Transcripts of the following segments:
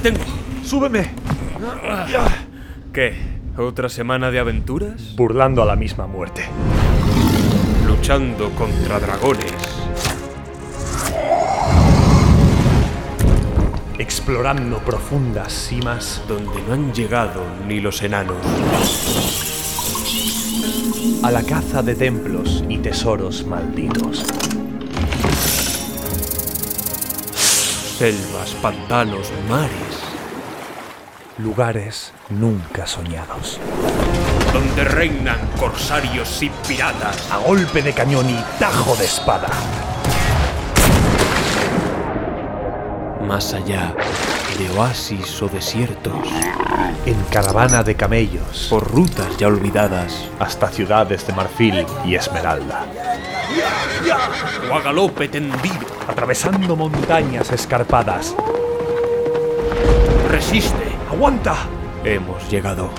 ¡Te tengo! ¡Súbeme! ¿Qué? ¿Otra semana de aventuras? Burlando a la misma muerte. Luchando contra dragones. Explorando profundas cimas. Donde no han llegado ni los enanos. A la caza de templos y tesoros malditos. Selvas, pantanos, mares. Lugares nunca soñados. Donde reinan corsarios y piratas. A golpe de cañón y tajo de espada. Más allá de oasis o desiertos. En caravana de camellos. Por rutas ya olvidadas. Hasta ciudades de marfil y esmeralda. O a galope tendido. Atravesando montañas escarpadas. Resiste. ¡Aguanta! Hemos llegado.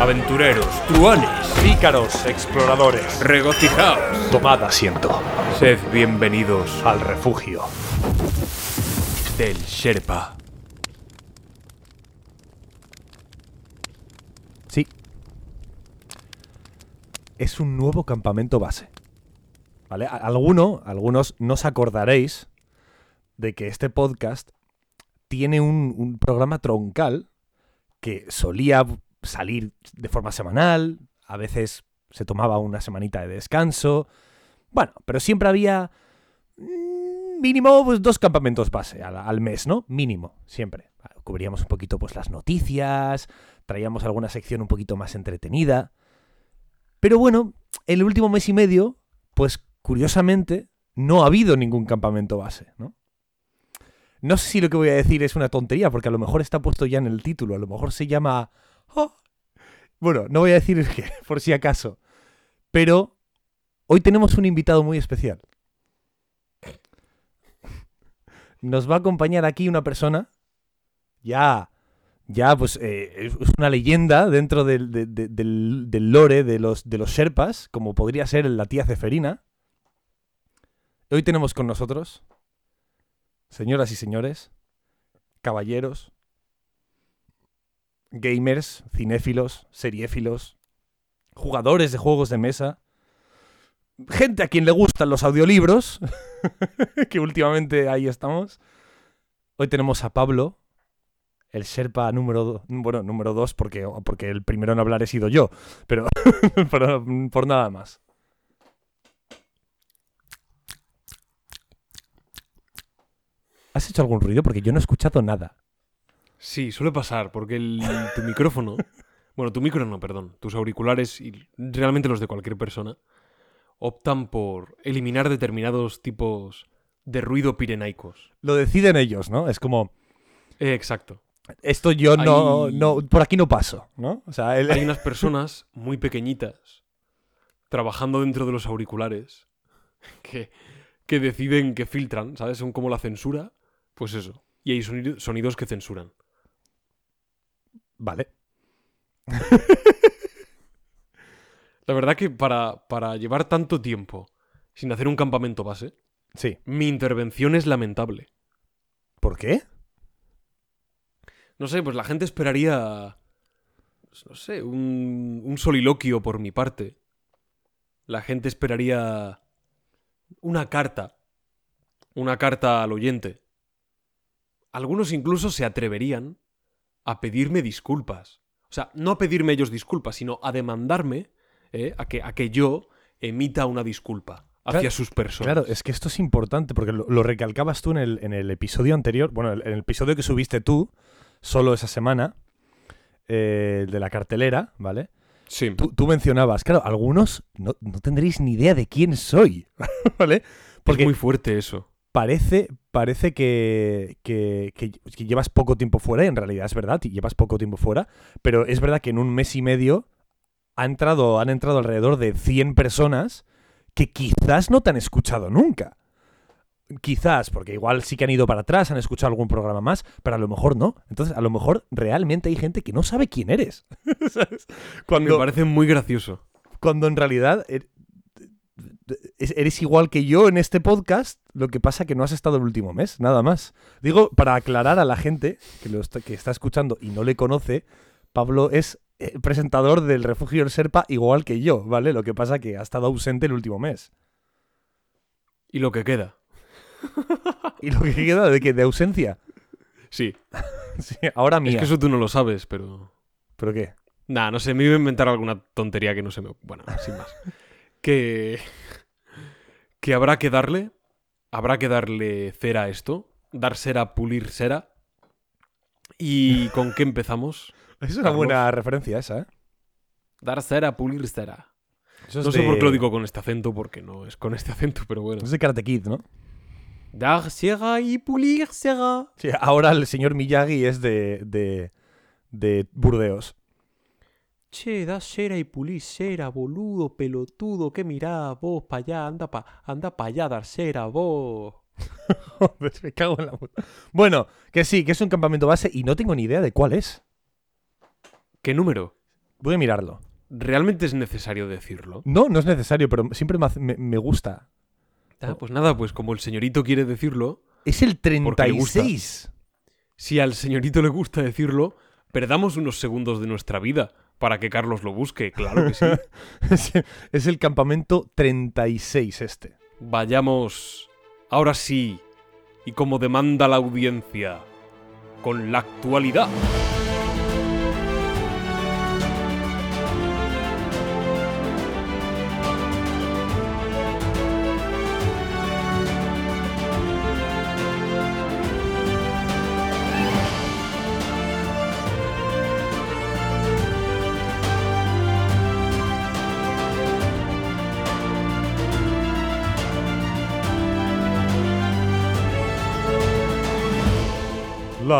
Aventureros, truanes, Pícaros, exploradores. regocijaos. Tomad asiento. Sed bienvenidos Al refugio. del Sherpa. Sí. Es un nuevo campamento base. ¿Vale? Alguno, algunos no os acordaréis de que este podcast tiene un, un programa troncal que solía salir de forma semanal, a veces se tomaba una semanita de descanso. Bueno, pero siempre había mm, mínimo pues, dos campamentos base al, al mes, ¿no? Mínimo, siempre. Cubríamos un poquito pues las noticias, traíamos alguna sección un poquito más entretenida. Pero bueno, en el último mes y medio, pues curiosamente, no ha habido ningún campamento base, ¿no? No sé si lo que voy a decir es una tontería, porque a lo mejor está puesto ya en el título, a lo mejor se llama... ¡Ah! Bueno, no voy a decir que, por si acaso. Pero hoy tenemos un invitado muy especial. Nos va a acompañar aquí una persona ya ya pues eh, es una leyenda dentro del, de- de- del- del lore de los, de los Sherpas, como podría ser la tía Ceferina. Hoy tenemos con nosotros, señoras y señores, caballeros, gamers, cinéfilos, seriéfilos, jugadores de juegos de mesa, gente a quien le gustan los audiolibros, que últimamente ahí estamos. Hoy tenemos a Pablo, el Sherpa número do- bueno, número dos, porque, porque el primero en hablar he sido yo, pero, pero por nada más. ¿Has hecho algún ruido? Porque yo no he escuchado nada. Sí, suele pasar, porque el, tu micrófono. Bueno, tu micro no, perdón. Tus auriculares y realmente los de cualquier persona optan por eliminar determinados tipos de ruido pirenaicos. Lo deciden ellos, ¿no? Es como, Eh, exacto. Esto yo no, Hay- no, por aquí no paso, ¿no? O sea, el- Hay unas personas muy pequeñitas trabajando dentro de los auriculares que, que deciden que filtran, ¿sabes? Son como la censura. Pues eso. Y hay sonido- sonidos que censuran. Vale. La verdad que para, para llevar tanto tiempo sin hacer un campamento base, Sí. mi intervención es lamentable. ¿Por qué? No sé, pues la gente esperaría, pues no sé, un, un soliloquio por mi parte. La gente esperaría una carta. Una carta al oyente. Algunos incluso se atreverían a pedirme disculpas. O sea, no a pedirme ellos disculpas, sino a demandarme ¿eh? a, que, a que yo emita una disculpa hacia Claro, sus personas. Claro, es que esto es importante porque lo, lo recalcabas tú en el, en el episodio anterior, bueno, en el episodio que subiste tú, solo esa semana, eh, de la cartelera, ¿vale? Sí. Tú, tú mencionabas, claro, algunos no, no tendréis ni idea de quién soy, ¿vale? Porque es muy fuerte eso. parece, parece que, que, que- que llevas poco tiempo fuera, y en realidad es verdad, y llevas poco tiempo fuera, pero es verdad que en un mes y medio ha entrado, han entrado alrededor de 100 personas que quizás no te han escuchado nunca. Quizás, porque igual sí que han ido para atrás, han escuchado algún programa más, pero a lo mejor no. Entonces, a lo mejor realmente hay gente que no sabe quién eres. ¿Sabes? Me Cuando, parece muy gracioso. cuando en realidad es- eres igual que yo en este podcast, lo que pasa que no has estado el último mes, nada más. Digo, para aclarar a la gente que, lo está, que está escuchando y no le conoce, Pablo es eh, presentador del Refugio del Serpa igual que yo, ¿vale? Lo que pasa que ha estado ausente el último mes. Y lo que queda. ¿Y lo que queda de que de ausencia? Sí. Sí, ahora mía. Es que eso tú no lo sabes, pero. ¿Pero qué? Nah, no sé, me iba a inventar alguna tontería que no se me. Bueno, sin más. que. Que habrá que darle. Habrá que darle cera a esto. Dar cera, pulir cera. ¿Y con qué empezamos? Es una Carlos. buena referencia esa, ¿eh? Dar cera, pulir cera. Es No sé por qué lo digo con este acento, porque no es con este acento, pero bueno. Es de Karate Kid, ¿no? Dar cera y pulir cera. Sí, ahora el señor Miyagi es de, de, de Burdeos. Che, da cera y pulir cera, boludo, pelotudo, que mirá, vos pa' allá, anda pa, anda pa' allá, dar cera, vos. Joder, me cago en la puta. Bueno, que sí, que es un campamento base y no tengo ni idea de cuál es. ¿Qué número? Voy a mirarlo. ¿Realmente es necesario decirlo? No, no es necesario, pero siempre me, hace- me- me gusta. Ah, pues nada, pues como el señorito quiere decirlo, Es el Porque le gusta. 36. si al señorito le gusta decirlo, perdamos unos segundos de nuestra vida para que Carlos lo busque, claro que sí. Es, es el campamento 36 este. Vayamos, ahora sí, y como demanda la audiencia, con la actualidad.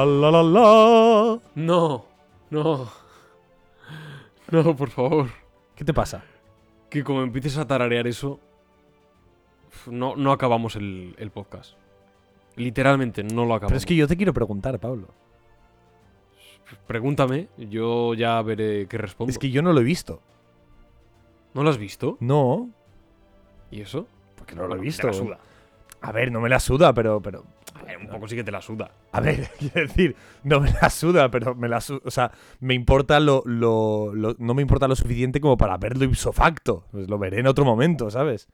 La la la la. No, no. No, por favor. ¿Qué te pasa? Que como empieces a tararear eso, no, no acabamos el, el podcast. Literalmente no lo acabamos. Pero es que yo te quiero preguntar, Pablo. Pregúntame, yo ya veré qué respondo. Es que yo no lo he visto. ¿No lo has visto? No, ¿Y eso? porque no lo he Bueno, visto. Te la suda. A ver, no me la suda, pero, pero ver, un poco sí que te la suda. A ver, quiero decir, no me la suda, pero me la su- O sea, me importa lo, lo- lo- No me importa lo suficiente como para verlo ipso facto. Pues lo veré en otro momento, ¿sabes?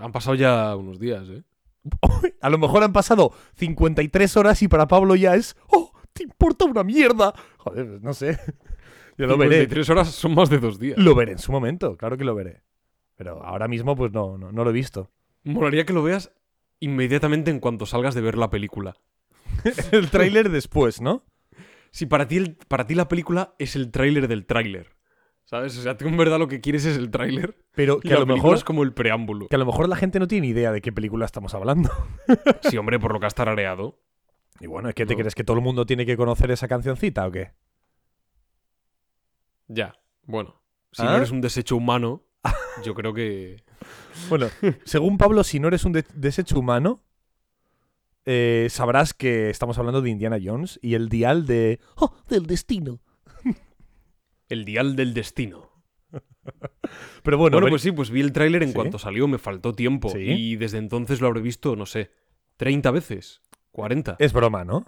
Han pasado ya unos días, ¿eh? A lo mejor han pasado 53 horas y para Pablo ya es. ¡Oh! ¡Te importa una mierda! Joder, pues no sé. Yo lo veré. 53 horas son más de dos días. Lo veré en su momento, claro que lo veré. Pero ahora mismo, pues no, no, no lo he visto. Molaría que lo veas inmediatamente en cuanto salgas de ver la película. El tráiler después, ¿no? Si para ti, el- para ti la película es el tráiler del tráiler. ¿Sabes? O sea, tú en verdad lo que quieres es el tráiler. Pero que a lo mejor. es como el preámbulo. Que a lo mejor la gente no tiene idea de qué película estamos hablando. Sí, hombre, por lo que has tarareado. Y bueno, ¿es que te No. crees que todo el mundo tiene que conocer esa cancioncita o qué? Ya. Bueno. Si ¿Ah? no eres un desecho humano, yo creo que. Bueno, según Pablo, si no eres un de- desecho humano, eh, sabrás que estamos hablando de Indiana Jones y el dial de... ¡Oh! Del destino. El dial del destino. Pero bueno, Bueno, pues sí, pues vi el tráiler en ¿Sí? cuanto salió, me faltó tiempo. ¿Sí? Y desde entonces lo habré visto, no sé, 30 veces. 40. es broma, ¿no?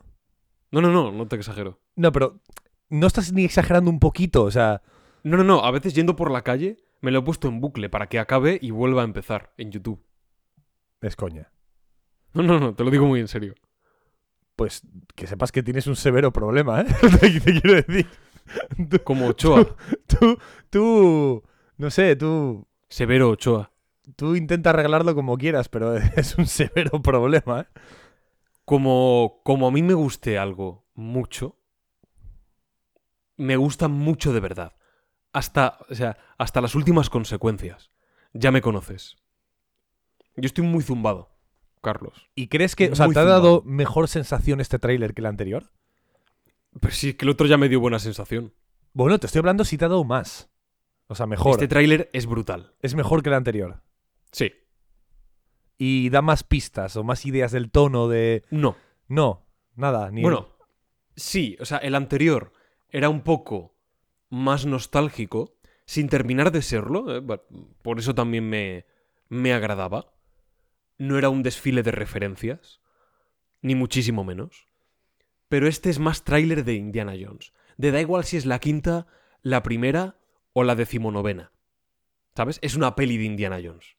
No, no, no, no te exagero. No, pero no estás ni exagerando un poquito, o sea... No, no, no, a veces yendo por la calle me lo he puesto en bucle para que acabe y vuelva a empezar en YouTube. Es coña. No, no, no, te lo digo muy en serio. Pues que sepas que tienes un severo problema, ¿eh? te, te quiero decir. Tú, Como Ochoa, tú, tú, no sé, tú, Severo Ochoa. tú intenta arreglarlo como quieras, pero es un severo problema, ¿eh? Como, como a mí me guste algo mucho, me gusta mucho de verdad. Hasta, o sea, hasta las últimas consecuencias. Ya me conoces. Yo estoy muy zumbado, Carlos. ¿Y crees que, o sea, Muy te ha zumbado. dado mejor sensación este tráiler que el anterior? Pero sí, es que el otro ya me dio buena sensación. Bueno, te estoy hablando si te ha dado más. O sea, mejor. Este tráiler es brutal. es mejor que el anterior. Sí. Y da más pistas o más ideas del tono de... No. No, nada. Ni Bueno, sí, o sea, el anterior era un poco más nostálgico, sin terminar de serlo. eh, Por eso también me, me agradaba. No era un desfile de referencias, ni muchísimo menos. Pero este es más tráiler de Indiana Jones. De da igual si es la quinta, la primera o la decimonovena. ¿Sabes? Es una peli de Indiana Jones.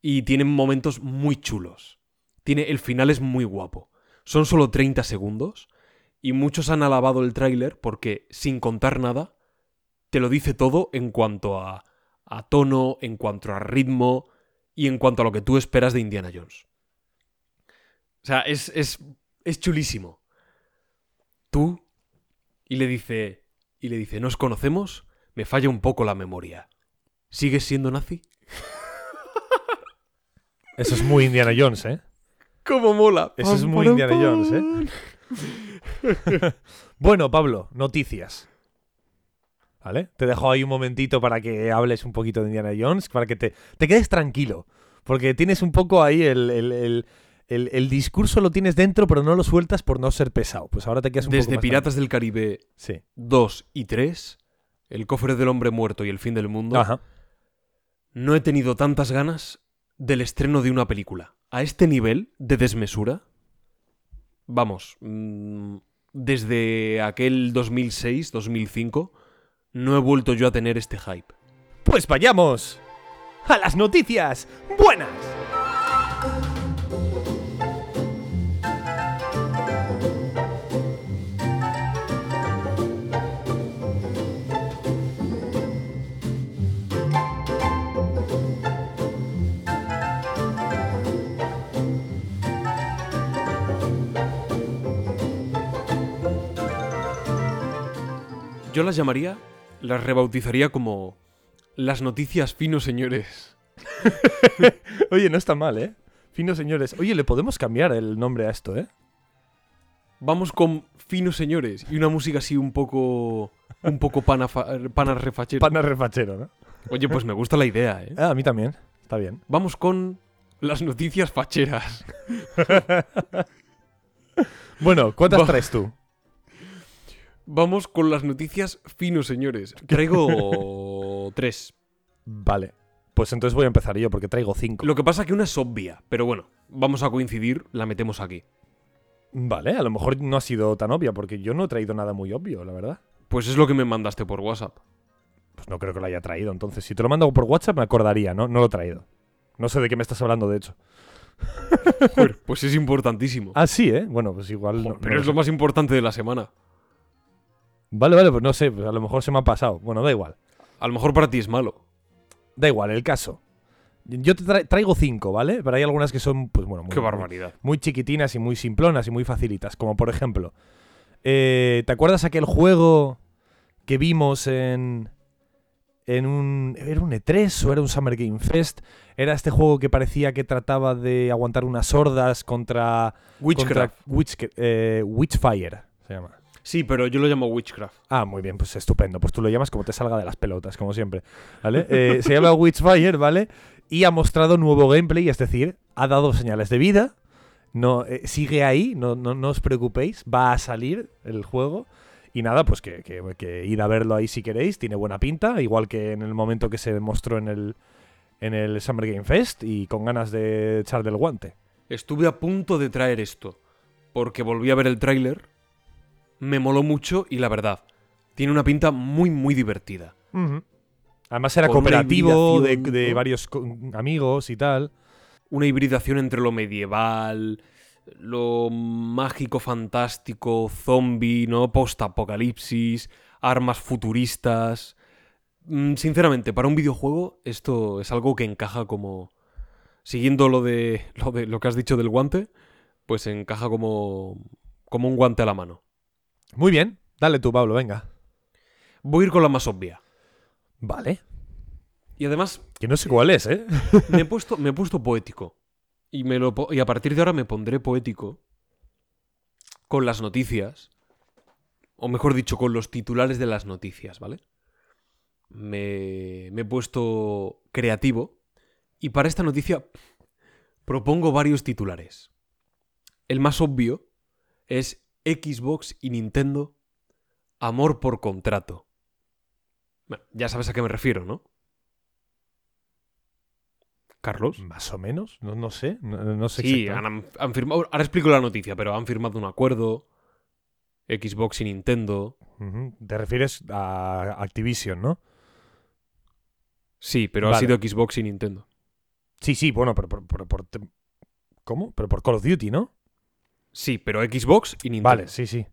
Y tiene momentos muy chulos. Tiene, el final es muy guapo. Son solo 30 segundos. Y muchos han alabado el tráiler porque, sin contar nada, te lo dice todo en cuanto a, a tono, en cuanto a ritmo y en cuanto a lo que tú esperas de Indiana Jones. O sea, es, es, es chulísimo. Tú y le dice y le dice, "¿Nos conocemos? Me falla un poco la memoria. ¿Sigues siendo nazi?" Eso es muy Indiana Jones, ¿eh? ¡Cómo mola! Eso es muy Indiana Jones, ¿eh? bueno, Pablo, noticias. ¿Vale? Te dejo ahí un momentito para que hables un poquito de Indiana Jones, para que te, te quedes tranquilo. Porque tienes un poco ahí el, el- el- el- el discurso lo tienes dentro, pero no lo sueltas por no ser pesado. Pues ahora te quedas un poco Desde más Piratas del Caribe. Sí. 2 y 3, El cofre del hombre muerto y El fin del mundo, Ajá. no he tenido tantas ganas del estreno de una película. A este nivel de desmesura, vamos, mm, desde aquel 2006-2005, no he vuelto yo a tener este hype. Pues vayamos a las noticias buenas. Yo las llamaría, las rebautizaría como las noticias fino, señores. Oye, no está mal, ¿eh? Finos señores. Oye, le podemos cambiar el nombre a esto, ¿eh? Vamos con finos señores y una música así un poco un poco pana, pana refachero. Pana refachero, ¿no? Oye, pues me gusta la idea, ¿eh? Ah, a mí también. Está bien. Vamos con las noticias facheras. Bueno, ¿cuántas traes tú? Vamos con las noticias finos, señores. Traigo tres. Vale. Pues entonces voy a empezar yo porque traigo cinco. Lo que pasa que una es obvia, pero bueno, vamos a coincidir, la metemos aquí. Vale, a lo mejor no ha sido tan obvia porque yo no he traído nada muy obvio, la verdad. Pues es lo que me mandaste por WhatsApp. Pues no creo que lo haya traído. Entonces, si te lo mando por WhatsApp me acordaría, ¿no? No lo he traído. No sé de qué me estás hablando, de hecho. Joder, pues es importantísimo. Ah, sí, ¿eh? Bueno, pues igual... no- Joder, no pero es lo sé. más importante de la semana. Vale, vale, pues no sé. pues a lo mejor se me ha pasado. Bueno, da igual. A lo mejor para ti es malo. Da igual, el caso. Yo te tra- traigo cinco, ¿vale? Pero hay algunas que son, pues bueno, muy, Qué barbaridad. muy chiquitinas y muy simplonas y muy facilitas. Como por ejemplo, eh, ¿te acuerdas aquel juego que vimos en. en un. ¿Era un E3 o era un Summer Game Fest? Era este juego que parecía que trataba de aguantar unas hordas contra. Witchcraft. contra Witch- eh, Witchfire, se llama. Sí, pero yo lo llamo Witchcraft. Ah, muy bien, pues estupendo. Pues tú lo llamas como te salga de las pelotas, como siempre. ¿Vale? Eh, se llama Witchfire, ¿vale? Y ha mostrado nuevo gameplay, es decir, ha dado señales de vida. No, eh, sigue ahí, no, no, no os preocupéis, va a salir el juego. Y nada, pues que, que, que id a verlo ahí si queréis, tiene buena pinta, igual que en el momento que se mostró en el, en el Summer Game Fest y con ganas de echar del guante. Estuve a punto de traer esto, porque volví a ver el tráiler, me moló mucho y la verdad, tiene una pinta muy muy divertida. Además era Con cooperativo de, de varios amigos y tal. Una hibridación entre lo medieval, lo mágico, fantástico, zombie, ¿no? Post-apocalipsis, armas futuristas. Mm, Sinceramente, para un videojuego, esto es algo que encaja como. Siguiendo lo de. lo de lo que has dicho del guante, pues encaja como. como un guante a la mano. Muy bien, dale tú, Pablo, venga. Voy a ir con la más obvia. Vale. Y además, Que no sé cuál es, ¿eh? me he puesto, me he puesto poético. Y, me lo, y a partir de ahora me pondré poético con las noticias. O mejor dicho, con los titulares de las noticias, ¿vale? Me, me he puesto creativo. Y para esta noticia propongo varios titulares. El más obvio es Xbox y Nintendo Amor por contrato. Bueno, ya sabes a qué me refiero, ¿no? Carlos. Más o menos, no, no sé, no, no sé Sí, han, han firmado. Ahora explico la noticia, pero han firmado un acuerdo. Xbox y Nintendo. Te refieres a Activision, ¿no? Sí, pero ha sido Xbox y Nintendo. Sí, sí, bueno, pero por, por- por te- ¿Cómo? Pero por Call of Duty, ¿no? Sí, pero Xbox y Nintendo. Vale, sí, sí.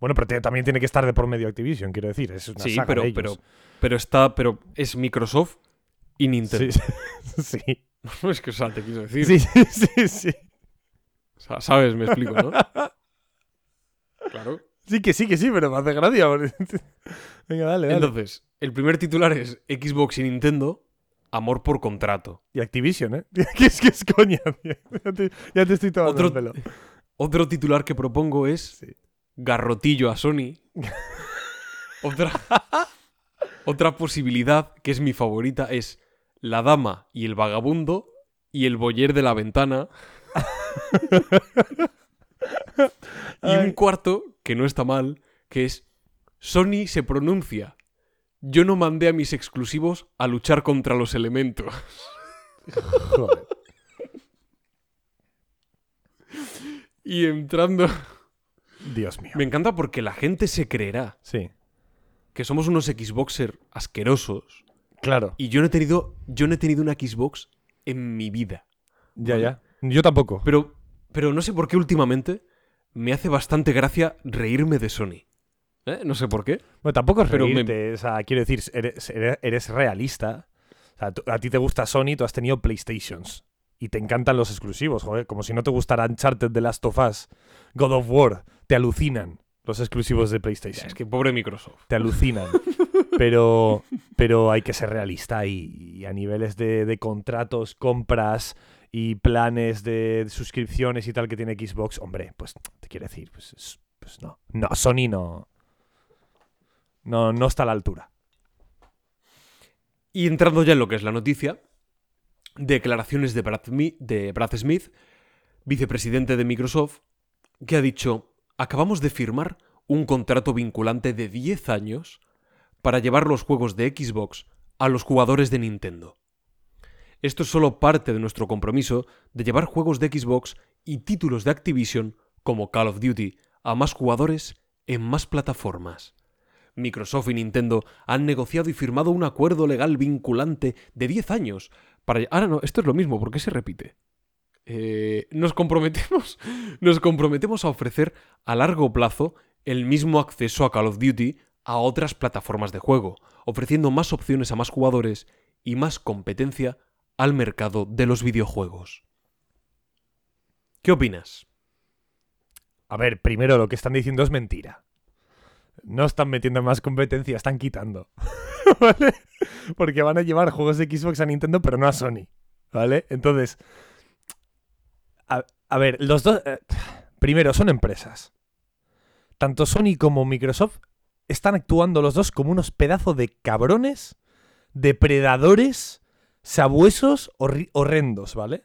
Bueno, pero te- también tiene que estar de por medio Activision, quiero decir. Es una Sí, saga pero, de ellos. pero, pero está. Pero es Microsoft y Nintendo. Sí, sí. es que, o sea, te quiero decir. Sí, sí, sí, sí. O sea, sabes, me explico, ¿no? claro. Sí que sí, que sí, pero me hace gracia. Venga, dale, dale. Entonces, el primer titular es Xbox y Nintendo, amor por contrato. Y Activision, ¿eh? que es que es coña, tío. Ya te, ya te estoy tomando Otro- el pelo. Otro titular que propongo es Sí. garrotillo a Sony. otra, otra posibilidad, que es mi favorita, es la dama y el vagabundo y el boyer de la ventana. y un cuarto, que no está mal, que es Sony se pronuncia. Yo no mandé a mis exclusivos a luchar contra los elementos. Joder. Y entrando... Dios mío. Me encanta porque la gente se creerá Sí, que somos unos Xboxer asquerosos. claro. Y yo no he tenido, yo no he tenido una Xbox en mi vida. Ya, ya. Yo tampoco. Pero, pero no sé por qué últimamente me hace bastante gracia reírme de Sony. ¿Eh? No sé por qué. Bueno, tampoco es Pero me- reírte, o sea, quiero decir, eres, eres- eres realista. O sea, tú- a ti te gusta Sony, tú has tenido PlayStations. Y te encantan los exclusivos, joder. Como si no te gustara Uncharted, The Last of Us, God of War. Te alucinan los exclusivos de PlayStation. Es que pobre Microsoft. Te alucinan. pero, pero hay que ser realista y, y a niveles de, de contratos, compras y planes de suscripciones y tal que tiene Xbox, hombre, pues te quiero decir, pues, es- pues no. No, Sony no. No, no está a la altura. Y entrando ya en lo que es la noticia, declaraciones de Brad, Smith, vicepresidente de Microsoft, que ha dicho, acabamos de firmar un contrato vinculante de 10 años para llevar los juegos de Xbox a los jugadores de Nintendo. Esto es solo parte de nuestro compromiso de llevar juegos de Xbox y títulos de Activision como Call of Duty a más jugadores en más plataformas. Microsoft y Nintendo han negociado y firmado un acuerdo legal vinculante de 10 años para... Ahora no, esto es lo mismo, ¿por qué se repite? Eh, nos comprometemos nos comprometemos a ofrecer a largo plazo el mismo acceso a Call of Duty a otras plataformas de juego, ofreciendo más opciones a más jugadores y más competencia al mercado de los videojuegos. ¿Qué opinas? A ver, primero lo que están diciendo es mentira. No están metiendo más competencia, están quitando. ¿Vale? Porque van a llevar juegos de Xbox a Nintendo, pero no a Sony. ¿Vale? Entonces. A, ver, los dos. eh, primero, son empresas. Tanto Sony como Microsoft están actuando los dos como unos pedazos de cabrones, depredadores, sabuesos horrendos, ¿vale?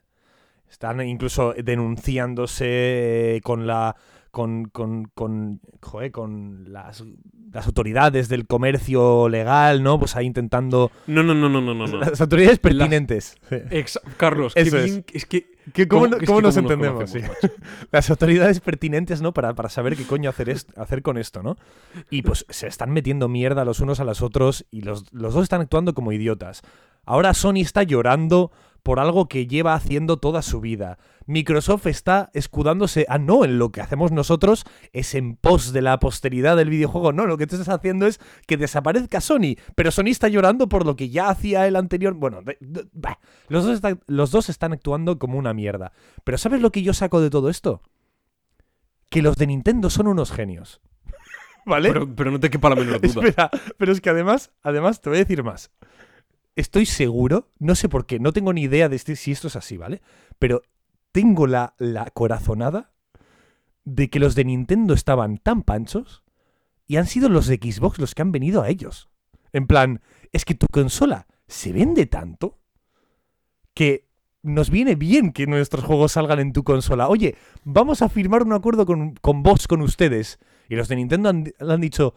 Están incluso denunciándose con la. Con. con. con. joder, con las, las autoridades del comercio legal, ¿no? Pues ahí intentando. No, no, no, no, no, no. Las autoridades pertinentes. Exa- Carlos, Eso es. bien- es que ¿Qué- ¿Cómo, es cómo nos entendemos? sí? Las autoridades pertinentes, ¿no? Para, para saber qué coño hacer, est- hacer con esto, ¿no? Y pues se están metiendo mierda los unos a los otros y los, los dos están actuando como idiotas. Ahora Sony está llorando por algo que lleva haciendo toda su vida. Microsoft está escudándose, ah, no, en lo que hacemos nosotros es en pos de la posteridad del videojuego. No, lo que tú estás haciendo es que desaparezca Sony, pero Sony está llorando por lo que ya hacía el anterior. Bueno, de- de- bah. los, dos están, los dos están actuando como una mierda. Pero ¿sabes lo que yo saco de todo esto? Que los de Nintendo son unos genios. ¿Vale? Pero, pero no te quepa la menor duda. Espera, pero es que además, además te voy a decir más. Estoy seguro, no sé por qué, no tengo ni idea de este- si esto es así, ¿vale? Pero tengo la, la corazonada de que los de Nintendo estaban tan panchos y han sido los de Xbox los que han venido a ellos. En plan, es que tu consola se vende tanto que nos viene bien que nuestros juegos salgan en tu consola. Oye, vamos a firmar un acuerdo con, con vos, con ustedes. Y los de Nintendo han, han dicho,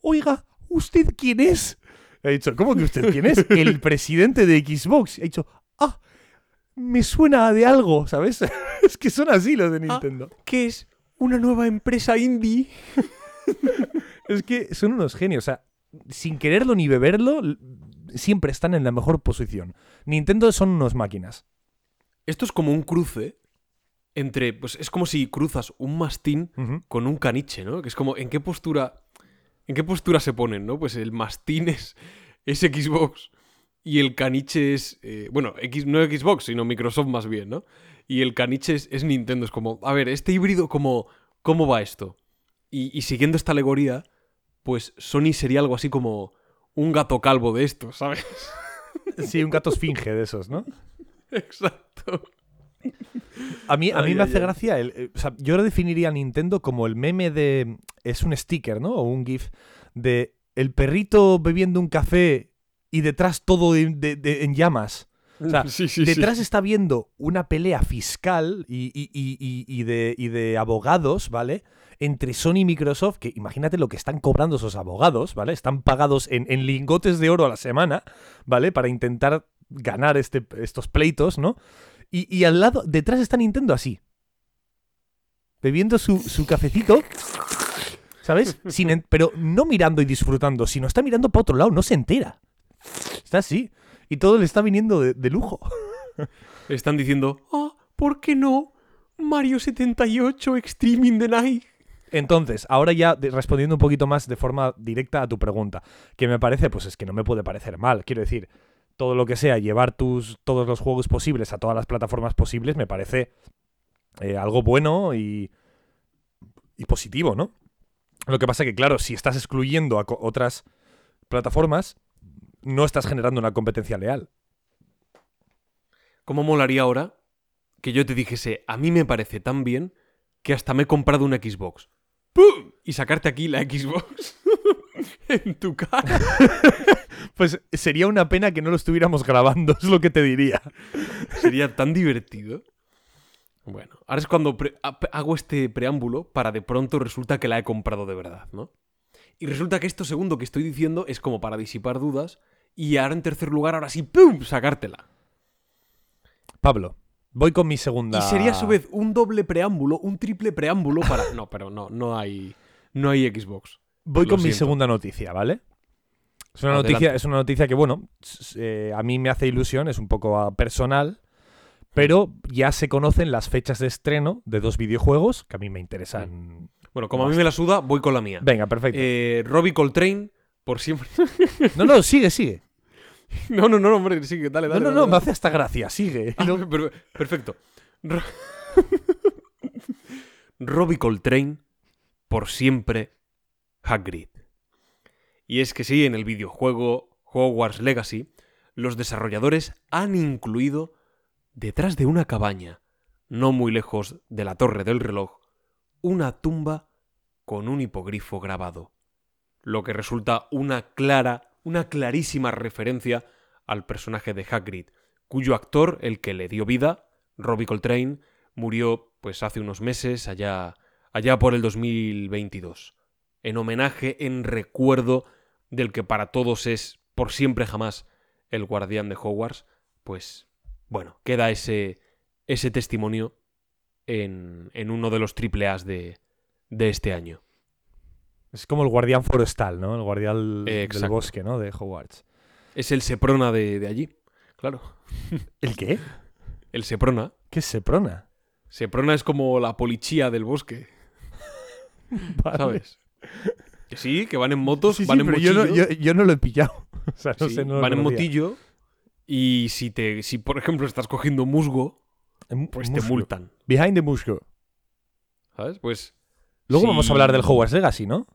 oiga, ¿usted quién es? He dicho, ¿cómo que usted quién es? El presidente de Xbox. He dicho, ah, me suena de algo, ¿sabes? es que son así los de Ah. Nintendo. ¿Qué es? ¿Una nueva empresa indie? Es que son unos genios. O sea, sin quererlo ni beberlo, siempre están en la mejor posición. Nintendo son unos máquinas. Esto es como un cruce entre. Pues es como si cruzas un mastín con un caniche, ¿no? Que es como, ¿en qué postura. ¿En qué postura se ponen, no? Pues el mastín es, es Xbox y el caniche es. eh, bueno, X, no Xbox, sino Microsoft más bien, ¿no? Y el caniche es, es Nintendo. Es como, a ver, este híbrido, ¿cómo, cómo va esto? Y, y siguiendo esta alegoría, pues Sony sería algo así como un gato calvo de estos, ¿sabes? Sí, un gato esfinge de esos, ¿no? Exacto. A mí, a mí Ay, me ay, hace ay. gracia. el- eh, o sea, yo lo definiría a Nintendo como el meme de. Es un sticker, ¿no? O un GIF de el perrito bebiendo un café y detrás todo de- de- de- en llamas. O sea, sí, sí, sí. Detrás está viendo una pelea fiscal y, y- y- y de abogados, ¿vale? Entre Sony y Microsoft, que imagínate lo que están cobrando esos abogados, ¿vale? Están pagados en, en lingotes de oro a la semana, ¿vale? Para intentar ganar este, estos pleitos, ¿no? Y, y al lado, detrás está Nintendo así. Bebiendo su, su cafecito, ¿sabes? Sin en- pero no mirando y disfrutando, sino está mirando para otro lado, no se entera. Está así. Y todo le está viniendo de- de lujo. Están diciendo, ah, ¿por qué no? Mario 78 Extreme in the Night. Entonces, ahora ya respondiendo un poquito más de forma directa a tu pregunta, que me parece, pues es que no me puede parecer mal. Quiero decir, todo lo que sea llevar tus todos los juegos posibles a todas las plataformas posibles me parece eh, algo bueno y, y positivo, ¿no? Lo que pasa que, claro, si estás excluyendo a otras plataformas, no estás generando una competencia leal. ¿Cómo molaría ahora que yo te dijese, a mí me parece tan bien que hasta me he comprado una Xbox? Y sacarte aquí la Xbox en tu cara. Pues sería una pena que no lo estuviéramos grabando, es lo que te diría. Sería tan divertido. Bueno, ahora es cuando hago este preámbulo para de pronto resulta que la he comprado de verdad, ¿no? Y resulta que esto segundo que estoy diciendo es como para disipar dudas y ahora en tercer lugar, ahora sí, ¡pum! sacártela. Pablo, voy con mi segunda. Y sería a su vez un doble preámbulo, un triple preámbulo para... No, pero no, no hay, no hay Xbox. Voy Lo con mi segunda noticia, ¿vale? Es una, Adelante. noticia, es una noticia que, bueno, eh, a mí me hace ilusión, es un poco ah, personal, pero ya se conocen las fechas de estreno de dos videojuegos que a mí me interesan. Bueno, como a mí me la suda, voy con la mía. Venga, perfecto. Eh, Robbie Coltrane, por siempre... No, no, sigue, sigue. no, no, no, hombre, sí, dale, No, dale. no, dale, no, dale. me hace hasta gracia, sigue. Ah, per- perfecto. Ro- Robbie Coltrane, por siempre, Hagrid. Y es que sí, en el videojuego Hogwarts Legacy, los desarrolladores han incluido, detrás de una cabaña, no muy lejos de la torre del reloj, una tumba con un hipogrifo grabado, lo que resulta una clara, una clarísima referencia al personaje de Hagrid, cuyo actor, el que le dio vida, Robbie Coltrane, murió pues hace unos meses, allá, allá por el 2022. En homenaje, en recuerdo del que para todos es por siempre jamás el guardián de Hogwarts, pues bueno, queda ese, ese testimonio en, en uno de los triple A's de, de este año. Es como el guardián forestal, ¿no? El guardián Eh, del bosque, ¿no? De Hogwarts. Es el Seprona de, de allí, claro. ¿El qué? El Seprona. ¿Qué es Seprona? Seprona es como la policía del bosque, Vale. ¿sabes? Que sí, que van en motos, Sí, sí, van en pero yo no, yo- yo no lo he pillado. O sea, no sí, sé, no van en motillo. Y si te, si por ejemplo estás cogiendo musgo, pues te multan. Behind the musgo. ¿Sabes? Pues. Luego vamos a hablar del Hogwarts Legacy, ¿no?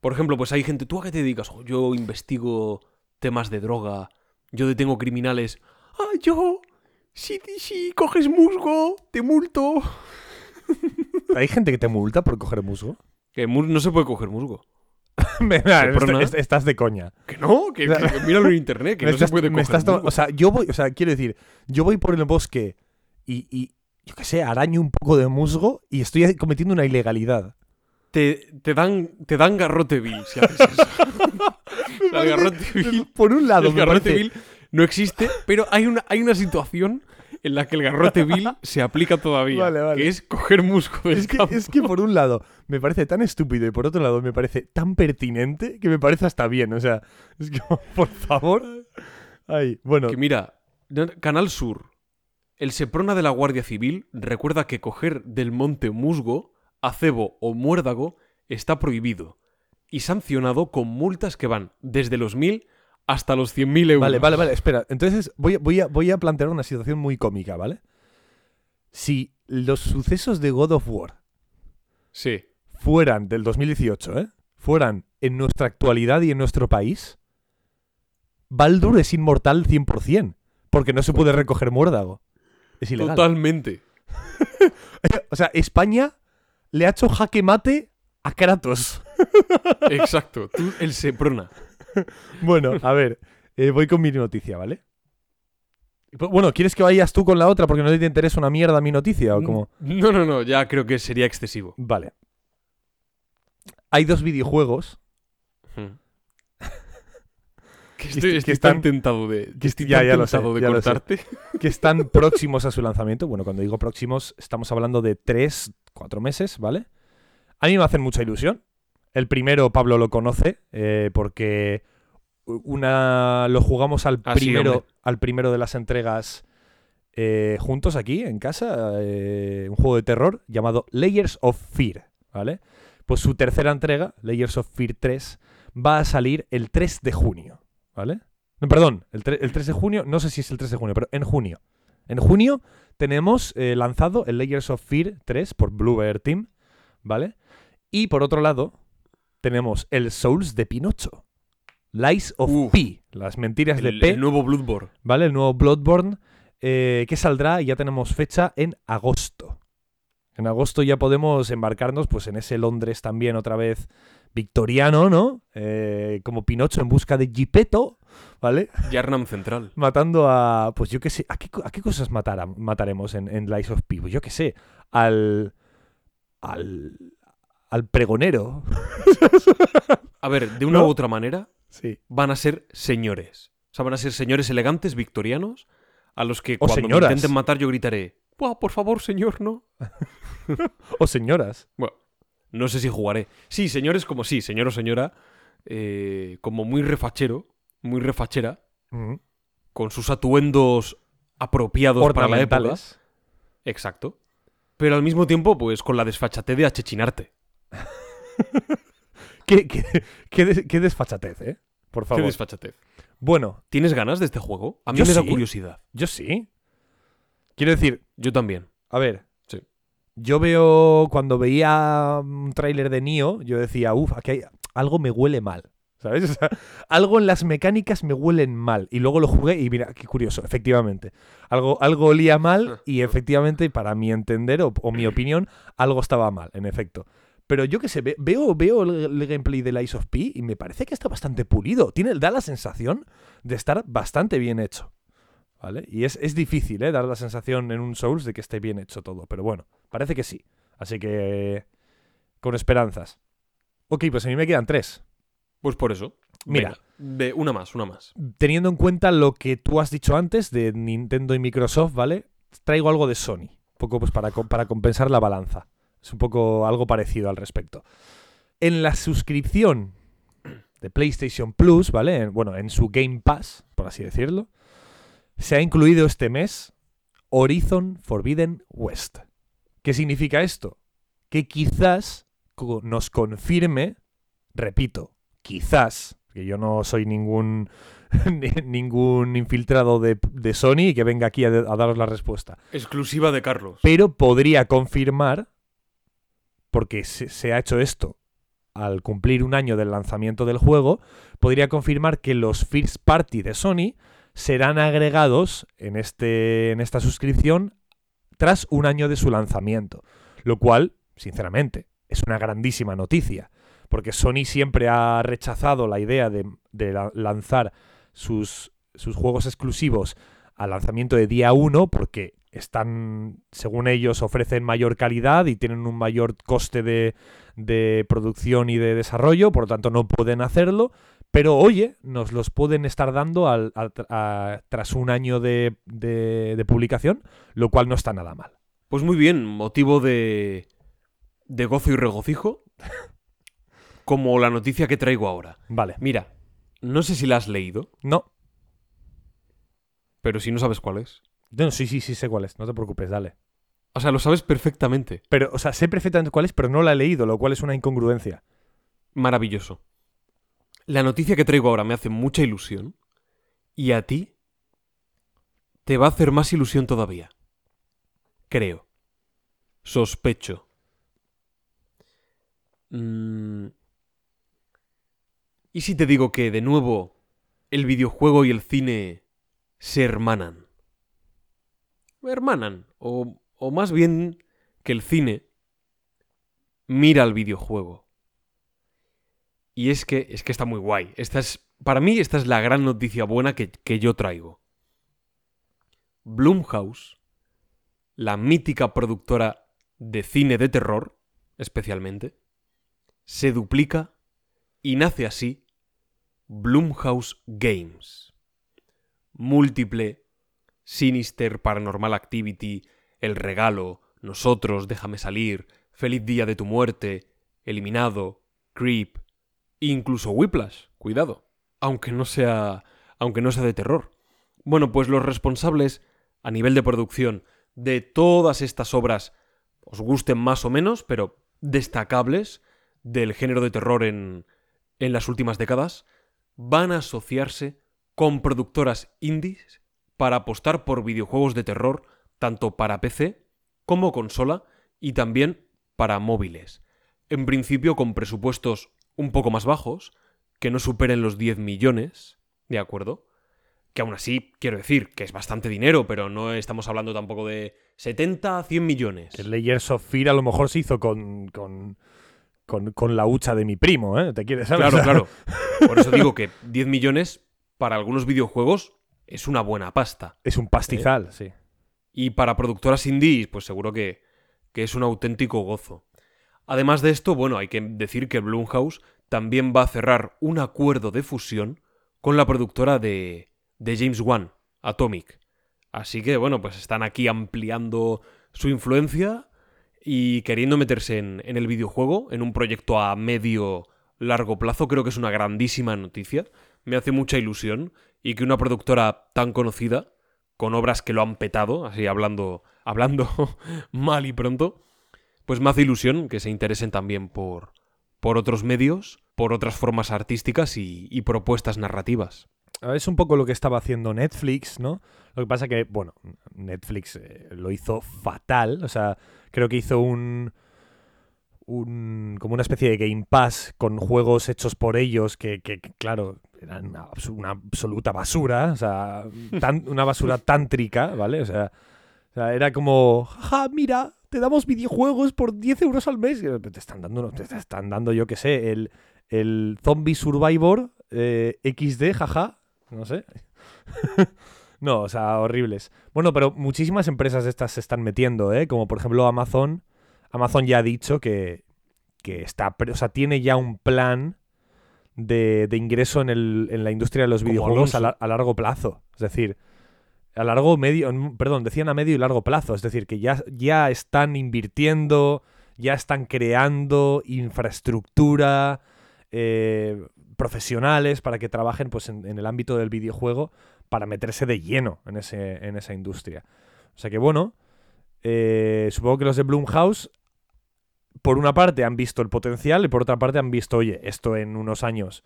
Por ejemplo, pues hay gente. ¿Tú a qué te dedicas? "Oh, yo investigo temas de droga. Yo detengo criminales. Ah, yo. Si, si coges musgo, te multo. Hay gente que te multa por coger musgo. Que no se puede coger musgo. Venga, Seprona. est- est- estás de coña. Que no, que, míralo en internet, que no se puede coger estás musgo. O sea, yo voy, o sea, quiero decir, yo voy por el bosque y, y yo qué sé, araño un poco de musgo y estoy cometiendo una ilegalidad. te, te dan, te dan garrote vil si haces eso. O sea, el garrote vil, Por un lado, el me garrote parece, vil no existe, pero hay una, hay una situación en la que el garrote vil se aplica todavía. Vale, vale. Que es coger musgo Es que, campo. es que por un lado me parece tan estúpido y por otro lado me parece tan pertinente que me parece hasta bien. O sea, es que, por favor. Ay, bueno, Que mira, Canal Sur. El Seprona de la Guardia Civil recuerda que coger del monte musgo, acebo o muérdago está prohibido y sancionado con multas que van desde los 1.000 hasta los 100.000 euros. Vale, vale, vale, espera. Entonces voy a, voy, a, voy a plantear una situación muy cómica, ¿vale? Si los sucesos de God of War Sí. fueran del 2018, ¿eh? Fueran en nuestra actualidad y en nuestro país, Baldur es inmortal 100%, porque no se puede recoger muérdago. Es ilegal. Totalmente. O sea, España le ha hecho jaque mate a Kratos. Exacto. Tú, el Seprona. Bueno, a ver, eh, voy con mi noticia, ¿vale? Pues, Bueno, ¿quieres que vayas tú con la otra porque no te interesa una mierda mi noticia o cómo? No, no, no. Ya creo que sería excesivo. Vale. Hay dos videojuegos Hmm. Que Que estoy, est- estoy que tan están- tentado de, que estoy ya- tan ya lo sé, tentado de ya lo sé. cortarte. que están próximos a su lanzamiento. Bueno, cuando digo próximos, estamos hablando de tres, cuatro meses, ¿vale? A mí me hacen mucha ilusión. El primero, Pablo lo conoce, eh, porque una lo jugamos al Ah, primero, hombre. al primero de las entregas eh, juntos aquí en casa, eh, un juego de terror llamado Layers of Fear, ¿vale? Pues su tercera entrega, Layers of Fear 3, va a salir el 3 de junio, ¿vale? No, perdón, el, tre- el 3 de junio, no sé si es el 3 de junio, pero en junio. En junio tenemos eh, lanzado el Layers of Fear 3 por Bluebird Team, ¿vale? Y por otro lado, tenemos el Souls de Pinocho. Lies of Uf. P, las mentiras de P, el nuevo Bloodborne. ¿vale? El nuevo Bloodborne, eh, que saldrá y ya tenemos fecha en agosto. En agosto ya podemos embarcarnos pues en ese Londres también otra vez victoriano, ¿no? Eh, como Pinocho en busca de Gepetto, ¿vale? Yarnam Central. Matando a, pues yo qué sé, ¿a qué, co- a qué cosas matara- mataremos en, en Lies of P? Pues yo qué sé, al... al... al pregonero. A ver, de una ¿No? u otra manera, Sí. van a ser señores. O sea, van a ser señores elegantes, victorianos, a los que O cuando me intenten matar yo gritaré, "Buah, por favor, señor, no. O señoras. Bueno, no sé si jugaré. Sí, señores como sí, señor o señora, eh, como muy refachero, muy refachera, con sus atuendos apropiados para la época. Exacto. Pero al mismo tiempo, pues con la desfachatez de achechinarte. ¿Qué, qué, qué des- qué desfachatez, ¿eh? Por Qué favor. desfachatez. Bueno, ¿Tienes ganas de este juego? A mí me da curiosidad. yo sí. Quiero decir, Yo también. a ver. Sí. Yo veo, cuando veía un tráiler de Nio, yo decía, uff, aquí hay, algo me huele mal. ¿Sabes? O sea, algo en las mecánicas me huelen mal. Y luego lo jugué y mira, qué curioso, efectivamente. Algo, algo olía mal y efectivamente, para mi entender o, o mi opinión, algo estaba mal, en efecto. Pero yo qué sé, ve- veo, veo el, el gameplay de Lies of P y me parece que está bastante pulido. Tiene, da la sensación de estar bastante bien hecho. ¿Vale? Y es, es difícil, ¿eh? Dar la sensación en un Souls de que esté bien hecho todo. Pero bueno, parece que sí. Así que. Con esperanzas. Ok, pues a mí me quedan tres. Pues por eso. Mira. Venga, de una más, una más. Teniendo en cuenta lo que tú has dicho antes de Nintendo y Microsoft, ¿vale? Traigo algo de Sony. Un poco pues para, para compensar la balanza. Es un poco algo parecido al respecto. En la suscripción de PlayStation Plus, ¿vale? En- Bueno, en su Game Pass, por así decirlo, se ha incluido este mes Horizon Forbidden West. ¿Qué significa esto? Que quizás nos confirme, repito, quizás, que yo no soy ningún ni- ningún infiltrado de, de Sony y que venga aquí a, a daros la respuesta. Exclusiva de Carlos. Pero podría confirmar, porque se, ha hecho esto al cumplir un año del lanzamiento del juego, podría confirmar que los first party de Sony serán agregados en, este, en esta suscripción tras un año de su lanzamiento. Lo cual, sinceramente, es una grandísima noticia. Porque Sony siempre ha rechazado la idea de, de la- lanzar sus, sus juegos exclusivos al lanzamiento de día 1 porque están, según ellos, ofrecen mayor calidad y tienen un mayor coste de, de producción y de desarrollo, por lo tanto no pueden hacerlo, Pero oye, nos los pueden estar dando al- a- tras un año de, de- de publicación, lo cual no está nada mal. Pues muy bien, motivo de, de gozo y regocijo, como la noticia que traigo ahora. Vale. Mira, no sé si la has leído, No, pero si no sabes cuál es. No, sí, sí, sí sé cuál es, no te preocupes, dale. O sea, lo sabes perfectamente. Pero, o sea, sé perfectamente cuál es, pero no la he leído, lo cual es una incongruencia. Maravilloso. La noticia que traigo ahora me hace mucha ilusión y a ti te va a hacer más ilusión todavía. Creo. Sospecho. Mm. ¿Y si te digo que, de nuevo, el videojuego y el cine se hermanan? Hermanan. O, o más bien que el cine mira al videojuego. Y es que, es que está muy guay. Esta es, para mí, esta es la gran noticia buena que, que yo traigo. Blumhouse, la mítica productora de cine de terror, especialmente, se duplica y nace así Blumhouse Games. Múltiple, Sinister, Paranormal Activity, El Regalo, Nosotros, Déjame Salir, Feliz Día de tu Muerte, Eliminado, Creep, incluso Whiplash, cuidado, aunque no sea, aunque no sea de terror. Bueno, pues los responsables a nivel de producción de todas estas obras os gusten más o menos, pero destacables del género de terror en, en las últimas décadas, van a asociarse con productoras indies para apostar por videojuegos de terror tanto para PC como consola y también para móviles. En principio con presupuestos un poco más bajos, que no superen los 10 millones, ¿de acuerdo? Que aún así, quiero decir, que es bastante dinero, pero no estamos hablando tampoco de 70 a 100 millones. El Layers of Fear a lo mejor se hizo con, con, con, con la hucha de mi primo, ¿eh? ¿Te quieres saber? Claro, claro. Por eso digo que 10 millones para algunos videojuegos es una buena pasta. Es un pastizal, sí. Y para productoras indies, pues seguro que, que es un auténtico gozo. Además de esto, bueno, hay que decir que Blumhouse también va a cerrar un acuerdo de fusión con la productora de, de James Wan, Atomic. Así que, bueno, pues están aquí ampliando su influencia y queriendo meterse en, en el videojuego, en un proyecto a medio largo plazo, creo que es una grandísima noticia. Me hace mucha ilusión y que una productora tan conocida, con obras que lo han petado, así hablando, hablando mal y pronto, pues me hace ilusión que se interesen también por, por otros medios, por otras formas artísticas y, propuestas narrativas. Es un poco lo que estaba haciendo Netflix, ¿no? Lo que pasa que, bueno, Netflix eh, lo hizo fatal. O sea, creo que hizo un, un. como una especie de Game Pass con juegos hechos por ellos que, claro, eran una, abs- una absoluta basura. O sea, tan- una basura tántrica, ¿vale? O sea, o sea, era como. ¡Ja, mira! Te damos videojuegos por 10 euros al mes. Te están dando, te están dando yo qué sé, el, el Zombie Survivor eh, XD, jaja. No sé. no, o sea, horribles. Bueno, pero muchísimas empresas estas se están metiendo, ¿eh? Como por ejemplo Amazon. Amazon ya ha dicho que, que está, o sea, tiene ya un plan de, de ingreso en, el, en la industria de los Como videojuegos a, Alonso. la- a largo plazo. Es decir, a largo, medio, perdón, decían a medio y largo plazo. Es decir, que ya, ya están invirtiendo, ya están creando infraestructura, eh, profesionales para que trabajen pues, en, en el ámbito del videojuego para meterse de lleno en, ese, en esa industria. O sea que bueno, eh, supongo que los de Blumhouse, por una parte han visto el potencial y por otra parte han visto, oye, esto en unos años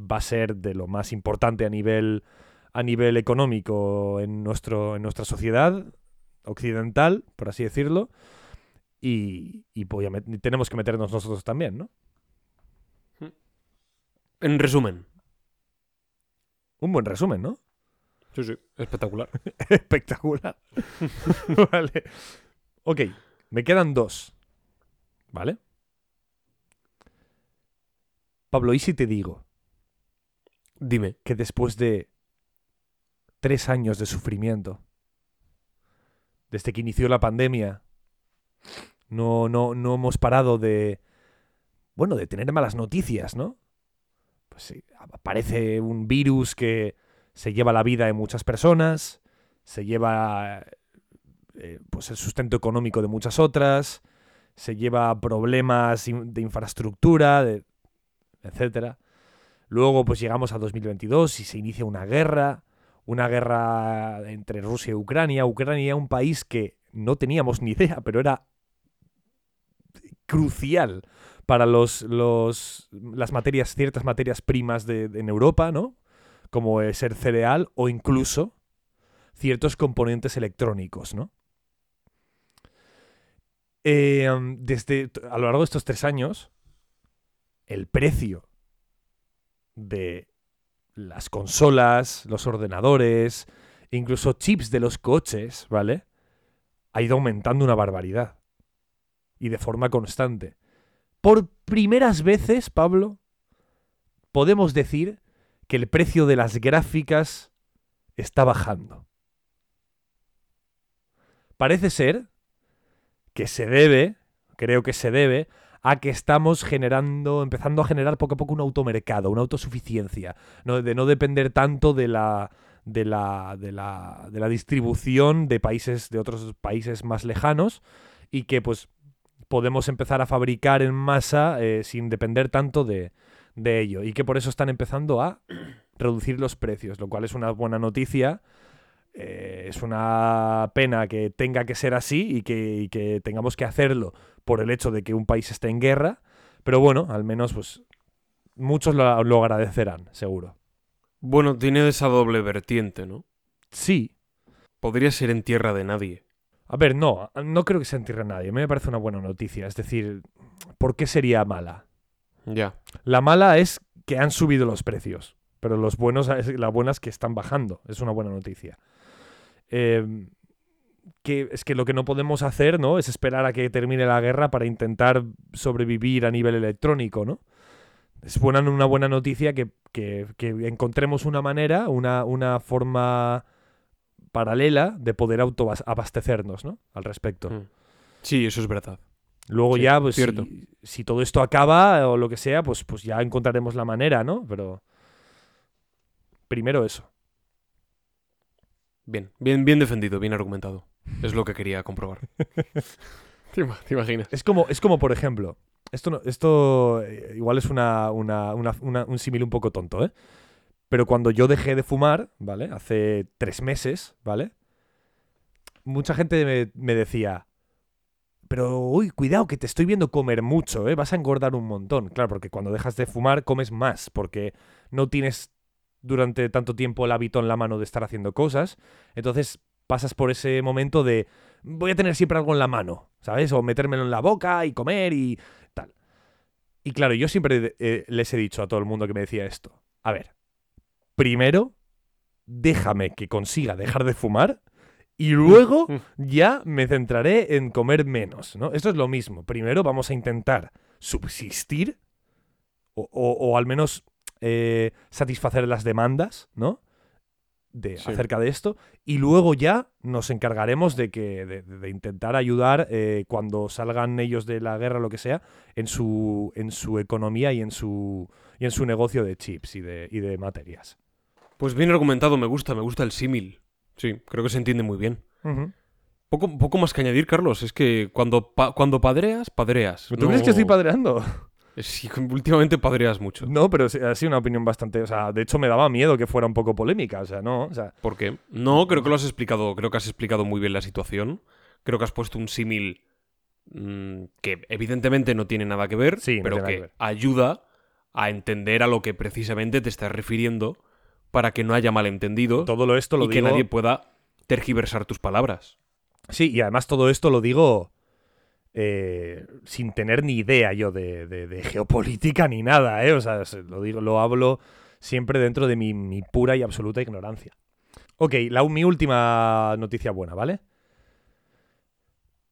va a ser de lo más importante a nivel, a nivel económico en, nuestro, en nuestra sociedad occidental, por así decirlo. Y, y obviamente tenemos que meternos nosotros también, ¿no? En resumen. Un buen resumen, ¿no? Sí, sí, espectacular. Espectacular. vale. Ok, me quedan dos. ¿Vale? Pablo, ¿y si te digo Dime. que después de tres años de sufrimiento, desde que inició la pandemia, no, no, no hemos parado de, bueno, de tener malas noticias, ¿no? Pues pues, aparece un virus que se lleva la vida de muchas personas, se lleva eh, pues el sustento económico de muchas otras, se lleva problemas de infraestructura, de, etcétera. Luego pues llegamos a 2022 y se inicia una guerra, una guerra entre Rusia y Ucrania. Ucrania, un país que no teníamos ni idea, pero era crucial para los, las materias, ciertas materias primas de, en Europa, ¿no? Como ser cereal o incluso ciertos componentes electrónicos, ¿no? Eh, desde, a lo largo de estos tres años, el precio de las consolas, los ordenadores, incluso chips de los coches, ¿vale? Ha ido aumentando una barbaridad. Y de forma constante. Por primeras veces, Pablo, podemos decir que el precio de las gráficas está bajando. Parece ser que se debe, creo que se debe, a que estamos generando, empezando a generar poco a poco un automercado, una autosuficiencia, ¿no? de no depender tanto de la, de la, de la, de la distribución de países, de otros países más lejanos, y que pues podemos empezar a fabricar en masa eh, sin depender tanto de, de ello, y que por eso están empezando a reducir los precios, lo cual es una buena noticia eh, es una pena que tenga que ser así y que, tengamos que hacerlo por el hecho de que un país esté en guerra, pero bueno, al menos pues muchos lo, agradecerán, seguro. Bueno, tiene esa doble vertiente, ¿no? Sí. Podría ser en tierra de nadie. A ver, no, no creo que sea en tierra de nadie. A mí me parece una buena noticia. Es decir, ¿por qué sería mala? Ya. La mala es que han subido los precios, pero los buenos, la buena es que están bajando. Es una buena noticia. Em, que es que lo que no podemos hacer, ¿no? Es esperar a que termine la guerra para intentar sobrevivir a nivel electrónico, ¿no? Es buena, una buena noticia que, encontremos una manera, una, una, forma paralela de poder autoabastecernos, ¿no? Al respecto. Mm. Sí, eso es verdad. Luego ya, pues, si, si, todo esto acaba o lo que sea, pues, pues ya encontraremos la manera, ¿no? Pero primero eso. Bien, bien, bien defendido, bien argumentado. Es lo que quería comprobar. ¿Te, imaginas? Es como, es como, por ejemplo, esto, esto eh, igual es una, un símil un poco tonto, ¿eh? Pero cuando yo dejé de fumar, ¿vale? Hace tres meses, ¿vale? Mucha gente me, decía, pero uy, cuidado, que te estoy viendo comer mucho, ¿eh? Vas a engordar un montón. Claro, porque cuando dejas de fumar comes más, porque no tienes durante tanto tiempo el hábito en la mano de estar haciendo cosas. Entonces pasas por ese momento de voy a tener siempre algo en la mano, ¿sabes? O metérmelo en la boca y comer y tal. Y claro, yo siempre eh, les he dicho a todo el mundo que me decía esto. A ver, primero, déjame que consiga dejar de fumar y luego ya me centraré en comer menos, ¿no? Esto es lo mismo. Primero vamos a intentar subsistir o, o al menos eh, satisfacer las demandas, ¿no? De, acerca de esto y luego ya nos encargaremos de que de, intentar ayudar eh, cuando salgan ellos de la guerra lo que sea en su en su economía y en su y en su negocio de chips y de, y de materias. Pues bien argumentado me gusta me gusta el símil. Sí creo que se entiende muy bien. Poco, poco más que añadir Carlos es que cuando cuando padreas padreas. ¿tú crees que estoy padreando? Sí, últimamente padreas mucho. No, pero ha sido una opinión bastante. O sea, de hecho me daba miedo que fuera un poco polémica. O sea, no. O sea, ¿Por qué? No, creo que lo has explicado. Creo que has explicado muy bien la situación. Creo que has puesto un símil mm, que evidentemente no tiene nada que ver, pero que, ayuda a entender a lo que precisamente te estás refiriendo para que no haya malentendido. Todo esto lo y que nadie pueda tergiversar tus palabras. Sí, y además todo esto lo digo eh, sin tener ni idea yo de, geopolítica ni nada, ¿eh? O sea, lo digo, lo hablo siempre dentro de mi, pura y absoluta ignorancia. Ok, la, mi última noticia buena, ¿vale?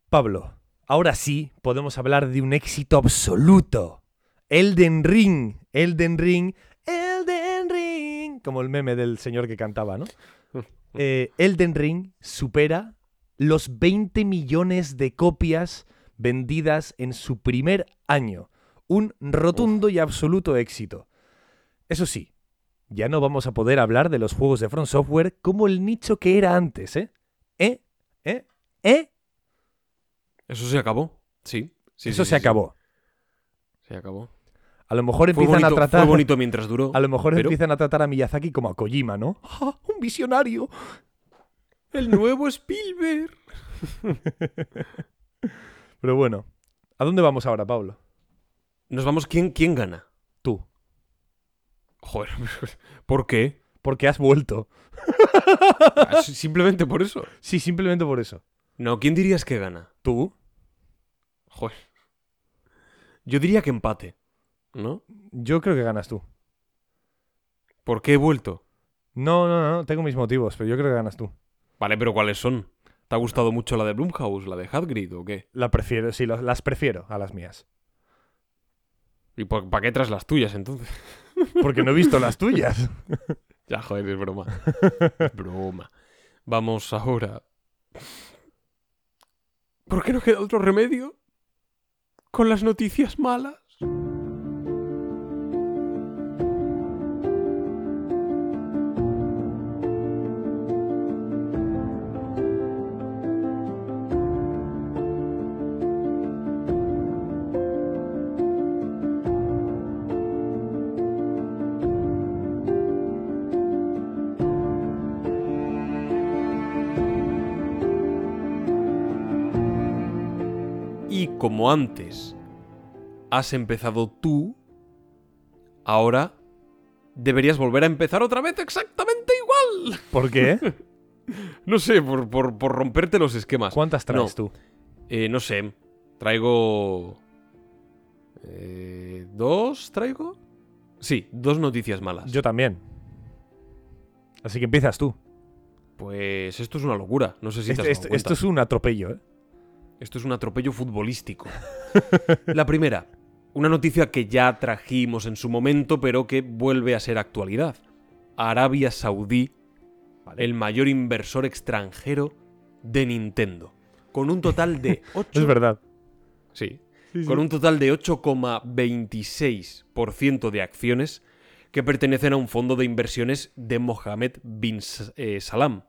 Pablo, ahora sí podemos hablar de un éxito absoluto. Elden Ring, Elden Ring, Elden Ring, como el meme del señor que cantaba, ¿no? Eh, Elden Ring supera los 20 millones de copias vendidas en su primer año. Un rotundo y absoluto éxito. Eso sí, ya no vamos a poder hablar de los juegos de Front Software como el nicho que era antes, ¿eh? ¿Eh? ¿Eh? ¿Eh? Eso se acabó. Sí. sí, Eso sí, se sí, acabó. Se acabó. A lo mejor Fue empiezan bonito, a tratar fue bonito mientras duró. a lo mejor pero- empiezan a tratar a Miyazaki como a Kojima, ¿no? ¡Ah, un visionario. El nuevo Spielberg. Pero bueno, ¿a dónde vamos ahora, Pablo? Nos vamos. ¿Quién, quién gana? Tú, Joder. ¿Por qué? porque has vuelto. Ah, si- Simplemente por eso. Sí, simplemente por eso. No, ¿quién dirías que gana? Tú, Joder. Yo diría que empate. ¿No? yo creo que ganas tú. ¿Por qué he vuelto? No, no, no, tengo mis motivos, pero yo creo que ganas tú. Vale, pero ¿cuáles son? ¿Te ha gustado mucho la de Blumhouse, la de Hadgrid o qué? La prefiero, sí, las prefiero a las mías. ¿Y para qué traes las tuyas entonces? Porque no he visto las tuyas. Ya, joder, es broma. Es broma. Vamos ahora. ¿Por qué no queda otro remedio? Con las noticias malas. Como antes has empezado tú, ahora deberías volver a empezar otra vez exactamente igual. ¿Por qué? No sé, por, por- por romperte los esquemas. ¿Cuántas traes tú? Eh, no sé, traigo... eh, ¿Dos traigo? Sí, dos noticias malas. Yo también. Así que empiezas tú. Pues esto es una locura, no sé si te has dado cuenta. esto es un atropello, ¿eh? Esto es un atropello futbolístico. La primera, una noticia que ya trajimos en su momento, pero que vuelve a ser actualidad. Arabia Saudí, el mayor inversor extranjero de Nintendo. Con un total de 8... Es verdad. Sí. Con un total de 8,26% de acciones que pertenecen a un fondo de inversiones de Mohammed bin eh, Salam,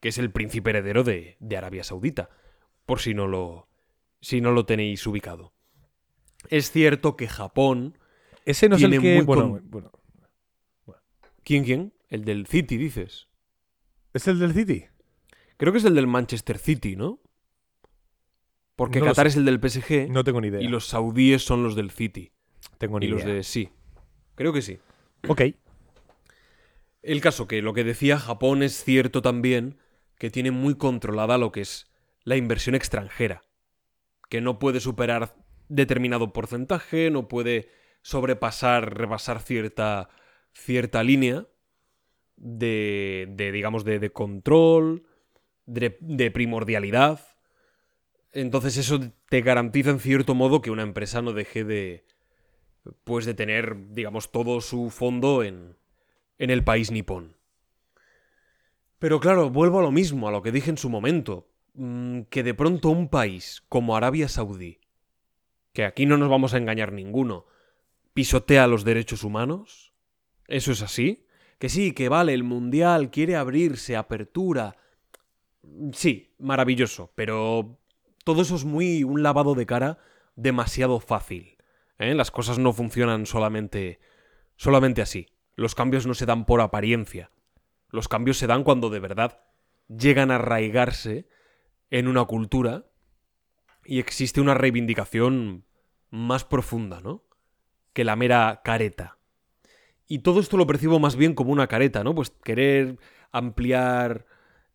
que es el príncipe heredero de, de Arabia Saudita, por si no, lo, si no lo tenéis ubicado. Es cierto que Japón... Ese no es el Tiene que. muy Bueno, con- bueno, ¿Quién, quién? El del City, dices. ¿Es el del City? Creo que es el del Manchester City, ¿no? Porque No Qatar es el del PSG No tengo ni idea. y los saudíes son los del City. tengo ni Y los idea. de sí. Creo que sí. Ok. El caso que lo que decía Japón es cierto también que tiene muy controlada lo que es la inversión extranjera. Que no puede superar determinado porcentaje, no puede sobrepasar, rebasar cierta, cierta línea de, de, digamos, de, control, de, de primordialidad. Entonces eso te garantiza en cierto modo que una empresa no deje de, pues de tener, digamos, todo su fondo en, en el país nipón. Pero claro, vuelvo a lo mismo, a lo que dije en su momento, que de pronto un país como Arabia Saudí, que aquí no nos vamos a engañar ninguno, pisotea los derechos humanos, ¿eso es así? Que sí, que vale, el mundial quiere abrirse, apertura. Sí, maravilloso, pero todo eso es muy un lavado de cara demasiado fácil. ¿eh? Las cosas no funcionan solamente, solamente así. Los cambios no se dan por apariencia. Los cambios se dan cuando de verdad llegan a arraigarse en una cultura y existe una reivindicación más profunda, ¿no? Que la mera careta. Y todo esto lo percibo más bien como una careta, ¿no? Pues querer ampliar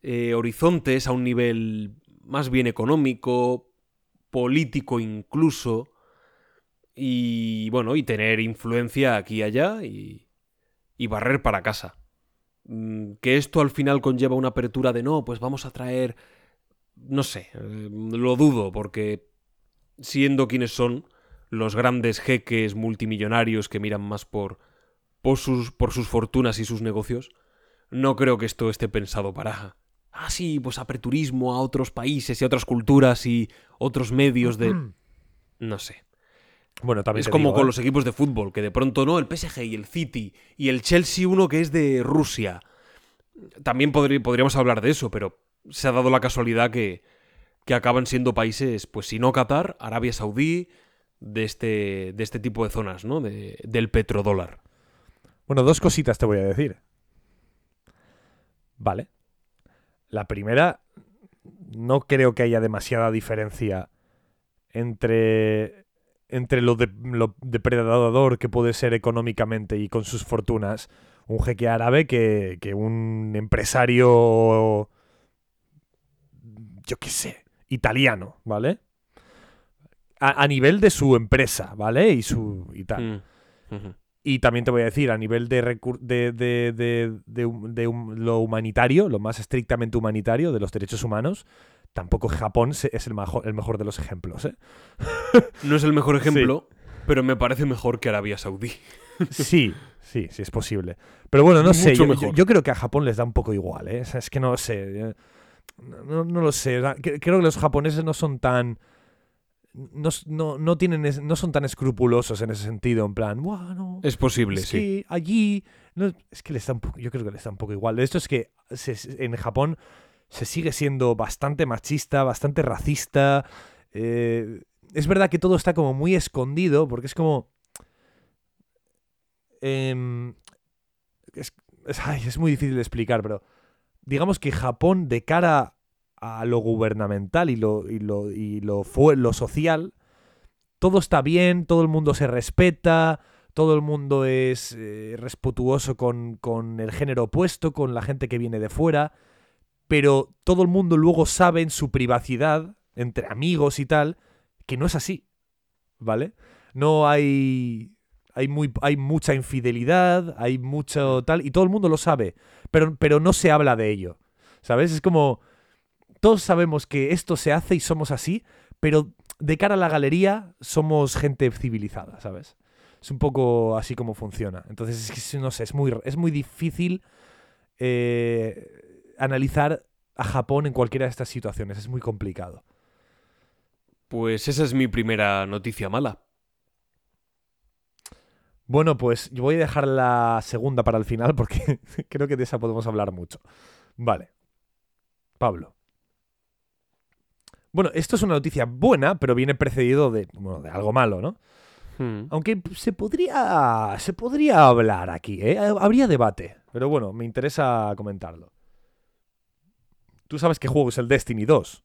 eh, horizontes a un nivel más bien económico, político incluso, y bueno, y tener influencia aquí y allá y, barrer para casa. Mm, Que esto al final conlleva una apertura de no, pues vamos a traer, no sé, eh, lo dudo, porque siendo quienes son los grandes jeques multimillonarios que miran más por, por, sus, por sus fortunas y sus negocios, no creo que esto esté pensado para... Ah, sí, pues aperturismo a otros países y a otras culturas y otros medios de... No sé. Bueno, también Es como digo, con ¿eh? los equipos de fútbol, que de pronto no, el PSG y el City y el Chelsea uno que es de Rusia. También podrí- podríamos hablar de eso, pero se ha dado la casualidad que, que acaban siendo países, pues si no Qatar, Arabia Saudí, de este, de este tipo de zonas, ¿no? De- del petrodólar. Bueno, dos cositas te voy a decir. Vale. La primera, no creo que haya demasiada diferencia entre, entre lo, de, lo depredador que puede ser económicamente y con sus fortunas un jeque árabe que, que un empresario, yo qué sé, italiano, ¿vale? A, a nivel de su empresa, ¿vale? Y su y tal. Mm. Y también te voy a decir, a nivel de, recur- de, de- de- hum- lo humanitario, lo más estrictamente humanitario de los derechos humanos, tampoco Japón es el, majo- el mejor de los ejemplos. ¿eh? No es el mejor ejemplo, pero me parece mejor que Arabia Saudí. Sí, sí, sí es posible. Pero bueno, no sé, yo, mejor. yo- yo creo que a Japón les da un poco igual. ¿eh? O sea, es que no sé. No, no lo sé. Creo que los japoneses no son tan... No, no, no tienen no son tan escrupulosos en ese sentido, en plan, "Buah, no, Es posible, Es sí. que allí. no, es que les da un poco. Yo creo que les da un poco igual. De esto es que se- en Japón se sigue siendo bastante machista, bastante racista. eh, es verdad que todo está como muy escondido, porque es como. em, es, es- ay, es muy difícil de explicar, pero. Digamos que Japón, de cara a lo gubernamental y lo, y lo, y lo, lo social, todo está bien, todo el mundo se respeta, todo el mundo es eh, respetuoso con, con el género opuesto, con la gente que viene de fuera, pero todo el mundo luego sabe en su privacidad, entre amigos y tal, que no es así, ¿vale? No hay... Hay, muy, hay mucha infidelidad, hay mucho tal, y todo el mundo lo sabe, pero, pero no se habla de ello, ¿sabes? Es como... Todos sabemos que esto se hace y somos así, pero de cara a la galería somos gente civilizada, ¿sabes? Es un poco así como funciona. Entonces, es que, no sé, es muy, es muy difícil eh, analizar a Japón en cualquiera de estas situaciones. Es muy complicado. Pues esa es mi primera noticia mala. Bueno, pues yo voy a dejar la segunda para el final porque creo que de esa podemos hablar mucho. Vale. Pablo. Bueno, esto es una noticia buena, pero viene precedido de, bueno, de algo malo, ¿no? Hmm. Aunque se podría. Se podría hablar aquí, ¿eh? Habría debate. Pero bueno, me interesa comentarlo. Tú sabes qué juego es el Destiny 2.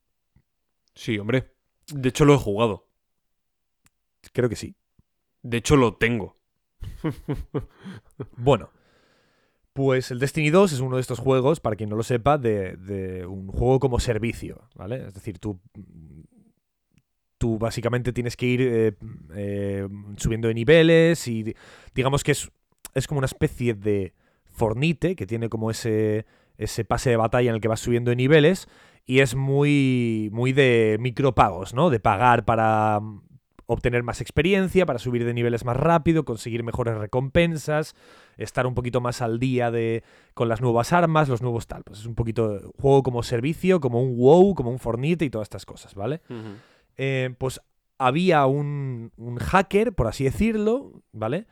Sí, hombre. De hecho, lo he jugado. Creo que sí. De hecho, lo tengo. Bueno. Pues el Destiny 2 es uno de estos juegos, para quien no lo sepa, de, un juego como servicio, ¿vale? Es decir, tú. Tú básicamente tienes que ir eh, eh, subiendo de niveles y digamos que es, es como una especie de Fornite que tiene como ese, ese pase de batalla en el que vas subiendo de niveles y es muy, muy de micropagos, ¿no? De pagar para obtener más experiencia, para subir de niveles más rápido, conseguir mejores recompensas, estar un poquito más al día de con las nuevas armas, los nuevos tal. Pues es un poquito juego como servicio, como un WoW, como un Fornite y todas estas cosas, ¿vale? eh, pues había un, un hacker, por así decirlo, ¿vale?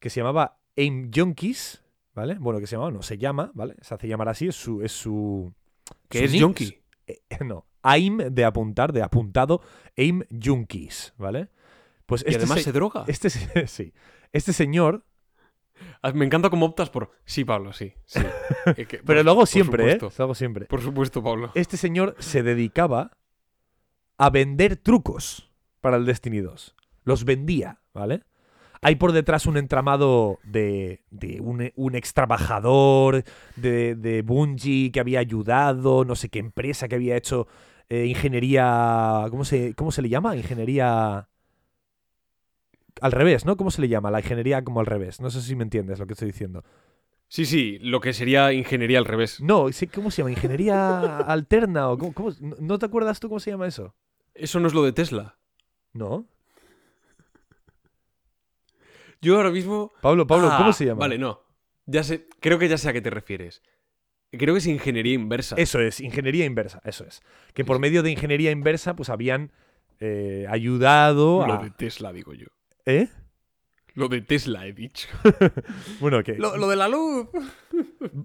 Que se llamaba Aim Junkies, ¿vale? Bueno, que se llamaba, no, se llama, ¿vale? Se hace llamar así, es su... Es su ¿Qué su es Yonki? eh, no, Aim de apuntar, de apuntado, Aim Junkies, ¿vale? Pues Y este, además se- se droga. este sí, este señor, Ah, Me encanta cómo optas por. Sí, Pablo, sí. sí. Que- pero por- lo hago por siempre, ¿eh? Lo hago siempre. Por supuesto, Pablo. Este señor se dedicaba a vender trucos para el Destiny 2. Los vendía, ¿vale? Hay por detrás un entramado de, de un, un ex trabajador de, de Bungie que había ayudado, no sé qué empresa que había hecho eh, ingeniería. ¿cómo se, ¿Cómo se le llama? Ingeniería. Al revés, ¿no? ¿Cómo se le llama? La ingeniería como al revés. No sé si me entiendes lo que estoy diciendo. Sí, sí, lo que sería ingeniería al revés. No, ¿cómo se llama? ¿Ingeniería alterna? o cómo- cómo- ¿No no te acuerdas tú cómo se llama eso? Eso no es lo de Tesla. No. Yo ahora mismo. Pablo, Pablo, Ah, ¿cómo se llama? Vale, no. Ya sé, creo que ya sé a qué te refieres. Creo que es ingeniería inversa. Eso es, ingeniería inversa, eso es. Que por medio de ingeniería inversa, pues habían eh, ayudado lo a... de Tesla, digo yo. ¿Eh? Lo de Tesla, he dicho. Bueno, que Lo, lo de la luz.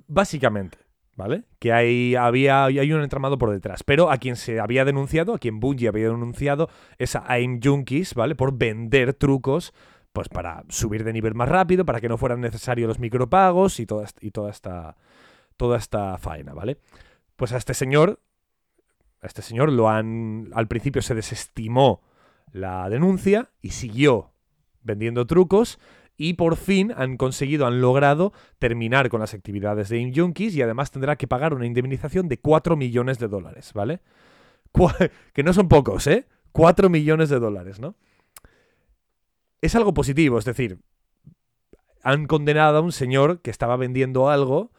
básicamente, ¿vale? Que hay, había, hay un entramado por detrás. Pero a quien se había denunciado, a quien Bungie había denunciado, es a AIM Junkies, ¿vale? Por vender trucos, pues para subir de nivel más rápido, para que no fueran necesarios los micropagos y toda, y toda esta. Toda esta faena, ¿vale? Pues a este señor. A este señor lo han. Al principio se desestimó la denuncia y siguió vendiendo trucos. Y por fin han conseguido, han logrado terminar con las actividades de AIM Junkies y además tendrá que pagar una indemnización de 4 millones de dólares, ¿vale? Que no son pocos, ¿eh? 4 millones de dólares, ¿no? Es algo positivo, es decir, han condenado a un señor que estaba vendiendo algo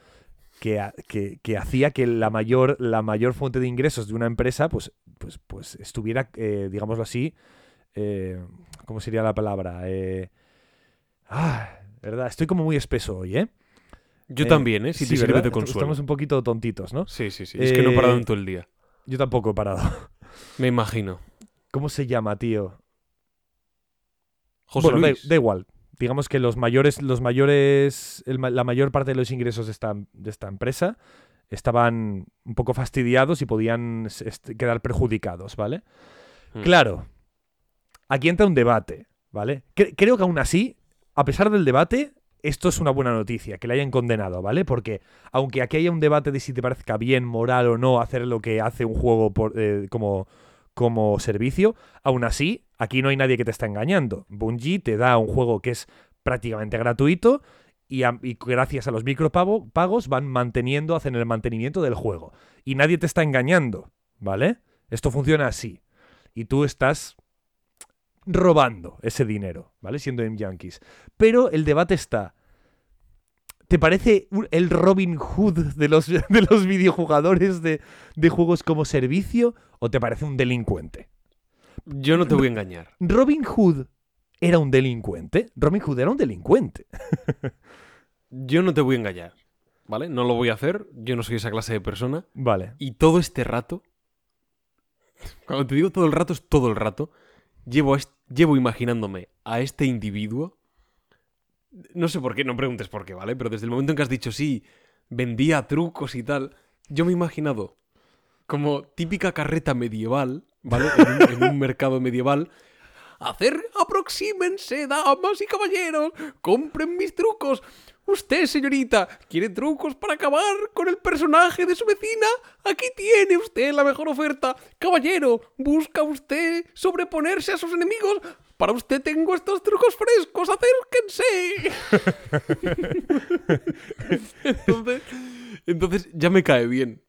que, que- que hacía que la mayor, la mayor fuente de ingresos de una empresa pues, pues, pues estuviera, eh, digámoslo así, eh, ¿cómo sería la palabra? Eh, ah, verdad, estoy como muy espeso hoy, ¿eh? Yo también, ¿eh? Si sí, te sirve de consuelo. Estamos un poquito tontitos, ¿no? Sí, sí, sí. Es que no he parado en todo el día. Yo tampoco he parado. Me imagino. ¿Cómo se llama, tío? José bueno, da, Luis. da igual. Digamos que los mayores, los mayores, el la mayor parte de los ingresos de esta, de esta empresa estaban un poco fastidiados y podían s- est- quedar perjudicados, ¿vale? Mm. Claro, aquí entra un debate, ¿vale? Cre- creo que aún así, a pesar del debate, esto es una buena noticia, que le hayan condenado, ¿vale? Porque aunque aquí haya un debate de si te parezca bien, moral o no hacer lo que hace un juego por, eh, como, como servicio, aún así, aquí no hay nadie que te está engañando. Bungie te da un juego que es prácticamente gratuito y, gracias a los micropagos van manteniendo, hacen el mantenimiento del juego. Y nadie te está engañando, ¿vale? Esto funciona así. Y tú estás robando ese dinero, ¿vale? Siendo en Yankees. Pero el debate está. ¿Te parece el Robin Hood de los, de videojugadores de, de juegos como servicio o te parece un delincuente? Yo no te voy a engañar. ¿Robin Hood era un delincuente? Robin Hood era un delincuente. Yo no te voy a engañar. ¿Vale? No lo voy a hacer. Yo no soy esa clase de persona. Vale. Y todo este rato. Cuando te digo todo el rato, es todo el rato. Llevo, llevo imaginándome a este individuo. No sé por qué, no preguntes por qué, ¿vale? Pero desde el momento en que has dicho sí, vendía trucos y tal, yo me he imaginado como típica carreta medieval, ¿vale? En un, mercado medieval. Hacer, aproxímense, damas y caballeros, compren mis trucos. Usted, señorita, ¿quiere trucos para acabar con el personaje de su vecina? Aquí tiene usted la mejor oferta. Caballero, ¿busca usted sobreponerse a sus enemigos? Para usted tengo estos trucos frescos, acérquense. entonces, entonces ya me cae bien.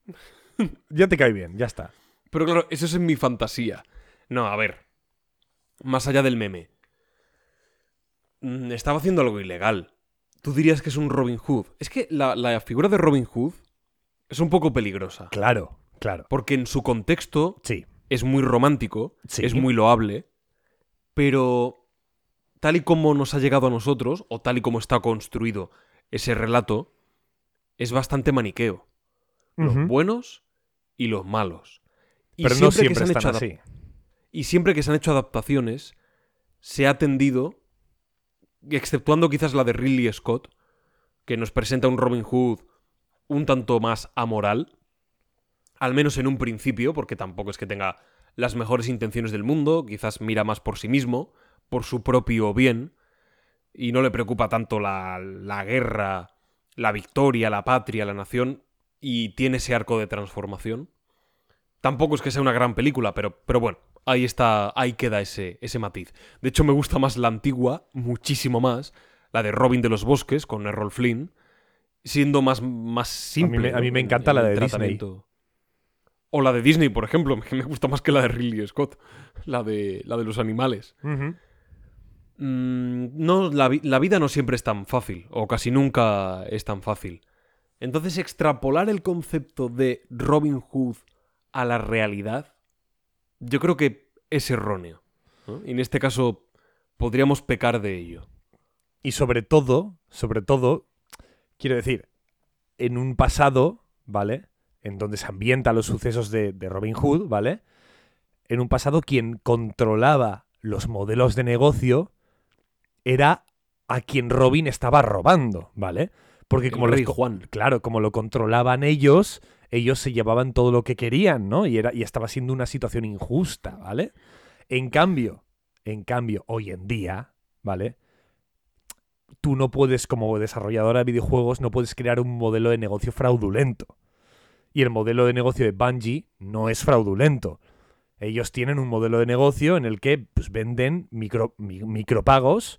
Ya te cae bien, ya está. Pero claro, eso es en mi fantasía. No, a ver. Más allá del meme. Mm, Estaba haciendo algo ilegal. Tú dirías que es un Robin Hood. Es que la, la figura de Robin Hood es un poco peligrosa. Claro, claro. Porque en su contexto Sí. es muy romántico, Sí. es muy loable, pero tal y como nos ha llegado a nosotros, o tal y como está construido ese relato, es bastante maniqueo. Los buenos y los malos. Y Pero no que siempre se han están hecho así. Y siempre que se han hecho adaptaciones, se ha tendido, exceptuando quizás la de Ridley Scott, que nos presenta un Robin Hood un tanto más amoral, al menos en un principio, porque tampoco es que tenga las mejores intenciones del mundo, quizás mira más por sí mismo, por su propio bien, y no le preocupa tanto la, la guerra, la victoria, la patria, la nación, y tiene ese arco de transformación. Tampoco es que sea una gran película, pero, pero bueno, ahí está, ahí queda ese, ese matiz. De hecho, me gusta más la antigua, muchísimo más, la de Robin de los Bosques con Errol Flynn, siendo más, más simple. me- a mí me en- encanta en la de Disney. tratamiento. O la de Disney, por ejemplo, que me gusta más que la de Ridley Scott, la de, la de los animales. Mm, no, la vida no siempre es tan fácil, o casi nunca es tan fácil. Entonces, extrapolar el concepto de Robin Hood a la realidad, yo creo que es erróneo. Y en este caso, podríamos pecar de ello. Y sobre todo, sobre todo, quiero decir, en un pasado, ¿vale? En donde se ambientan los sucesos de, de Robin Hood, ¿vale? En un pasado quien controlaba los modelos de negocio era a quien Robin estaba robando, ¿vale? Porque El como rey Juan. claro, como lo controlaban ellos, ellos se llevaban todo lo que querían, ¿no? Y, era, y estaba siendo una situación injusta, ¿vale? En cambio, en cambio, hoy en día, ¿vale? Tú no puedes, como desarrolladora de videojuegos, no puedes crear un modelo de negocio fraudulento. Y el modelo de negocio de Bungie no es fraudulento. Ellos tienen un modelo de negocio en el que pues, venden micro, mi- micropagos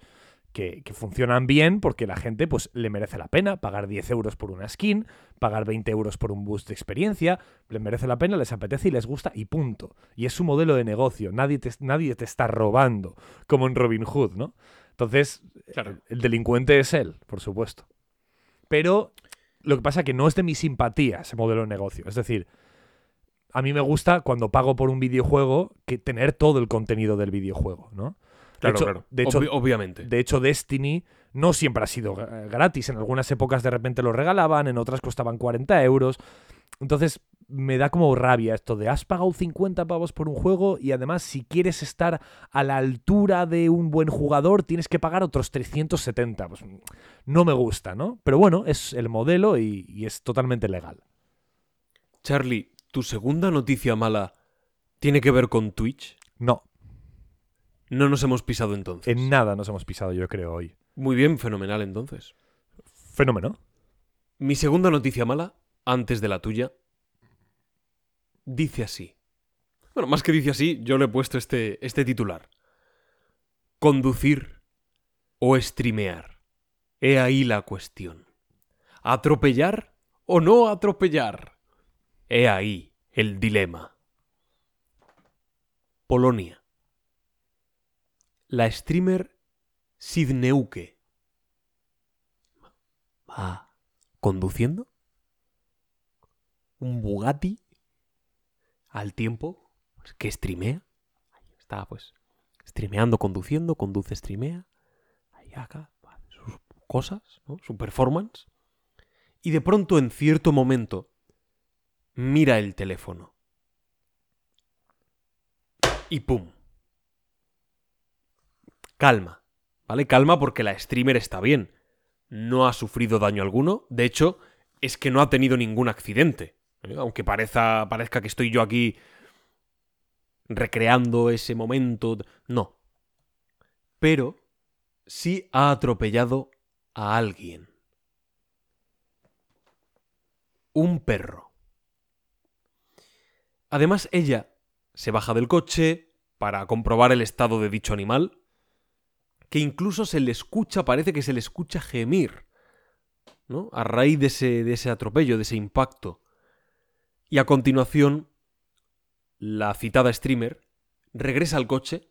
que, que funcionan bien porque la gente pues, le merece la pena pagar 10 euros por una skin, pagar 20 euros por un boost de experiencia, le merece la pena, les apetece y les gusta y punto. Y es su modelo de negocio, nadie te, nadie te está robando, como en Robin Hood, ¿no? Entonces, Claro. el delincuente es él, por supuesto. Pero lo que pasa es que no es de mi simpatía ese modelo de negocio. Es decir, a mí me gusta cuando pago por un videojuego que tener todo el contenido del videojuego, ¿no? De Claro, hecho- claro. de hecho- Obvi- obviamente. De hecho, Destiny no siempre ha sido gra- gratis. En algunas épocas de repente lo regalaban, en otras costaban 40 euros. Entonces me da como rabia esto de has pagado 50 pavos por un juego y además si quieres estar a la altura de un buen jugador tienes que pagar otros 370. Pues no me gusta, ¿no? Pero bueno, es el modelo y, y es totalmente legal. Charlie, ¿tu segunda noticia mala tiene que ver con Twitch? No, No nos hemos pisado entonces. en nada nos hemos pisado yo creo hoy. Muy bien, fenomenal entonces. Fenómeno. Mi segunda noticia mala, antes de la tuya, dice así. Bueno, más que dice así, yo le he puesto este, este titular. Conducir o streamear. He ahí la cuestión. ¿Atropellar o no atropellar? He ahí el dilema. Polonia. La streamer Sidneuke va conduciendo un Bugatti al tiempo pues, que streamea. Ahí está, pues, streameando, conduciendo, conduce, streamea. Ahí acá, sus cosas, ¿no? Su performance. Y de pronto, en cierto momento, mira el teléfono. Y ¡pum! Calma, ¿vale? Calma porque la streamer está bien. No ha sufrido daño alguno. De hecho, es que no ha tenido ningún accidente. ¿eh? Aunque parezca, parezca que estoy yo aquí recreando ese momento. No. Pero sí ha atropellado a alguien. Un perro. Además, ella se baja del coche para comprobar el estado de dicho animal, que incluso se le escucha, parece que se le escucha gemir, ¿no? A raíz de ese, de ese atropello, de ese impacto. Y a continuación, la citada streamer regresa al coche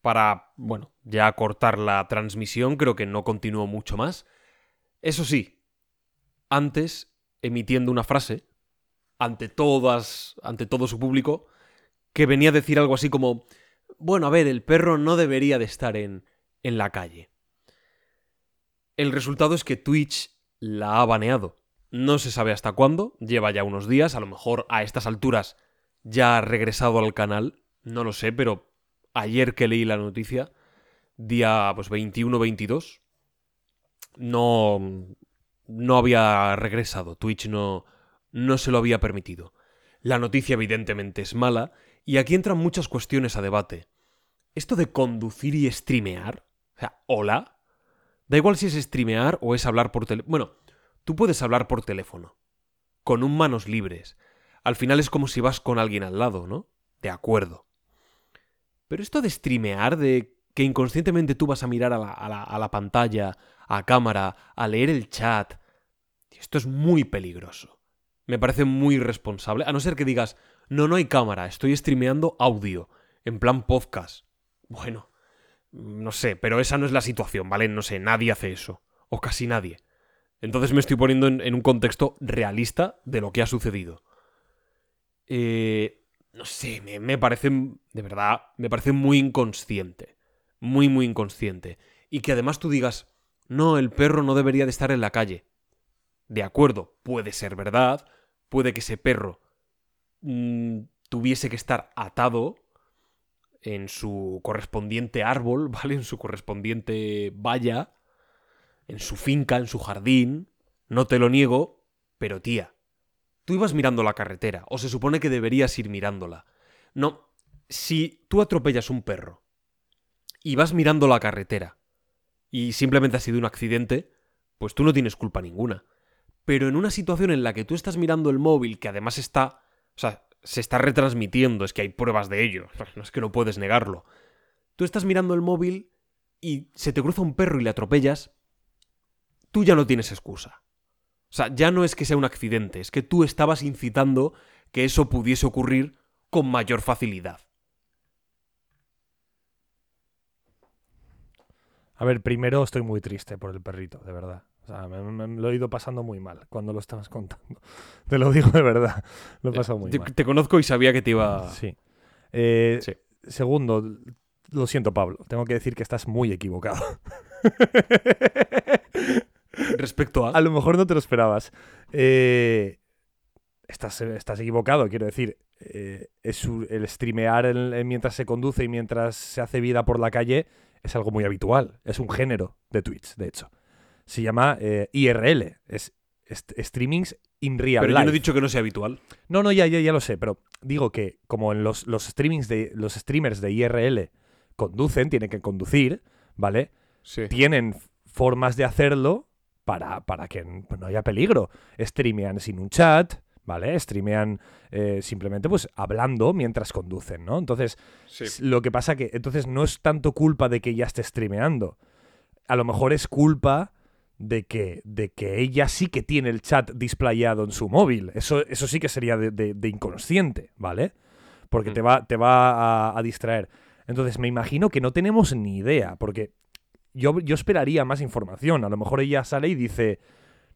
para, bueno, ya cortar la transmisión, creo que no continuó mucho más. Eso sí, antes emitiendo una frase ante todas, ante todo su público, que venía a decir algo así como, bueno, a ver, el perro no debería de estar en, en la calle. El resultado es que Twitch la ha baneado. No se sabe hasta cuándo, lleva ya unos días, a lo mejor a estas alturas ya ha regresado al canal, no lo sé, pero ayer que leí la noticia, día pues 21-22, no, no había regresado, Twitch no, no se lo había permitido. La noticia evidentemente es mala y aquí entran muchas cuestiones a debate. Esto de conducir y streamear, o sea, hola, da igual si es streamear o es hablar por teléfono. Bueno, tú puedes hablar por teléfono, con un manos libres. Al final es como si vas con alguien al lado, ¿no? De acuerdo. Pero esto de streamear, de que inconscientemente tú vas a mirar a la, a la, a la pantalla, a cámara, a leer el chat, esto es muy peligroso. Me parece muy irresponsable, a no ser que digas, no, no hay cámara, estoy streameando audio, en plan podcast. Bueno, no sé, pero esa no es la situación, ¿vale? No sé, nadie hace eso, o casi nadie. Entonces me estoy poniendo en, en un contexto realista de lo que ha sucedido. Eh, no sé, me, me parece, de verdad, me parece muy inconsciente. Muy, muy inconsciente. Y que además tú digas, no, el perro no debería de estar en la calle. De acuerdo, puede ser verdad, puede que ese perro mm, tuviese que estar atado en su correspondiente árbol, ¿vale? En su correspondiente valla, en su finca, en su jardín. No te lo niego, pero tía, tú ibas mirando la carretera, o se supone que deberías ir mirándola. No, si tú atropellas un perro y vas mirando la carretera y simplemente ha sido un accidente, pues tú no tienes culpa ninguna. Pero en una situación en la que tú estás mirando el móvil, que además está... O sea, se está retransmitiendo, es que hay pruebas de ello, no es que no puedes negarlo. Tú estás mirando el móvil y se te cruza un perro y le atropellas, tú ya no tienes excusa. O sea, ya no es que sea un accidente, es que tú estabas incitando que eso pudiese ocurrir con mayor facilidad. A ver, primero estoy muy triste por el perrito, de verdad. Sea, me, me- lo he ido pasando muy mal cuando lo estabas contando. Te lo digo de verdad. Lo he pasado muy Te, mal. te conozco y sabía que te iba... Sí. Eh, Sí. Segundo, lo siento, Pablo. Tengo que decir que estás muy equivocado. Respecto a... A lo mejor no te lo esperabas. Eh, estás, estás equivocado, quiero decir. Eh, es el streamear el- mientras se conduce y mientras se hace vida por la calle es algo muy habitual. Es un género de Twitch, de hecho. Se llama eh, IRL. Es streamings in real Pero life. yo no he dicho que no sea habitual. No, no, ya, ya, ya lo sé, pero digo que como en los, los streamings de los streamers de IRL conducen, tienen que conducir, ¿vale? Sí. Tienen formas de hacerlo para, para que no haya peligro. Streamean sin un chat, ¿vale? Streamean eh, simplemente pues hablando mientras conducen, ¿no? Entonces, Lo que pasa que entonces no es tanto culpa de que ella esté streameando. A lo mejor es culpa de que, de que ella sí que tiene el chat displayado en su móvil. Eso, eso sí que sería de, de- de inconsciente, ¿vale? Porque Mm. te va, te va a, a distraer. Entonces me imagino que no tenemos ni idea, porque yo, yo esperaría más información. A lo mejor ella sale y dice,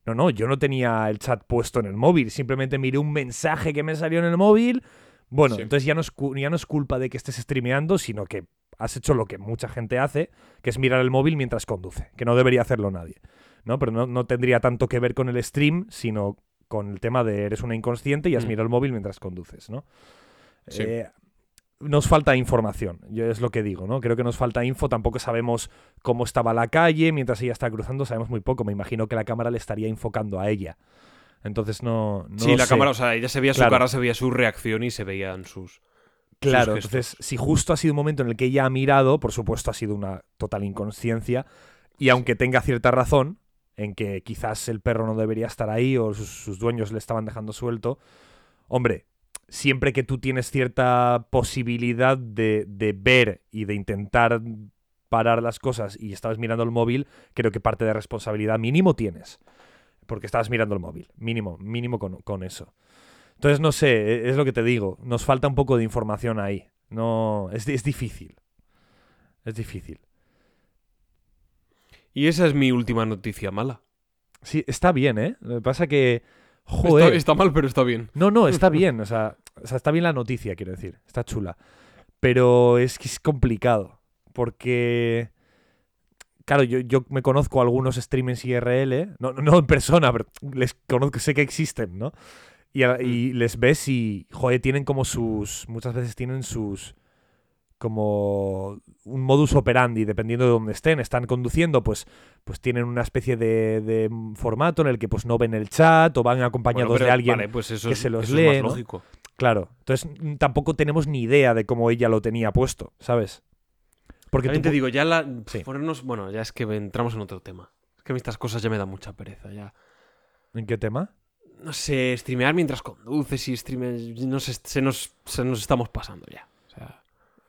no, no, yo no tenía el chat puesto en el móvil, simplemente miré un mensaje que me salió en el móvil. Bueno, Sí. entonces ya no, es, ya no es culpa de que estés streameando, sino que has hecho lo que mucha gente hace, que es mirar el móvil mientras conduce, que no debería hacerlo nadie. ¿No? Pero no, no tendría tanto que ver con el stream, sino con el tema de eres una inconsciente y has Mm. mirado el móvil mientras conduces, ¿no? Sí. Eh, nos falta información, yo es lo que digo, ¿no? Creo que nos falta info, tampoco sabemos cómo estaba la calle mientras ella está cruzando, sabemos muy poco, me imagino que la cámara le estaría enfocando a ella. Entonces no... no sí, la sé. cámara, o sea, ella se veía Claro. su cara, se veía su reacción y se veían sus... Claro, entonces si justo ha sido un momento en el que ella ha mirado, por supuesto ha sido una total inconsciencia, y aunque tenga cierta razón en que quizás el perro no debería estar ahí o sus, dueños le estaban dejando suelto, hombre, siempre que tú tienes cierta posibilidad de, de ver y de intentar parar las cosas y estabas mirando el móvil, creo que parte de responsabilidad mínimo tienes. Porque estabas mirando el móvil. Mínimo, mínimo con, con eso. Entonces, no sé, e- es lo que te digo. Nos falta un poco de información ahí. No, es, es difícil. Es difícil. Y esa es mi última noticia mala. Sí, está bien, ¿eh? Lo que pasa que... Está, mal, pero está bien. No, no, está bien. O sea, o sea, está bien la noticia, quiero decir. Está chula. Pero es que es complicado. Porque. Claro, yo, yo me conozco a algunos streamers IRL. No, no en persona, pero les conozco, sé que existen, ¿no? Y, a- y les ves y, joder, tienen como sus. Muchas veces tienen sus. Como un modus operandi, dependiendo de dónde estén. Están conduciendo, pues, pues tienen una especie de, de formato en el que pues no ven el chat o van acompañados Bueno, pero, de alguien Vale, pues eso, que es, se los eso lee, es más ¿no? lógico. Claro. Entonces mm, tampoco tenemos ni idea de cómo ella lo tenía puesto, ¿sabes? Porque También tú te digo, ya la. Sí. Ponernos. Bueno, ya es que entramos en otro tema. Es que a mí estas cosas ya me dan mucha pereza. Ya. ¿En qué tema? No sé, streamear mientras conduces y streames. No sé, se nos, se nos estamos pasando ya.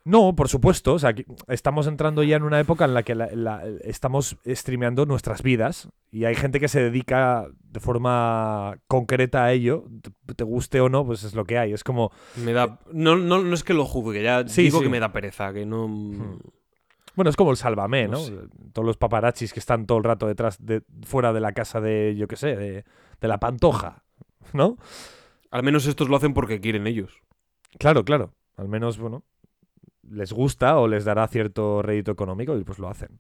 No, por supuesto. O sea, estamos entrando ya en una época en la que la- la- estamos streameando nuestras vidas y hay gente que se dedica de forma concreta a ello. Te, te guste o no, pues es lo que hay. Es como... Me da. No, no, no es que lo juzgue, ya Sí, digo sí. que me da pereza, que no. Hmm. Bueno, es como el Sálvame, No ¿no? sé. Todos los paparazzis que están todo el rato detrás, de, fuera de la casa de, yo qué sé, de, de la Pantoja, ¿no? Al menos estos lo hacen porque quieren ellos. Claro, claro. Al menos, bueno, les gusta o les dará cierto rédito económico y pues lo hacen.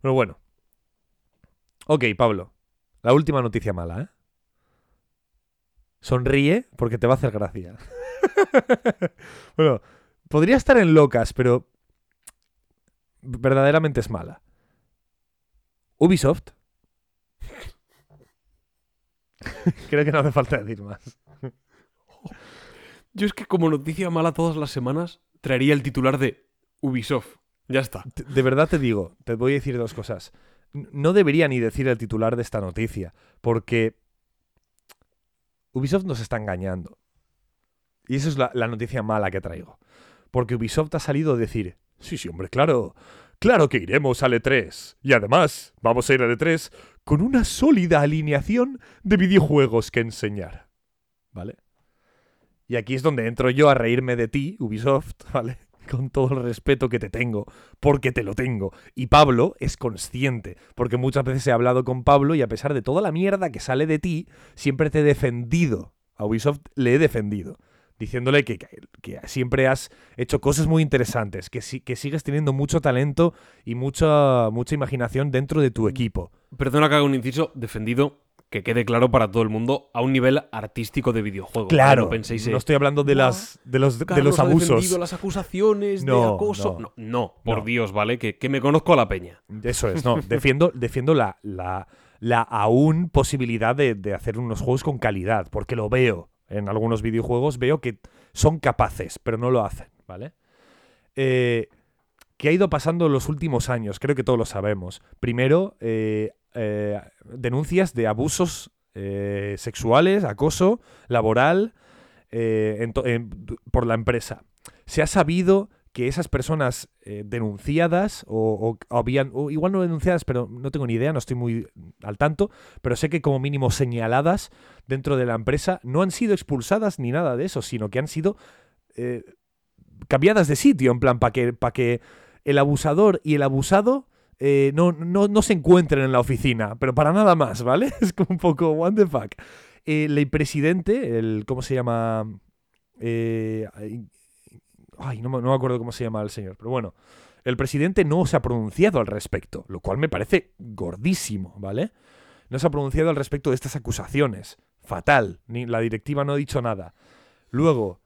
Pero bueno. Ok, Pablo. La última noticia mala, ¿eh? Sonríe porque te va a hacer gracia. bueno, podría estar en locas, pero verdaderamente es mala. Ubisoft. Creo que no hace falta decir más. Yo es que como noticia mala todas las semanas traería el titular de Ubisoft. Ya está. De verdad te digo, te voy a decir dos cosas. No debería ni decir el titular de esta noticia, porque Ubisoft nos está engañando. Y esa es la, la noticia mala que traigo. Porque Ubisoft ha salido a decir, sí, sí, hombre, claro, claro que iremos al E3. Y además, vamos a ir al E3 con una sólida alineación de videojuegos que enseñar. ¿Vale? Y aquí es donde entro yo a reírme de ti, Ubisoft, ¿vale? Con todo el respeto que te tengo, porque te lo tengo. Y Pablo es consciente, porque muchas veces he hablado con Pablo y a pesar de toda la mierda que sale de ti, siempre te he defendido. A Ubisoft le he defendido, diciéndole que, que- que siempre has hecho cosas muy interesantes, que, si- que sigues teniendo mucho talento y mucha, mucha imaginación dentro de tu equipo. Perdona que haga un inciso defendido, que quede claro para todo el mundo, a un nivel artístico de videojuego. Claro, No penséis, eh, no estoy hablando de, "Buah, las, de los, de los abusos. las acusaciones de No, acoso. no. No, no, por No. Dios, ¿vale? Que, que me conozco a la peña. Eso es, no. Defiendo, defiendo la, la, la aún posibilidad de, de hacer unos juegos con calidad, porque lo veo. En algunos videojuegos veo que son capaces, pero no lo hacen, ¿vale? Eh, ¿Qué ha ido pasando en los últimos años? Creo que todos lo sabemos. Primero, eh, eh, denuncias de abusos eh, sexuales, acoso laboral eh, por la empresa. Se ha sabido que esas personas denunciadas o, habían, o igual no denunciadas, pero no tengo ni idea, no estoy muy al tanto, pero sé que como mínimo señaladas dentro de la empresa no han sido expulsadas ni nada de eso, sino que han sido cambiadas de sitio, en plan, para que, que el abusador y el abusado eh, no, no, se encuentren en la oficina, pero para nada más, ¿vale? Es como un poco, what the fuck. El, el presidente, el, ¿cómo se llama? Eh, ay, no, no me acuerdo cómo se llama el señor, pero bueno. El presidente no se ha pronunciado al respecto, lo cual me parece gordísimo, ¿vale? No se ha pronunciado al respecto de estas acusaciones. Fatal. Ni la directiva no ha dicho nada. Luego,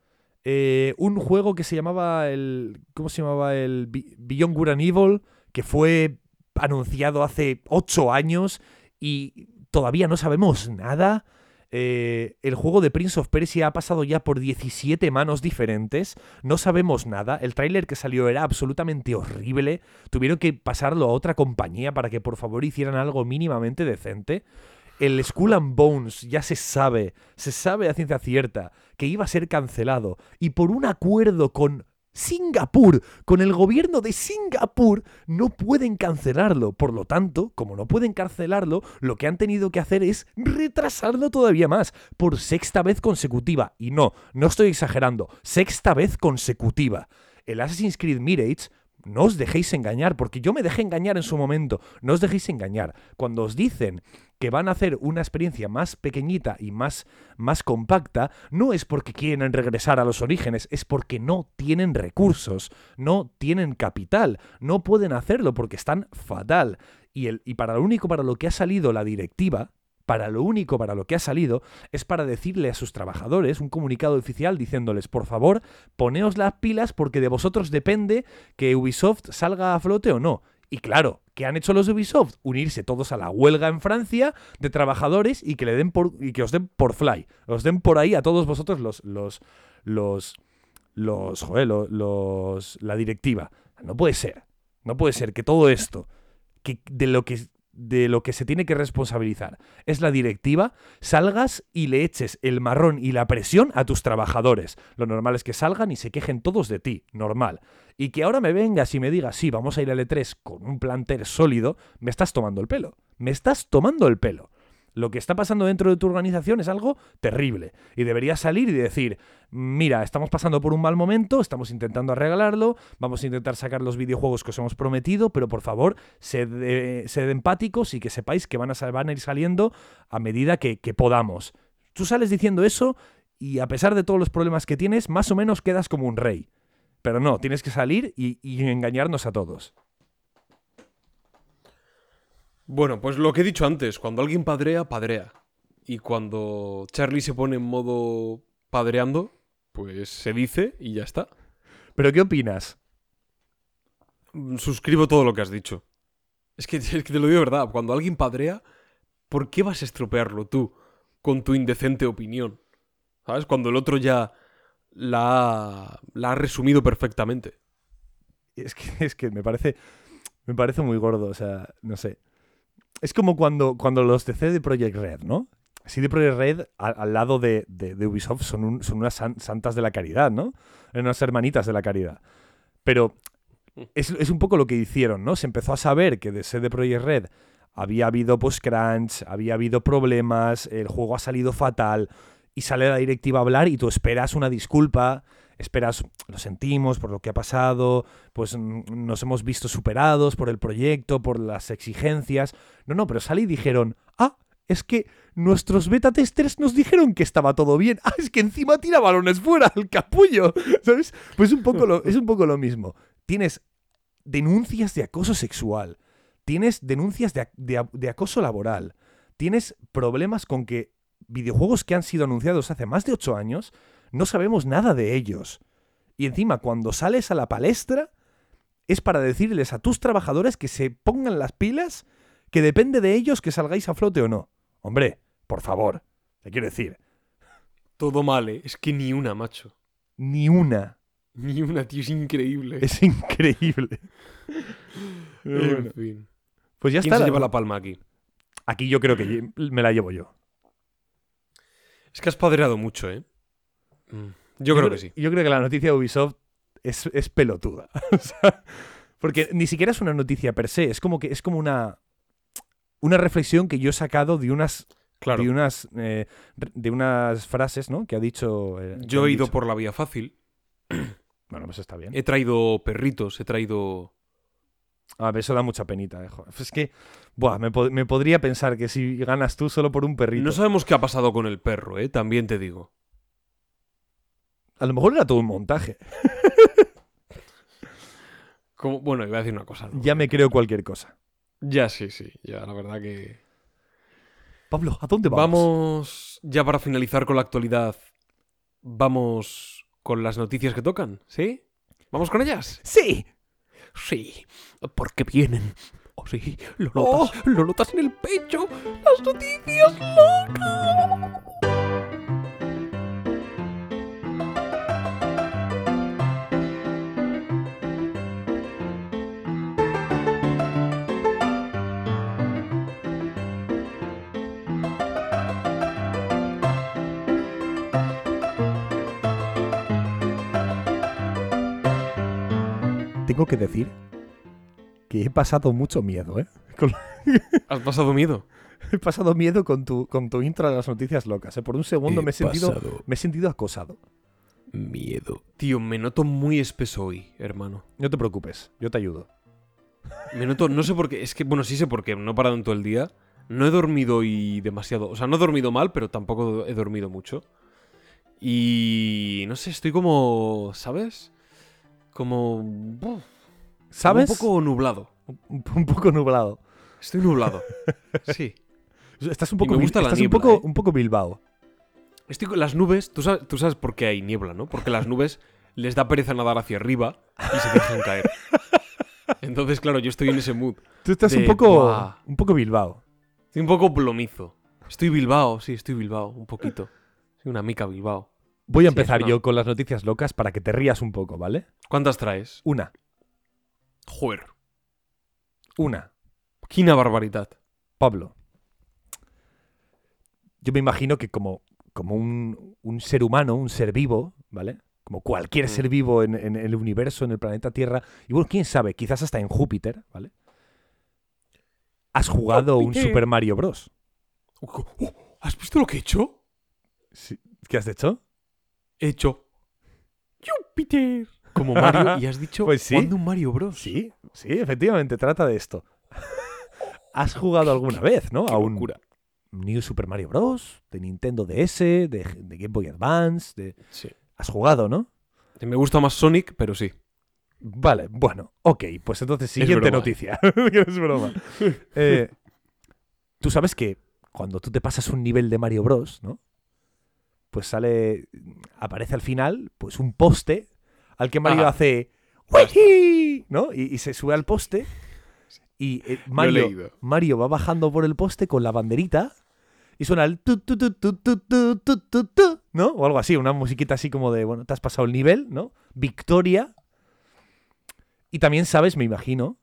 eh, un juego que se llamaba el. ¿Cómo se llamaba? El Beyond Good and Evil, que fue anunciado hace ocho años y todavía no sabemos nada. Eh, el juego de Prince of Persia ha pasado ya por 17 manos diferentes. No sabemos nada. El tráiler que salió era absolutamente horrible. Tuvieron que pasarlo a otra compañía para que por favor hicieran algo mínimamente decente. El Skull and Bones ya se sabe, se sabe a ciencia cierta que iba a ser cancelado. Y por un acuerdo con Singapur, con el gobierno de Singapur, no pueden cancelarlo. Por lo tanto, como no pueden cancelarlo, lo que han tenido que hacer es retrasarlo todavía más, por sexta vez consecutiva. Y no, no estoy exagerando, sexta vez consecutiva. El Assassin's Creed Mirage no os dejéis engañar, porque yo me dejé engañar en su momento. No os dejéis engañar. Cuando os dicen que van a hacer una experiencia más pequeñita y más, más compacta, no es porque quieren regresar a los orígenes, es porque no tienen recursos, no tienen capital, no pueden hacerlo porque están fatal. Y, el, y para lo único para lo que ha salido la directiva, para lo único para lo que ha salido, es para decirle a sus trabajadores un comunicado oficial diciéndoles, por favor, poneos las pilas porque de vosotros depende que Ubisoft salga a flote o no. Y claro, ¿qué han hecho los Ubisoft? Unirse todos a la huelga en Francia de trabajadores y que le den por y que os den por fly, os den por ahí a todos vosotros los los los los joder, lo- los, la directiva. No puede ser. No puede ser que todo esto que de lo que de lo que se tiene que responsabilizar es la directiva, salgas y le eches el marrón y la presión a tus trabajadores. Lo normal es que salgan y se quejen todos de ti, normal. Y que ahora me vengas y me digas, sí, vamos a ir al E3 con un plantel sólido, me estás tomando el pelo. Me estás tomando el pelo. Lo que está pasando dentro de tu organización es algo terrible. Y deberías salir y decir, mira, estamos pasando por un mal momento, estamos intentando arreglarlo, vamos a intentar sacar los videojuegos que os hemos prometido, pero por favor, sed, eh, empáticos y que sepáis que van a, van ir saliendo a medida que, que podamos. Tú sales diciendo eso y a pesar de todos los problemas que tienes, más o menos quedas como un rey. Pero no, tienes que salir y engañarnos a todos. Bueno, pues lo que he dicho antes, cuando alguien padrea, padrea. Y cuando Charlie se pone en modo padreando, pues se dice y ya está. Pero ¿qué opinas? Mm, Suscribo todo lo que has dicho. Es que, es que te lo digo de verdad. Cuando alguien padrea, ¿por qué vas a estropearlo tú con tu indecente opinión? ¿Sabes? Cuando el otro ya la ha, la ha resumido perfectamente. Es que, es que me parece. Me parece muy gordo, o sea, no sé. Es como cuando, cuando los de CD Projekt Red, ¿no? CD Projekt Red, al, lado de, de- Ubisoft, son, son unas san- santas de la caridad, ¿no? Unas hermanitas de la caridad. Pero es, es un poco lo que hicieron, ¿no? Se empezó a saber que de CD Projekt Red había habido post-crunch, había habido problemas, el juego ha salido fatal, y sale la directiva a hablar y tú esperas una disculpa, esperas, lo sentimos por lo que ha pasado, pues mm, nos hemos visto superados por el proyecto, por las exigencias. No, no, pero sale y dijeron, ah, es que nuestros beta testers nos dijeron que estaba todo bien. Ah, es que encima tira balones fuera al capullo, ¿sabes? Pues un poco lo, es un poco lo mismo. Tienes denuncias de acoso sexual, tienes denuncias de, de acoso laboral, tienes problemas con que videojuegos que han sido anunciados hace más de 8 años, no sabemos nada de ellos. Y encima, cuando sales a la palestra, es para decirles a tus trabajadores que se pongan las pilas, que depende de ellos que salgáis a flote o no. Hombre, por favor, te quiero decir, Todo mal, ¿eh? Es que ni una, macho. ni una. Ni una, tío, es increíble. Es increíble. En fin. pues ya ¿Quién está. se lleva la palma aquí? Aquí yo creo que me la llevo yo. Es que has padreado mucho, ¿eh? Mm, Yo, creo que sí. Yo creo que la noticia de Ubisoft es, es pelotuda. O sea, porque ni siquiera es una noticia per se, es como que es como una una reflexión que yo he sacado de unas Claro. de unas eh, de unas frases, ¿no? Que ha dicho. eh, Yo he ido dicho. por la vía fácil. Bueno, pues está bien. He traído perritos, he traído. A ver, eso da mucha penita. eh, joder. Es que, buah, me, po- me podría pensar que si ganas tú solo por un perrito. No sabemos qué ha pasado con el perro, ¿eh? También te digo. A lo mejor era todo un montaje. Como... Bueno, iba a decir una cosa. ¿no? Ya me creo cualquier cosa. Ya sí, sí. Ya, la verdad que. Pablo, ¿a dónde vamos? Vamos, ya para finalizar con la actualidad, vamos con las noticias que tocan, ¿sí? ¿Vamos con ellas? Sí. Sí, porque vienen. Oh, sí, lo Oh. notas, lo notas en el pecho. Las noticias locas. Tengo que decir que he pasado mucho miedo, ¿eh? Con- ¿Has pasado miedo? he pasado miedo con tu, con tu intro de las noticias locas. ¿eh? Por un segundo me he sentido, me he sentido acosado. miedo. Tío, me noto muy espeso hoy, hermano. No te preocupes, yo te ayudo. Me noto, no sé por qué, es que, bueno, sí sé por qué, no he parado en todo el día. No he dormido hoy demasiado, o sea, no he dormido mal, pero tampoco he dormido mucho. Y no sé, estoy como, ¿sabes? Como... uf, ¿Sabes? Un poco nublado. Un, un poco nublado. Estoy nublado. Sí. Estás un Y poco, me gusta la estás un, niebla, poco, ¿eh? un poco Bilbao. Estoy con las nubes, tú sabes, tú sabes por qué hay niebla, ¿no? Porque las nubes les da pereza nadar hacia arriba y se dejan caer. Entonces, claro, yo estoy en ese mood. Tú estás un poco, "Buah". un poco Bilbao. Estoy un poco plomizo. Estoy Bilbao, sí, estoy Bilbao, un poquito. Soy una mica Bilbao. Voy a empezar yo con las noticias locas para que te rías un poco, ¿vale? ¿Cuántas traes? Una, Joder. una. Quina barbaridad. Pablo. Yo me imagino que como, como un, un ser humano, un ser vivo, ¿vale? Como cualquier Mm. ser vivo en, en el universo, en el planeta Tierra, y bueno, quién sabe, quizás hasta en Júpiter, ¿vale? Has jugado un. Super Mario Bros. Oh, ¿Has visto lo que he hecho? Sí. ¿Qué has hecho? He hecho. Júpiter. Como Mario. Y has dicho. Pues sí. jugando un Mario Bros. Sí, sí, efectivamente, trata de esto. ¿Has jugado alguna vez, no? Qué A un locura. New Super Mario Bros. de Nintendo DS, de, de Game Boy Advance, de... Sí. Has jugado, ¿no? Me gusta más Sonic, pero sí. Vale, bueno, ok, pues entonces Es siguiente noticia. Es broma. Eh, Tú sabes que cuando tú te pasas un nivel de Mario Bros, ¿no? Pues sale, aparece al final, pues un poste al que Mario Ajá. hace ¡Uy! ¿no? Y, y se sube al poste y eh, Mario. Mario va bajando por el poste con la banderita y suena el tu, tu, tu, tu, tu, tu, tu, tu, ¿no? O algo así, una musiquita así como de, bueno, te has pasado el nivel, ¿no? Victoria. Y también sabes, me imagino,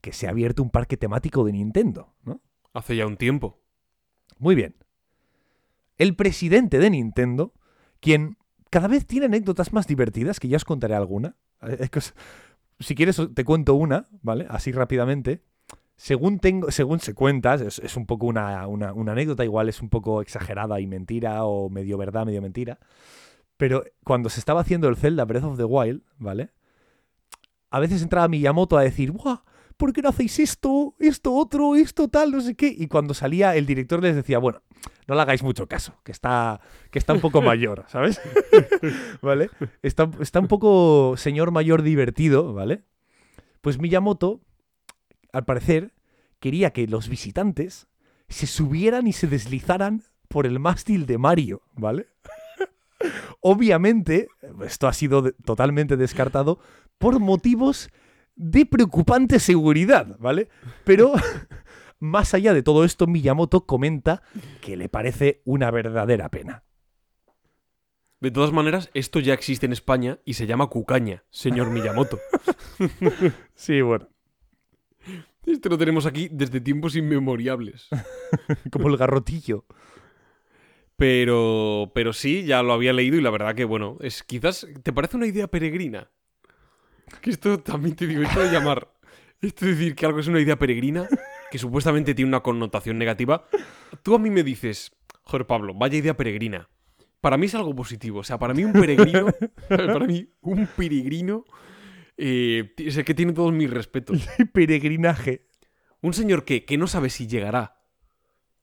que se ha abierto un parque temático de Nintendo, ¿no? Hace ya un tiempo. Muy bien. El presidente de Nintendo, quien cada vez tiene anécdotas más divertidas, que ya os contaré alguna. Eh, Si quieres, te cuento una, ¿vale? Así rápidamente. Según, tengo, según se cuenta, es, un poco una, una- una anécdota, igual es un poco exagerada y mentira, o medio verdad, medio mentira. Pero cuando se estaba haciendo el Zelda Breath of the Wild, ¿vale? A veces entraba Miyamoto a decir, ¡guau! ¿Por qué no hacéis esto, esto, otro, esto, tal, no sé qué? Y cuando salía el director les decía, bueno, no le hagáis mucho caso, que está, que está un poco mayor, ¿sabes? ¿Vale? Está, está un poco señor mayor divertido, ¿vale? Pues Miyamoto, al parecer, quería que los visitantes se subieran y se deslizaran por el mástil de Mario, ¿vale? Obviamente, esto ha sido de- totalmente descartado por motivos de preocupante seguridad, ¿vale? Pero más allá de todo esto, Miyamoto comenta que le parece una verdadera pena. De todas maneras, esto ya existe en España y se llama cucaña, señor Miyamoto. Sí, bueno, Esto lo tenemos aquí desde tiempos inmemoriales. como el garrotillo. Pero, pero sí, ya lo había leído y la verdad que, bueno, es quizás, ¿te parece una idea peregrina? Que esto también te digo, esto de llamar, esto de decir que algo es una idea peregrina, que supuestamente tiene una connotación negativa, tú a mí me dices, joder Pablo, vaya idea peregrina. Para mí es algo positivo, o sea, para mí un peregrino, para mí un peregrino eh, es el que tiene todos mis respetos. Peregrinaje. Un señor que, que no sabe si llegará.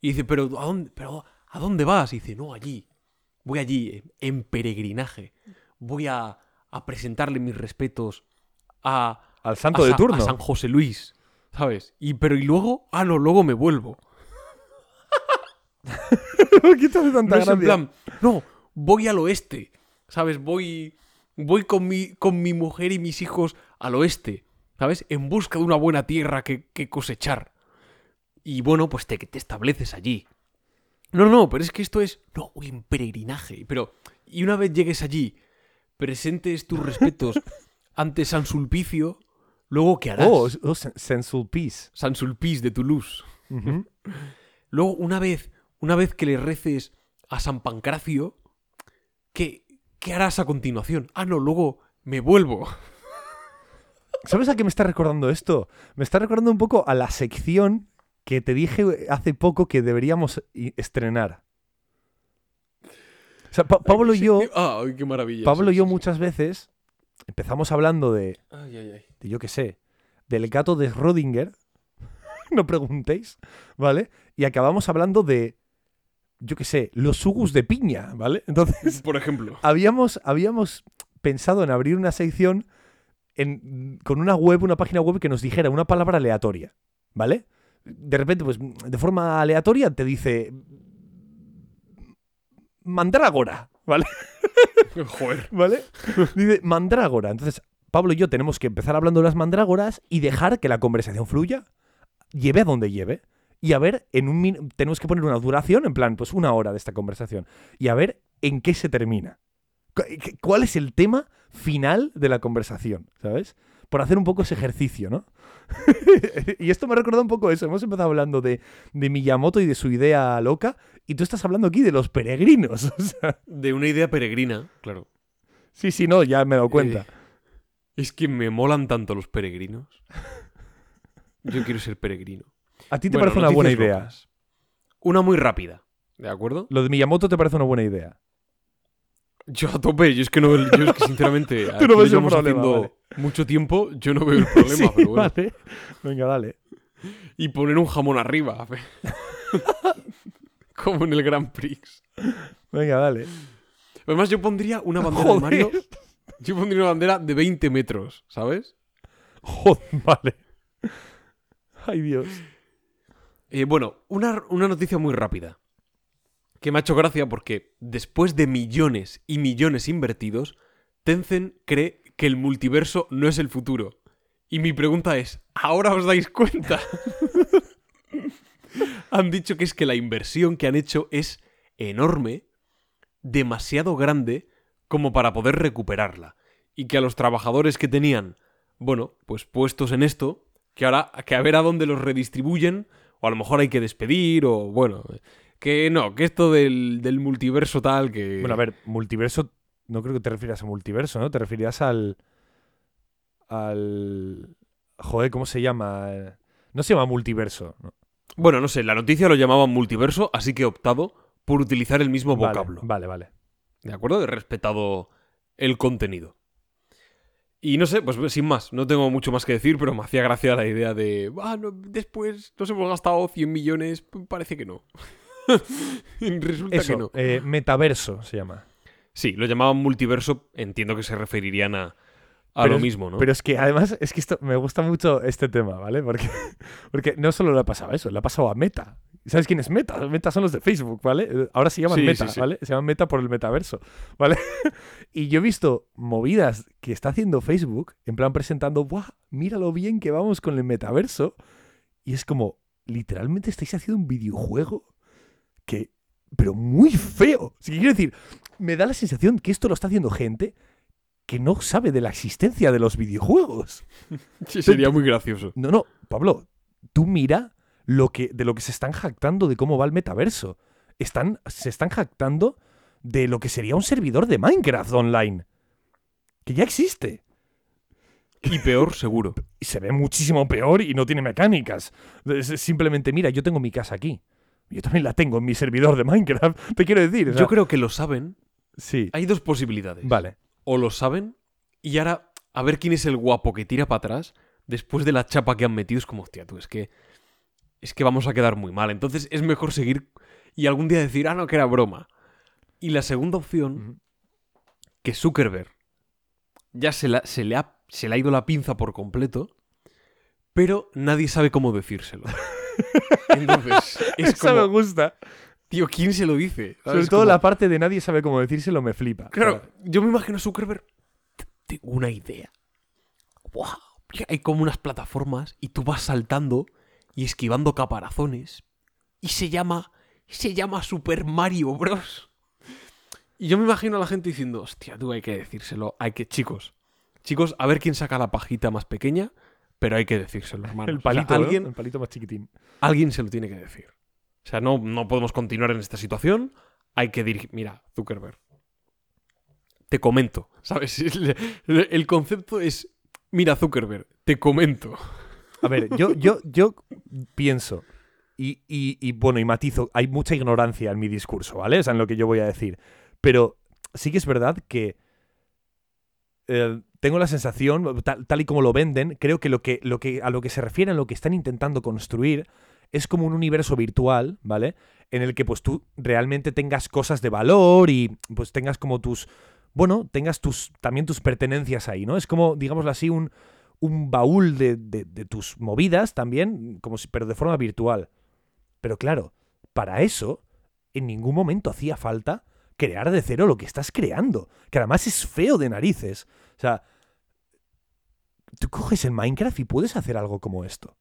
Y dice, pero ¿a dónde, pero, ¿a dónde vas? Y dice, no, allí. Voy allí, eh, en peregrinaje. Voy a, a presentarle mis respetos a, Al a santo de turno. a San José Luis. ¿Sabes? Y pero y luego, ah, no, luego me vuelvo. ¿Por qué te hace tanta No es en gracia? plan, no, voy al oeste. ¿Sabes? Voy, voy con, mi, con mi mujer y mis hijos al oeste. ¿Sabes? En busca de una buena tierra que, que cosechar. Y bueno, pues te, te estableces allí. No, no, pero es que esto es. No, voy en peregrinaje. Pero, y una vez llegues allí, presentes tus respetos ante San Sulpicio, luego ¿qué harás? Oh, oh, Sen- Sensulpice. San Sulpice de Toulouse. Luego, una vez, una vez que le reces a San Pancracio, ¿qué, ¿qué harás a continuación? Ah, no, luego me vuelvo. ¿Sabes a qué me está recordando esto? Me está recordando un poco a la sección que te dije hace poco que deberíamos estrenar. O sea, Pa- Pablo y yo, Ah, ay, qué maravilla. Pablo sí, y yo sí. muchas veces empezamos hablando de, Ay, ay, ay. De yo qué sé, del gato de Schrödinger, no preguntéis, ¿vale? Y acabamos hablando de, yo qué sé, los sugus de piña, ¿vale? Entonces, Por ejemplo. habíamos, habíamos pensado en abrir una sección en- con una web, una página web que nos dijera una palabra aleatoria, ¿vale? De repente, pues, de forma aleatoria te dice mandrágora, ¿vale? Joder. ¿Vale? Dice mandrágora. Entonces, Pablo y yo tenemos que empezar hablando de las mandrágoras y dejar que la conversación fluya, lleve a donde lleve. Y a ver, en un tenemos que poner una duración, en plan, pues una hora de esta conversación. Y a ver en qué se termina. ¿Cuál es el tema final de la conversación? ¿Sabes? Por hacer un poco ese ejercicio, ¿no? y esto me ha recordado un poco eso. Hemos empezado hablando de, de Miyamoto y de su idea loca. Y tú estás hablando aquí de los peregrinos. O sea, De una idea peregrina, claro. sí, sí, no, ya me he dado cuenta. Eh, es que me molan tanto los peregrinos. Yo quiero ser peregrino. ¿A ti te Bueno, parece una buena idea? locas. Una muy rápida. ¿De acuerdo? Lo de Miyamoto te parece una buena idea. Yo a tope, yo es que no yo es que sinceramente Tú no ves el llevamos problema, haciendo vale. mucho tiempo, yo no veo el problema, Sí, pero bueno. vale. Venga, dale. Y poner un jamón arriba. Como en el Grand Prix. Venga, dale. Además, yo pondría una bandera Joder. de Mario. Yo pondría una bandera de 20 metros, ¿sabes? Joder, vale. Ay, Dios. Eh, bueno, una, una noticia muy rápida. Que me ha hecho gracia porque después de millones y millones invertidos, Tencent cree que el multiverso no es el futuro. Y mi pregunta es, ¿ahora os dais cuenta? han dicho que es que la inversión que han hecho es enorme, demasiado grande como para poder recuperarla. Y que a los trabajadores que tenían, bueno, pues puestos en esto, que ahora, que a ver a dónde los redistribuyen, o a lo mejor hay que despedir, o bueno, que no, que esto del, del multiverso tal, que... Bueno, a ver, multiverso, no creo que te refieras a multiverso, ¿no? Te referías al. al. Joder, ¿cómo se llama? No se llama multiverso. ¿no? Bueno, no sé, la noticia lo llamaban multiverso, así que he optado por utilizar el mismo Vale, vocablo. Vale, vale. ¿De acuerdo? He respetado el contenido. Y no sé, pues sin más, no tengo mucho más que decir, pero me hacía gracia la idea de, ah, no, después nos hemos gastado 100 millones, parece que no. Resulta Eso, que no. eh, metaverso se llama. Sí, lo llamaban multiverso, entiendo que se referirían a, a Pero lo es- mismo, ¿no? Pero es que además, es que esto me gusta mucho este tema, ¿vale? Porque, porque no solo le ha pasado eso, le ha pasado a Meta. ¿Sabes quién es Meta? Meta son los de Facebook, ¿vale? Eh, Ahora se llaman Sí, Meta, sí, sí. ¿vale? Se llaman Meta por el metaverso, ¿vale? y yo he visto movidas que está haciendo Facebook, en plan presentando, ¡buah! Mira lo bien que vamos con el metaverso. Y es como, literalmente estáis haciendo un videojuego que. Pero muy feo. Si quiero decir, me da la sensación que esto lo está haciendo gente que no sabe de la existencia de los videojuegos. Sí, sería muy gracioso. No, no, Pablo, tú mira lo que, de lo que se están jactando de cómo va el metaverso. Están, se están jactando de lo que sería un servidor de Minecraft online. Que ya existe. Y peor, seguro. Y se ve muchísimo peor y no tiene mecánicas. Simplemente, mira, yo tengo mi casa aquí. Yo también la tengo en mi servidor de Minecraft. Te quiero decir. o sea, Yo creo que lo saben. Sí. Hay dos posibilidades. Vale. O lo saben y ahora a ver quién es el guapo que tira para atrás después de la chapa que han metido. Es como, hostia, tú, es que. Es que vamos a quedar muy mal. Entonces es mejor seguir y algún día decir, ah, no, que era broma. Y la segunda opción, que Zuckerberg ya se, la- se le ha, se le ha ido la pinza por completo, pero nadie sabe cómo decírselo. Entonces, es Eso me gusta. tío, ¿quién se lo dice? Sobre todo Como- la parte de nadie sabe cómo decírselo me flipa. Claro, yo me imagino a Zuckerberg. "T- Tengo una idea. Buah, Hay como unas plataformas y tú vas saltando y esquivando caparazones. Y se llama. Se llama Super Mario Bros. Y yo me imagino a la gente diciendo, hostia, tú hay que decírselo. Hay que, chicos. Chicos, a ver quién saca la pajita más pequeña. Pero hay que decírselo, hermano. El palito, ¿no? alguien, El palito más chiquitín. alguien se lo tiene que decir. O sea, no, no podemos continuar en esta situación. Hay que dirigir. Mira, Zuckerberg. Te comento. ¿Sabes? El, el concepto es. Mira, Zuckerberg, te comento. A ver, yo, yo, yo pienso, y, y- y, bueno, y matizo, hay mucha ignorancia en mi discurso, ¿vale? O sea, en lo que yo voy a decir. Pero sí que es verdad que eh, tengo la sensación, tal, tal y como lo venden, creo que, lo que, lo que a lo que se refieren, lo que están intentando construir, es como un universo virtual, ¿vale? En el que pues tú realmente tengas cosas de valor y pues tengas como tus, bueno, tengas tus, también tus pertenencias ahí, ¿no? Es como, digámoslo así, un, un baúl de, de- de tus movidas también, como si, pero de forma virtual. Pero claro, para eso, en ningún momento hacía falta crear de cero lo que estás creando, que además es feo de narices. O sea, tú coges el Minecraft y puedes hacer algo como esto.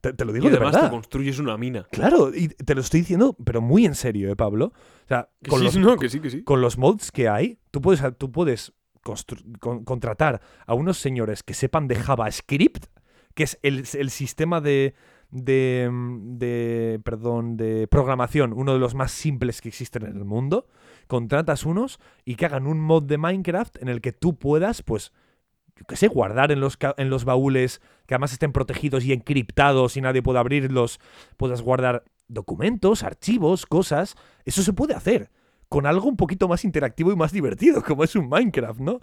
Te, te lo Y digo de además verdad. te construyes una mina. Claro, y te lo estoy diciendo, pero muy en serio, ¿eh, Pablo? O sea, con sí, los, no, que sí, que sí. con los mods que hay, tú puedes, tú puedes con- contratar a unos señores que sepan de JavaScript, que es el, el sistema de, de, de, perdón, de programación, uno de los más simples que existen en el mundo. Contratas unos y que hagan un mod de Minecraft en el que tú puedas, pues, yo qué sé, guardar en los, en los baúles que además estén protegidos y encriptados y nadie pueda abrirlos, puedas guardar documentos, archivos, cosas. Eso se puede hacer con algo un poquito más interactivo y más divertido, como es un Minecraft, ¿no?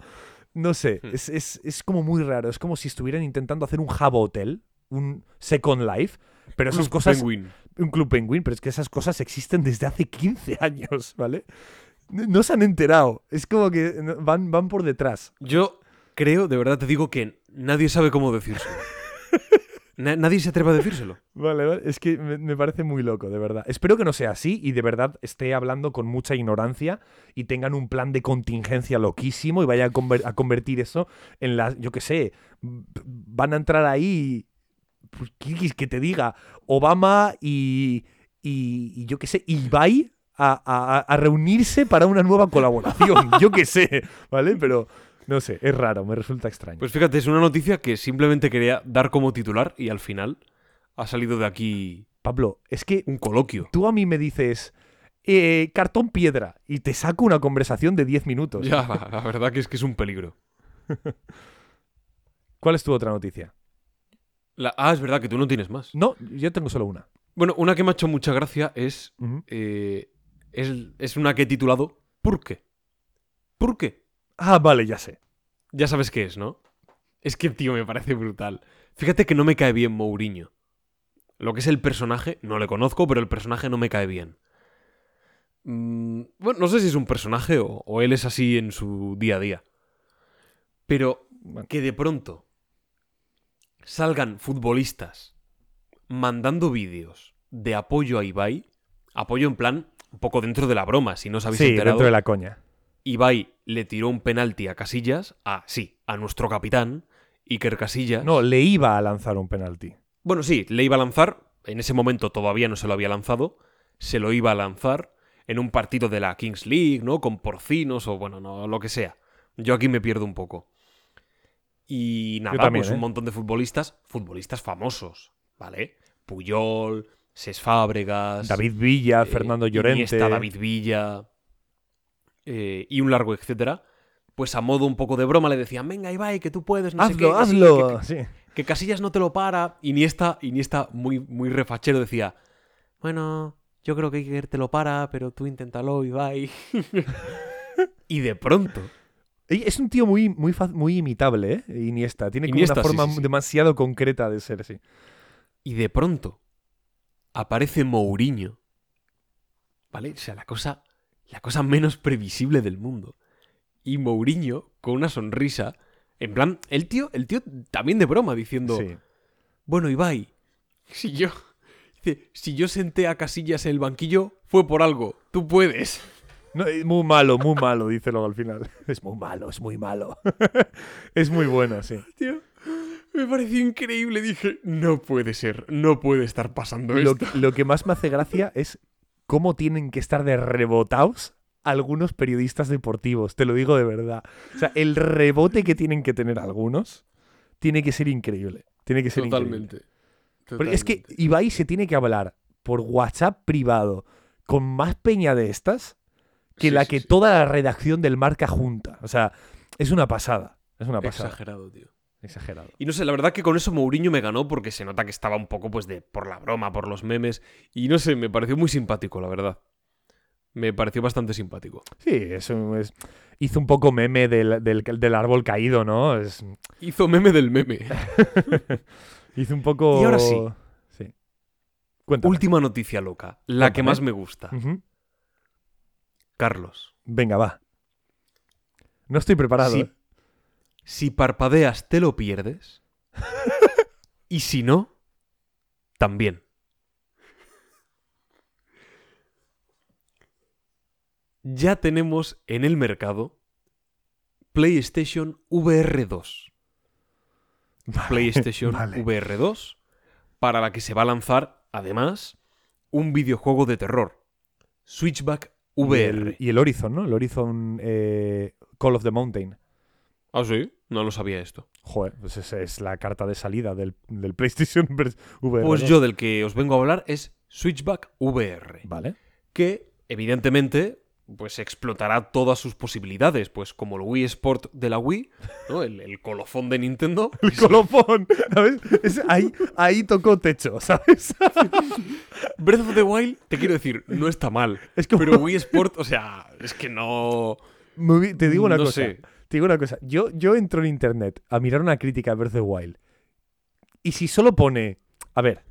No sé, Hmm. es, es- es como muy raro. Es como si estuvieran intentando hacer un Java Hotel, un Second Life, pero esas Club cosas. Penguin. Un Club Penguin, pero es que esas cosas existen desde hace 15 años, ¿vale? No no se han enterado. Es como que van, van por detrás. Yo creo, de verdad te digo que nadie sabe cómo decírselo. Na- nadie se atreve a decírselo. Vale, vale. Es que me, me parece muy loco, de verdad. Espero que no sea así y de verdad esté hablando con mucha ignorancia y tengan un plan de contingencia loquísimo y vaya a, conver- a convertir eso en las, yo qué sé, van a entrar ahí, pues, ¿qué que te diga? Obama y, y, y yo qué sé, Ibai a, a- a reunirse para una nueva colaboración. yo qué sé, ¿vale? Pero no sé, es raro, me resulta extraño. Pues fíjate, es una noticia que simplemente quería dar como titular y al final ha salido de aquí Pablo, es que un coloquio. tú a mí me dices eh, cartón piedra y te saco una conversación de 10 minutos. Ya, la, verdad que es que es un peligro. ¿Cuál es tu otra noticia? La- ah, es verdad que tú no tienes más. No, yo tengo solo una. Bueno, una que me ha hecho mucha gracia es. Eh, es, es una que he titulado ¿Por qué? ¿Por qué? Ah, vale, ya sé. Ya sabes qué es, ¿no? Es que, tío, me parece brutal. Fíjate que no me cae bien Mourinho. Lo que es el personaje, no le conozco, pero el personaje no me cae bien. Mm, bueno, no sé si es un personaje o, o él es así en su día a día. Pero que de pronto salgan futbolistas mandando vídeos de apoyo a Ibai, apoyo en plan un poco dentro de la broma, si no os habéis Sí, enterado. dentro de la coña. Ibai le tiró un penalti a Casillas, a sí, a nuestro capitán, Iker Casillas. No, le iba a lanzar un penalti. Bueno, sí, le iba a lanzar, en ese momento todavía no se lo había lanzado, se lo iba a lanzar en un partido de la Kings League, ¿no? Con porcinos o bueno, no, lo que sea. Yo aquí me pierdo un poco. Y nada, también, pues ¿eh? un montón de futbolistas, futbolistas famosos, ¿vale? Puyol, Ses Fábregas, David Villa, eh, Fernando Llorente. Iniesta, David Villa eh, y un largo etcétera. Pues a modo un poco de broma le decían, venga Ibai, que tú puedes, no sé hazlo, qué, que sí, hazlo. que- Sí. que Casillas no te lo para. Iniesta, Iniesta muy, muy refachero, decía: Bueno, yo creo que Iker te lo para, pero tú inténtalo, Ibai. y de pronto, Es un tío muy, muy, muy imitable, ¿eh? Iniesta. Tiene como Iniesta, una forma sí, sí. demasiado concreta de ser, sí. y de pronto, aparece Mourinho. ¿Vale? O sea, la cosa, la cosa menos previsible del mundo. Y Mourinho, con una sonrisa, en plan, el tío, el tío también de broma, diciendo: Sí. Bueno, Ibai, si yo. Dice, si yo senté a Casillas en el banquillo, fue por algo. Tú puedes. No, es muy malo, muy malo, dice luego al final. Es muy malo, es muy malo. es muy bueno, sí. Tío, me pareció increíble. Dije, no puede ser, no puede estar pasando Lo, esto. lo que más me hace gracia es cómo tienen que estar de rebotados algunos periodistas deportivos, te lo digo de verdad. O sea, el rebote que tienen que tener algunos tiene que ser increíble. Tiene que ser increíble. Totalmente. Porque es que Ibai se tiene que hablar por WhatsApp privado con más peña de estas que Sí, la que sí. toda la redacción del marca junta. O sea, es una pasada. Es una pasada. Exagerado, tío. Exagerado. Y no sé, la verdad que con eso Mourinho me ganó porque se nota que estaba un poco pues de por la broma, por los memes. Y no sé, me pareció muy simpático, la verdad. Me pareció bastante simpático. Sí, eso es. Hizo un poco meme del, del- del árbol caído, ¿no? Es, Hizo meme del meme. hizo un poco. Y ahora sí. Sí. Cuéntame. Última noticia loca, la que más me gusta. Carlos. Venga, va. No estoy preparado. Si, ¿eh? Si parpadeas, te lo pierdes. y si no, también. Ya tenemos en el mercado PlayStation VR 2. Vale, PlayStation vale. VR 2, para la que se va a lanzar, además, un videojuego de terror. Switchback Y VR. el, y el Horizon, ¿no? El Horizon eh, Call of the Mountain. Ah, sí, no lo sabía esto. Joder, pues esa es la carta de salida del, del PlayStation VR. Pues yo del que os vengo a hablar es Switchback VR, Vale. que evidentemente pues explotará todas sus posibilidades, pues como el Wii Sport de la Wii, ¿no? el, el colofón de Nintendo, El colofón, ¿sabes? Es- ahí, ahí tocó techo, ¿sabes? Breath of the Wild, te quiero decir, no está mal, Es como- pero Wii Sport, o sea, es que no... Te digo una no cosa. sé. Te digo una cosa. Yo, yo entro en internet a mirar una crítica de Breath of the Wild. Y si solo pone. A ver.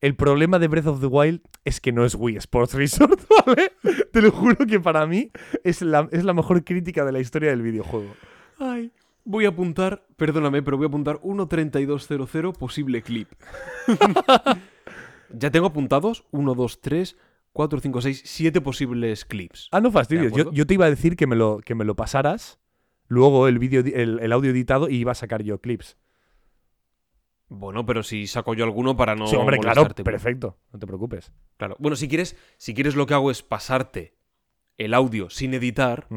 El problema de Breath of the Wild es que no es Wii Sports Resort, ¿vale? Te lo juro que para mí es la, es la mejor crítica de la historia del videojuego. Ay, Voy a apuntar, perdóname, pero voy a apuntar 1.3200 posible clip. ya tengo apuntados 1, 2, 3, 4, 5, 6, 7 posibles clips. Ah, no fastidies. Yo, yo te iba a decir que me lo, que me lo pasaras, luego el, vídeo, el, el audio editado y iba a sacar yo clips. Bueno, pero si saco yo alguno para no sí, hombre, claro, perfecto. No te preocupes. Claro. Bueno, si quieres, si quieres lo que hago es pasarte el audio sin editar,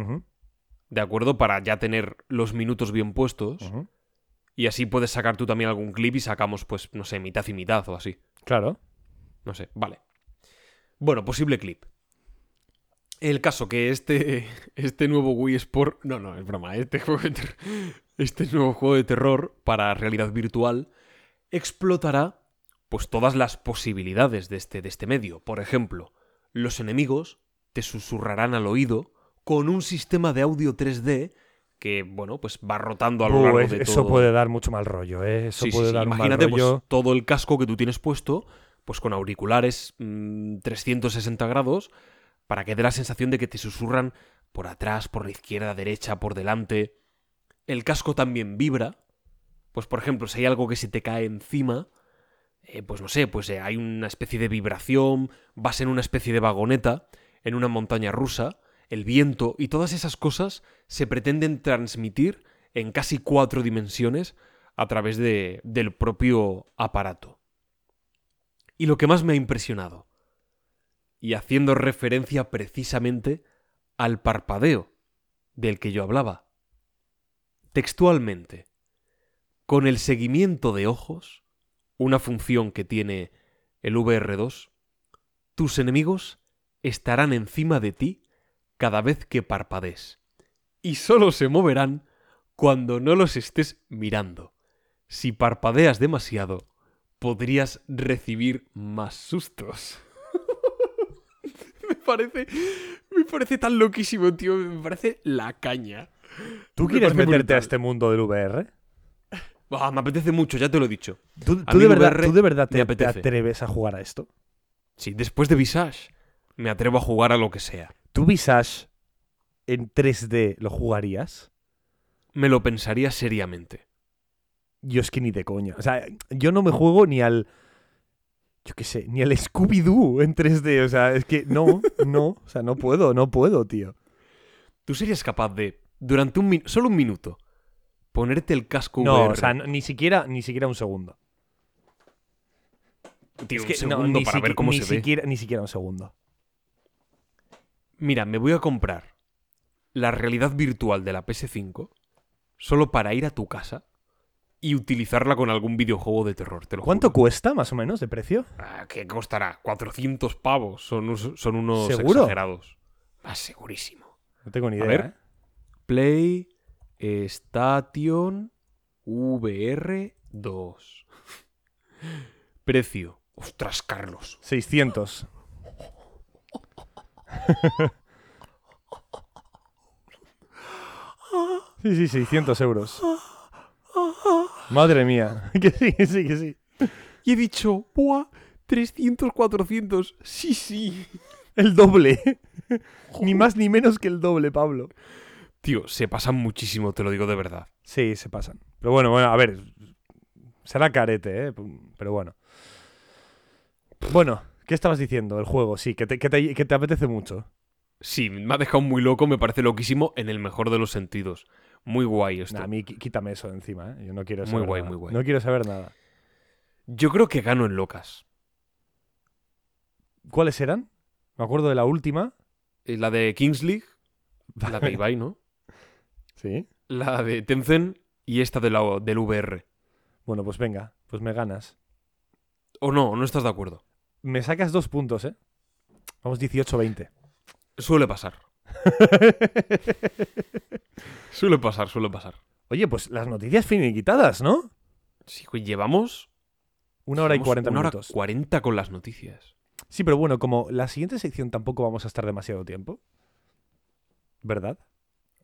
¿de acuerdo? Para ya tener los minutos bien puestos. Y así puedes sacar tú también algún clip y sacamos, pues, no sé, mitad y mitad o así. Claro. No sé, vale. Bueno, posible clip. El caso que este, este nuevo Wii Sport... No, no, es broma. Este, juego de este nuevo juego de terror para realidad virtual explotará pues todas las posibilidades de este, de este medio. Por ejemplo, los enemigos te susurrarán al oído con un sistema de audio 3D que, bueno, pues va rotando a lo largo de eso todo. puede dar mucho mal rollo, ¿eh? Eso Sí, puede sí. dar Imagínate mal pues, rollo. todo el casco que tú tienes puesto, pues con auriculares mm, 360 grados, para que dé la sensación de que te susurran por atrás, por la izquierda, derecha, por delante. El casco también vibra. Pues por ejemplo, si hay algo que se te cae encima, eh, pues no sé, pues eh, hay una especie de vibración, vas en una especie de vagoneta, en una montaña rusa, el viento y todas esas cosas se pretenden transmitir en casi cuatro dimensiones a través de- del propio aparato. Y lo que más me ha impresionado, y haciendo referencia precisamente al parpadeo del que yo hablaba, textualmente, con el seguimiento de ojos, una función que tiene el VR2, tus enemigos estarán encima de ti cada vez que parpadees, y solo se moverán cuando no los estés mirando. Si parpadeas demasiado, podrías recibir más sustos. Me parece. Me parece tan loquísimo, tío. Me parece la caña. ¿Tú me quieres meterte a este mundo del VR? Ah, me apetece mucho, ya te lo he dicho. ¿Tú, de, verdad, VR tú de verdad te, te atreves a jugar a esto? Sí, después de Visage, me atrevo a jugar a lo que sea. ¿Tú Visage en 3D lo jugarías? Me lo pensaría seriamente. Yo es que ni de coña. O sea, yo no me juego ni al. Yo qué sé, ni al Scooby-Doo en 3D. O sea, es que no, no. O sea, no puedo, no puedo, tío. ¿Tú serías capaz de, durante un min- solo un minuto, ponerte el casco No, VR? o sea, no- ni siquiera, ni siquiera un segundo. Tío, es un que no, ni para ver cómo ni se ve. siquiera, Ni siquiera un segundo. Mira, me voy a comprar la realidad virtual de la PS5 solo para ir a tu casa y utilizarla con algún videojuego de terror. Te lo ¿Cuánto juro. cuesta, más o menos, de precio? Ah, ¿Qué costará? 400 pavos. Son, son unos ¿Seguro? exagerados. Ah, segurísimo. No tengo ni idea. ver. ¿eh? Play Station VR 2. Precio. Ostras, Carlos. 600. Sí, sí, 600 euros. Madre mía. Que sí, que sí, que sí. Y he dicho, ¡buah! 300, 400. Sí, sí. El doble. Ni más ni menos que el doble, Pablo. Tío, se pasan muchísimo, te lo digo de verdad. Sí, se pasan. Pero bueno, bueno, a ver. Será carete, ¿eh? Pero bueno. Bueno, ¿qué estabas diciendo? El juego, sí, que te, que te, que te apetece mucho. Sí, me ha dejado muy loco, me parece loquísimo en el mejor de los sentidos. Muy guay esto. Nah, a mí quítame eso de encima, ¿eh? Yo no quiero Muy guay, nada. muy guay. No quiero saber nada. Yo creo que gano en locas. ¿Cuáles eran? Me acuerdo de la última. Eh, La de Kings League, la de Ibai, ¿no? Sí. La de Tencent y esta de la, del VR. Bueno, pues venga, pues me ganas. ¿O no? ¿No estás de acuerdo? Me sacas dos puntos, ¿eh? Vamos 18-20. Suele pasar. Suele pasar, suele pasar. Oye, pues las noticias finiquitadas, ¿no? Sí, llevamos... Una hora y llevamos 40 una hora minutos. 40 con las noticias. Sí, pero bueno, como la siguiente sección tampoco vamos a estar demasiado tiempo. ¿Verdad?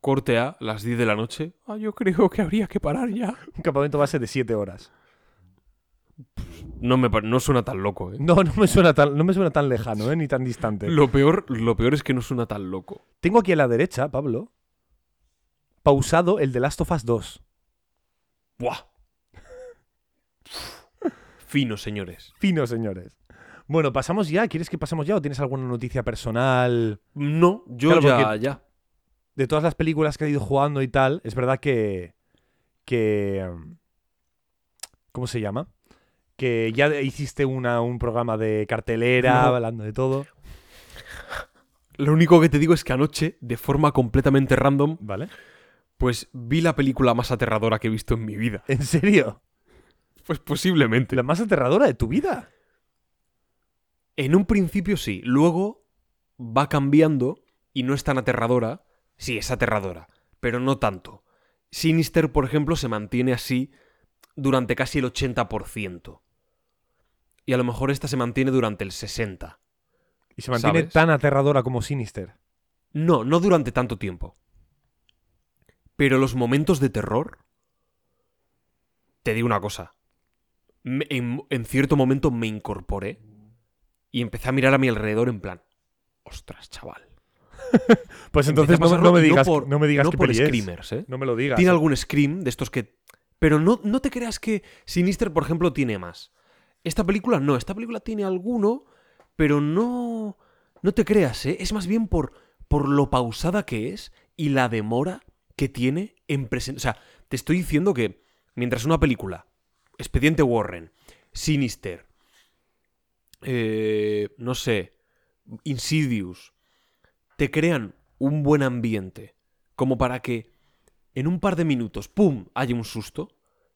Corte a las 10 de la noche. Ah, yo creo que habría que parar ya. Un campamento base de 7 horas. No, me, no suena tan loco, ¿eh? No, no me suena tan, no me suena tan lejano, ¿eh? Ni tan distante. Lo peor, lo peor es que no suena tan loco. Tengo aquí a la derecha, Pablo, pausado el de Last of Us 2. ¡Buah! Fino, señores. Fino, señores. Bueno, pasamos ya. ¿Quieres que pasemos ya o tienes alguna noticia personal? No, yo Claro, ya, ya. De todas las películas que he ido jugando y tal, es verdad que. que ¿Cómo se llama? Que ya hiciste una, un programa de cartelera, No. hablando de todo. Lo único que te digo es que anoche, de forma completamente random, ¿Vale? pues vi la película más aterradora que he visto en mi vida. ¿En serio? Pues posiblemente. La más aterradora de tu vida. En un principio sí, luego va cambiando y no es tan aterradora. Sí, es aterradora, pero no tanto. Sinister, por ejemplo, se mantiene así durante casi el 80%. Y a lo mejor esta se mantiene durante el 60%. Y se mantiene ¿Sabes? tan aterradora como Sinister. No, no durante tanto tiempo. Pero los momentos de terror... Te digo una cosa. Me- en, en cierto momento me incorporé y empecé a mirar a mi alrededor en plan... Ostras, chaval. Pues entonces no, no me digas, por- no me digas no por screamers, ¿eh? No me lo digas. Tiene eh. algún scream de estos que... Pero no, no te creas que Sinister, por ejemplo, tiene más. Esta película no, esta película tiene alguno, pero no... No te creas, ¿eh? Es más bien por, por lo pausada que es y la demora que tiene en presentar... O sea, te estoy diciendo que mientras una película, Expediente Warren, Sinister, eh, no sé, Insidious, te crean un buen ambiente, como para que en un par de minutos, ¡pum!, haya un susto,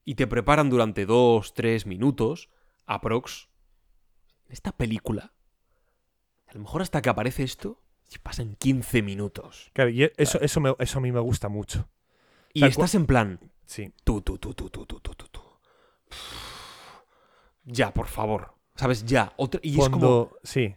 y te preparan durante dos, tres minutos, aprox esta película. A lo mejor hasta que aparece esto, pasan 15 minutos. Claro, y e-, eso, eso, eso a mí me gusta mucho. Y estás en plan. Sí. Tú, tú, tú, tú, tú, tú, tú, tú, Ya, por favor. ¿Sabes? Ya. Otra... Y cuando, es como. Sí.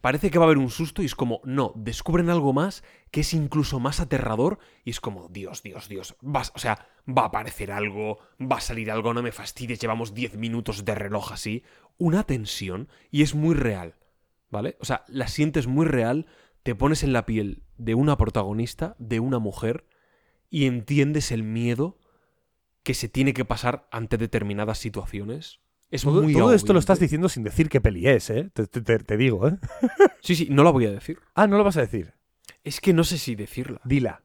Parece que va a haber un susto y es como, no, descubren algo más que es incluso más aterrador y es como, Dios, Dios, Dios, vas, o sea, va a aparecer algo, va a salir algo, no me fastidies, llevamos 10 minutos de reloj así, una tensión y es muy real, ¿vale? O sea, la sientes muy real, te pones en la piel de una protagonista, de una mujer y entiendes el miedo que se tiene que pasar ante determinadas situaciones. Es Todo, muy todo esto lo estás diciendo sin decir qué peli es, ¿eh? Te, te- te- te digo, ¿eh? Sí, sí, no la voy a decir. Ah, no lo vas a decir. Es que no sé si decirla. Dila.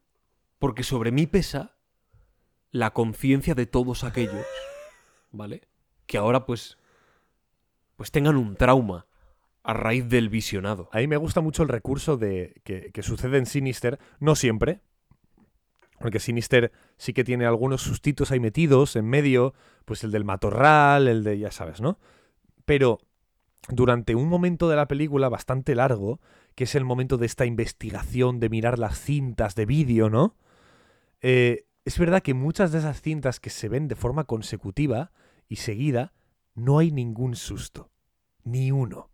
Porque sobre mí pesa la conciencia de todos aquellos, ¿vale? Que ahora pues pues tengan un trauma a raíz del visionado. A mí me gusta mucho el recurso de que, que sucede en Sinister, no siempre, porque Sinister sí que tiene algunos sustitos ahí metidos en medio, pues el del matorral, el de, ya sabes, ¿no? Pero durante un momento de la película bastante largo, que es el momento de esta investigación, de mirar las cintas de vídeo, ¿no? Eh, es verdad que muchas de esas cintas que se ven de forma consecutiva y seguida, no hay ningún susto. Ni uno.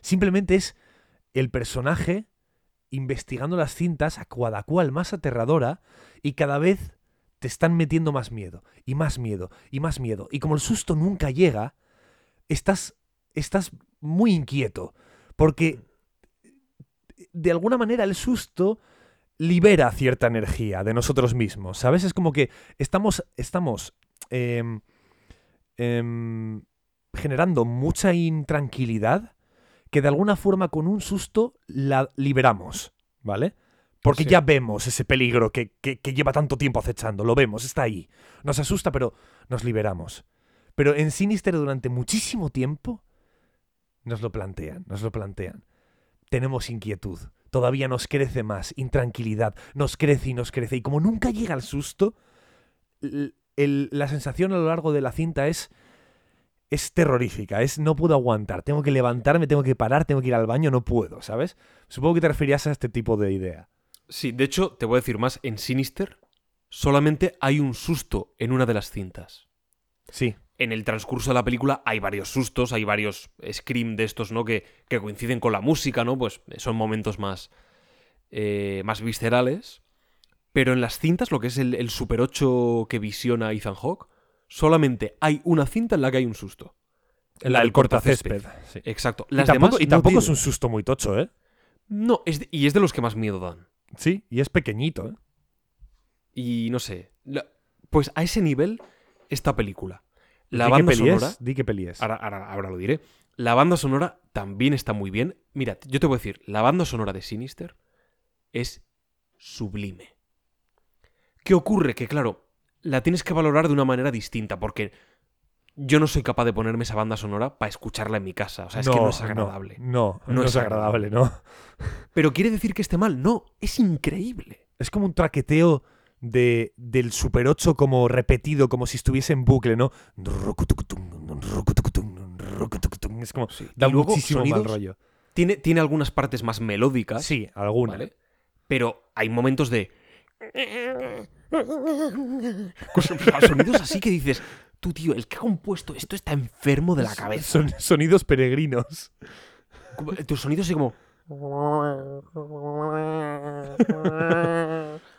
Simplemente es el personaje investigando las cintas a cada cual más aterradora y cada vez te están metiendo más miedo y más miedo y más miedo. Y como el susto nunca llega, estás, estás muy inquieto porque de alguna manera el susto libera cierta energía de nosotros mismos, ¿sabes? Es como que estamos, estamos em, em, generando mucha intranquilidad que de alguna forma con un susto la liberamos, ¿vale? Porque Sí. ya vemos ese peligro que, que- que lleva tanto tiempo acechando, lo vemos, está ahí. Nos asusta, pero nos liberamos. Pero en Sinister durante muchísimo tiempo nos lo plantean, nos lo plantean. Tenemos inquietud, todavía nos crece más, intranquilidad, nos crece y nos crece. Y como nunca llega el susto, el- la sensación a lo largo de la cinta es es terrorífica, es no puedo aguantar, tengo que levantarme, tengo que parar, tengo que ir al baño, no puedo, ¿sabes? Supongo que te referías a este tipo de idea. Sí, de hecho, te voy a decir más, en Sinister solamente hay un susto en una de las cintas. Sí, En el transcurso de la película hay varios sustos, hay varios scream de estos, ¿no? Que, que coinciden con la música, ¿no? Pues son momentos más, eh, más viscerales. Pero en las cintas, lo que es el, el Super 8 que visiona Ethan Hawke, solamente hay una cinta en la que hay un susto. la del cortacésped. sí. Exacto. Y Las tampoco, demás y no tampoco es un susto muy tocho, ¿eh? No, es de- y es de los que más miedo dan. Sí, y es pequeñito, ¿eh? Y no sé. la- pues a ese nivel esta película. La ¿Di banda sonora. es? Di qué peli es. Ahora, ahora- ahora lo diré. La banda sonora también está muy bien. Mira, yo te voy a decir, la banda sonora de Sinister es sublime. ¿Qué ocurre? Que claro, la tienes que valorar de una manera distinta, porque yo no soy capaz de ponerme esa banda sonora para escucharla en mi casa. O sea, es que no es agradable. No, no, No es es agradable, no. Pero quiere decir que esté mal. No, es increíble. Es como un traqueteo de, del Super 8 como repetido, como si estuviese en bucle, ¿no? Es como... Sí. Da luego, muchísimo mal sonidos, rollo. Tiene, tiene algunas partes más melódicas. Sí, alguna. ¿vale? Pero hay momentos de. Sonidos así que dices, tú, tío, el que ha compuesto esto está enfermo de la cabeza. Son sonidos peregrinos. Como- Tus sonidos así como.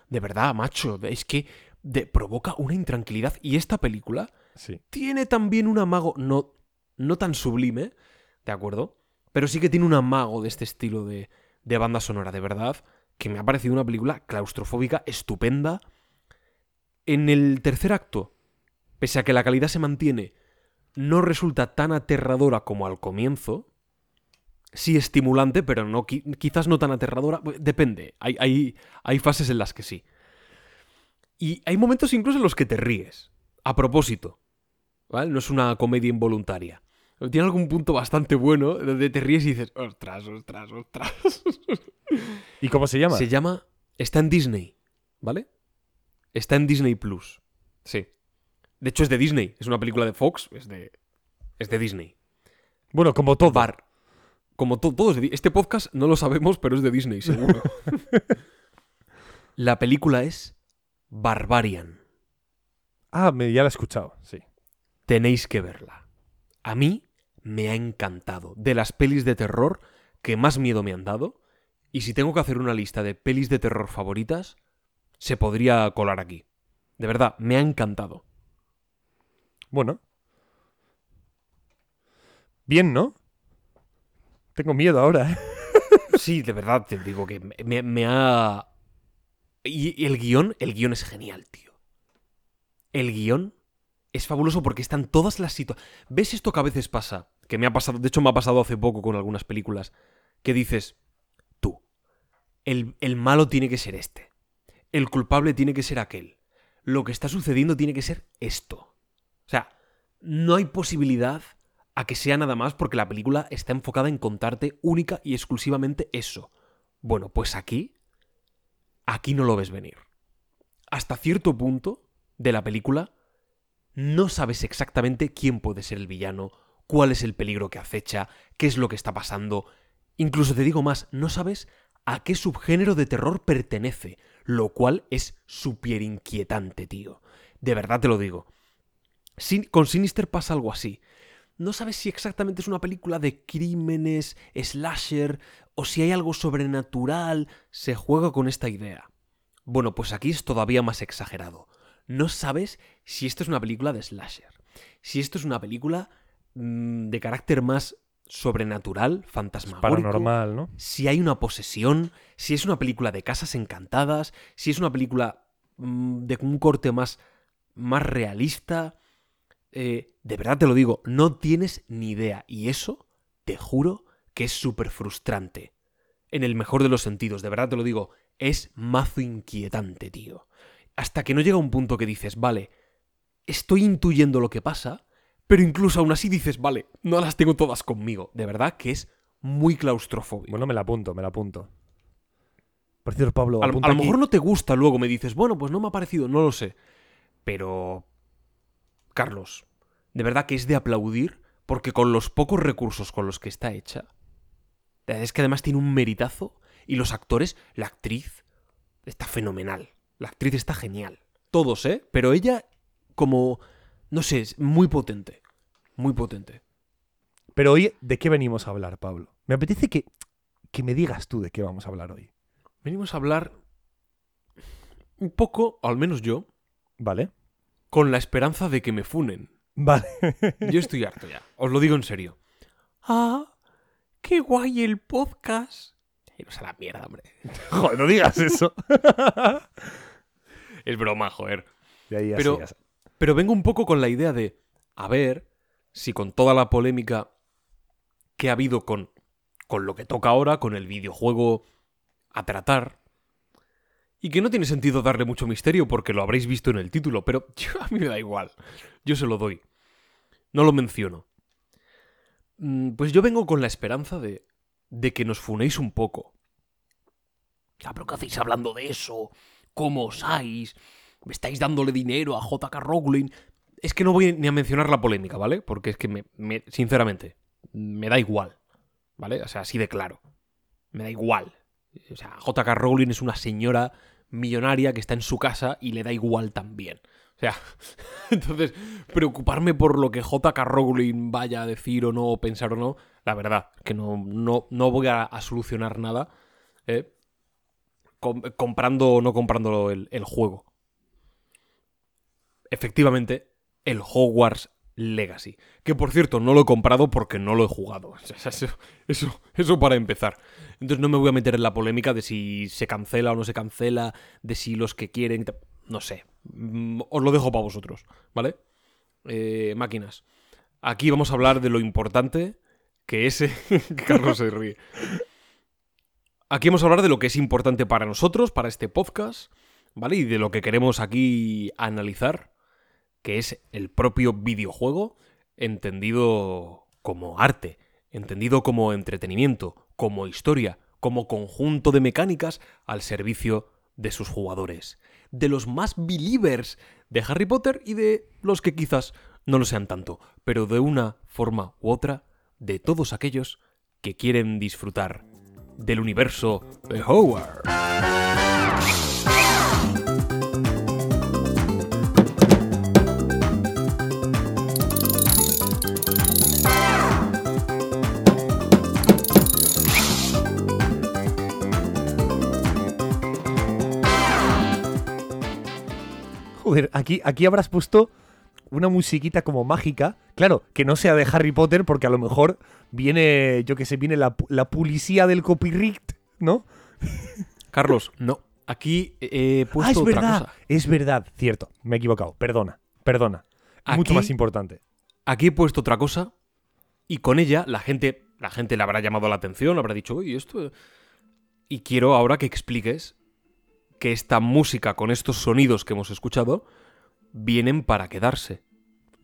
De verdad, macho, es que de- provoca una intranquilidad. Y esta película Sí. tiene también un amago, no, no tan sublime, ¿de acuerdo? Pero sí que tiene un amago de este estilo de, de banda sonora, de verdad, que me ha parecido una película claustrofóbica, estupenda. En el tercer acto, pese a que la calidad se mantiene, no resulta tan aterradora como al comienzo. Sí estimulante, pero no, qui- quizás no tan aterradora. Depende, hay, hay, hay fases en las que sí. Y hay momentos incluso en los que te ríes. A propósito. ¿Vale? No es una comedia involuntaria. Tiene algún punto bastante bueno donde te ríes y dices, ostras, ostras, ostras. ¿Y cómo se llama? Se llama. Está en Disney, ¿vale? Está en Disney Plus. Sí. De hecho, es de Disney. Es una película de Fox. Es de. Es de Disney. Bueno, como todo. Bar. Como to- todo es de Este podcast no lo sabemos, pero es de Disney, seguro. La película es Barbarian. Ah, me- ya la he escuchado, sí. Tenéis que verla. A mí me ha encantado. De las pelis de terror que más miedo me han dado. Y si tengo que hacer una lista de pelis de terror favoritas, se podría colar aquí. De verdad, me ha encantado. Bueno. Bien, ¿no? Tengo miedo ahora, ¿eh? Sí, de verdad, te digo que me, ha... Y, y el guion, el guion es genial, tío. El guion es fabuloso porque están todas las situaciones... ¿Ves esto que a veces pasa? Que me ha pasado, de hecho me ha pasado hace poco con algunas películas, que dices, tú, el, el malo tiene que ser este, el culpable tiene que ser aquel, lo que está sucediendo tiene que ser esto. O sea, no hay posibilidad a que sea nada más porque la película está enfocada en contarte única y exclusivamente eso. Bueno, pues aquí, aquí no lo ves venir. Hasta cierto punto de la película, no sabes exactamente quién puede ser el villano, cuál es el peligro que acecha, qué es lo que está pasando. Incluso te digo más, no sabes a qué subgénero de terror pertenece, lo cual es súper inquietante, tío. De verdad te lo digo. Con Sinister pasa algo así. No sabes si exactamente es una película de crímenes, slasher, o si hay algo sobrenatural. Se juega con esta idea. Bueno, pues aquí es todavía más exagerado. No sabes si esto es una película de slasher, si esto es una película mm, de carácter más sobrenatural, fantasmagórico, Paranormal, ¿no? si hay una posesión, si es una película de casas encantadas, si es una película mm, de un corte más, más realista. Eh, de verdad te lo digo, no tienes ni idea. Y eso, te juro, que es súper frustrante. En el mejor de los sentidos, de verdad te lo digo, es mazo inquietante, tío. Hasta que no llega un punto que dices, vale, estoy intuyendo lo que pasa, pero incluso aún así dices, vale, no las tengo todas conmigo. De verdad que es muy claustrofóbico. Bueno, me la apunto, me la apunto. Por cierto, Pablo, A, lo- a mejor no te gusta, luego me dices, bueno, pues no me ha parecido, no lo sé. Pero, Carlos, de verdad que es de aplaudir porque con los pocos recursos con los que está hecha, es que además tiene un meritazo y los actores, la actriz, está fenomenal. La actriz está genial. Todos, ¿eh? Pero ella, como, no sé, es muy potente. Muy potente. Pero hoy, ¿de qué venimos a hablar, Pablo? Me apetece que, que me digas tú de qué vamos a hablar hoy. Venimos a hablar un poco, al menos yo, ¿Vale? con la esperanza de que me funen. Vale. Yo estoy harto ya. Os lo digo en serio. Ah, qué guay el podcast. Iros a la mierda, hombre. Joder, no digas eso. Es broma, joder. Y ahí, así, Pero- así. Pero vengo un poco con la idea de, a ver, si con toda la polémica que ha habido con, con lo que toca ahora, con el videojuego a tratar, y que no tiene sentido darle mucho misterio porque lo habréis visto en el título, pero a mí me da igual. Yo se lo doy. No lo menciono. Mm, pues yo vengo con la esperanza de, de que nos funéis un poco. Pero ¿qué hacéis hablando de eso? ¿Cómo osáis? ¿Me estáis dándole dinero a JK Rowling? Es que no voy ni a mencionar la polémica, ¿vale? Porque es que, me, me, sinceramente, me da igual. ¿Vale? O sea, así de claro. Me da igual. O sea, JK Rowling es una señora millonaria que está en su casa y le da igual también. O sea, entonces, preocuparme por lo que JK Rowling vaya a decir o no, o pensar o no, la verdad, que no, no, no voy a, solucionar nada ¿eh? Com comprando o no comprando el juego. Efectivamente, el Hogwarts Legacy. Que por cierto, no lo he comprado porque no lo he jugado. Eso, eso, para empezar. Entonces no me voy a meter en la polémica de si se cancela o no se cancela, de si los que quieren... No sé. Mm, os lo dejo para vosotros, ¿vale? Eh, máquinas. Aquí vamos a hablar de lo importante que es... Carlos se ríe. Aquí vamos a hablar de lo que es importante para nosotros, para este podcast, ¿vale? Y de lo que queremos aquí analizar que es el propio videojuego entendido como arte, entendido como entretenimiento, como historia, como conjunto de mecánicas al servicio de sus jugadores, de los más believers de Harry Potter y de los que quizás no lo sean tanto, pero de una forma u otra, de todos aquellos que quieren disfrutar del universo de Howard. Joder, aquí, aquí habrás puesto una musiquita como mágica. Claro, que no sea de Harry Potter, porque a lo mejor viene, yo que sé, viene la, la policía del copyright, ¿no? Carlos, no. Aquí he puesto ah, es otra verdad, cosa. es verdad, cierto. Me he equivocado. Perdona, perdona. Aquí- Mucho más importante. Aquí he puesto otra cosa y con ella la gente, la gente le habrá llamado la atención, habrá dicho, uy, esto... Y quiero ahora que expliques que esta música con estos sonidos que hemos escuchado vienen para quedarse.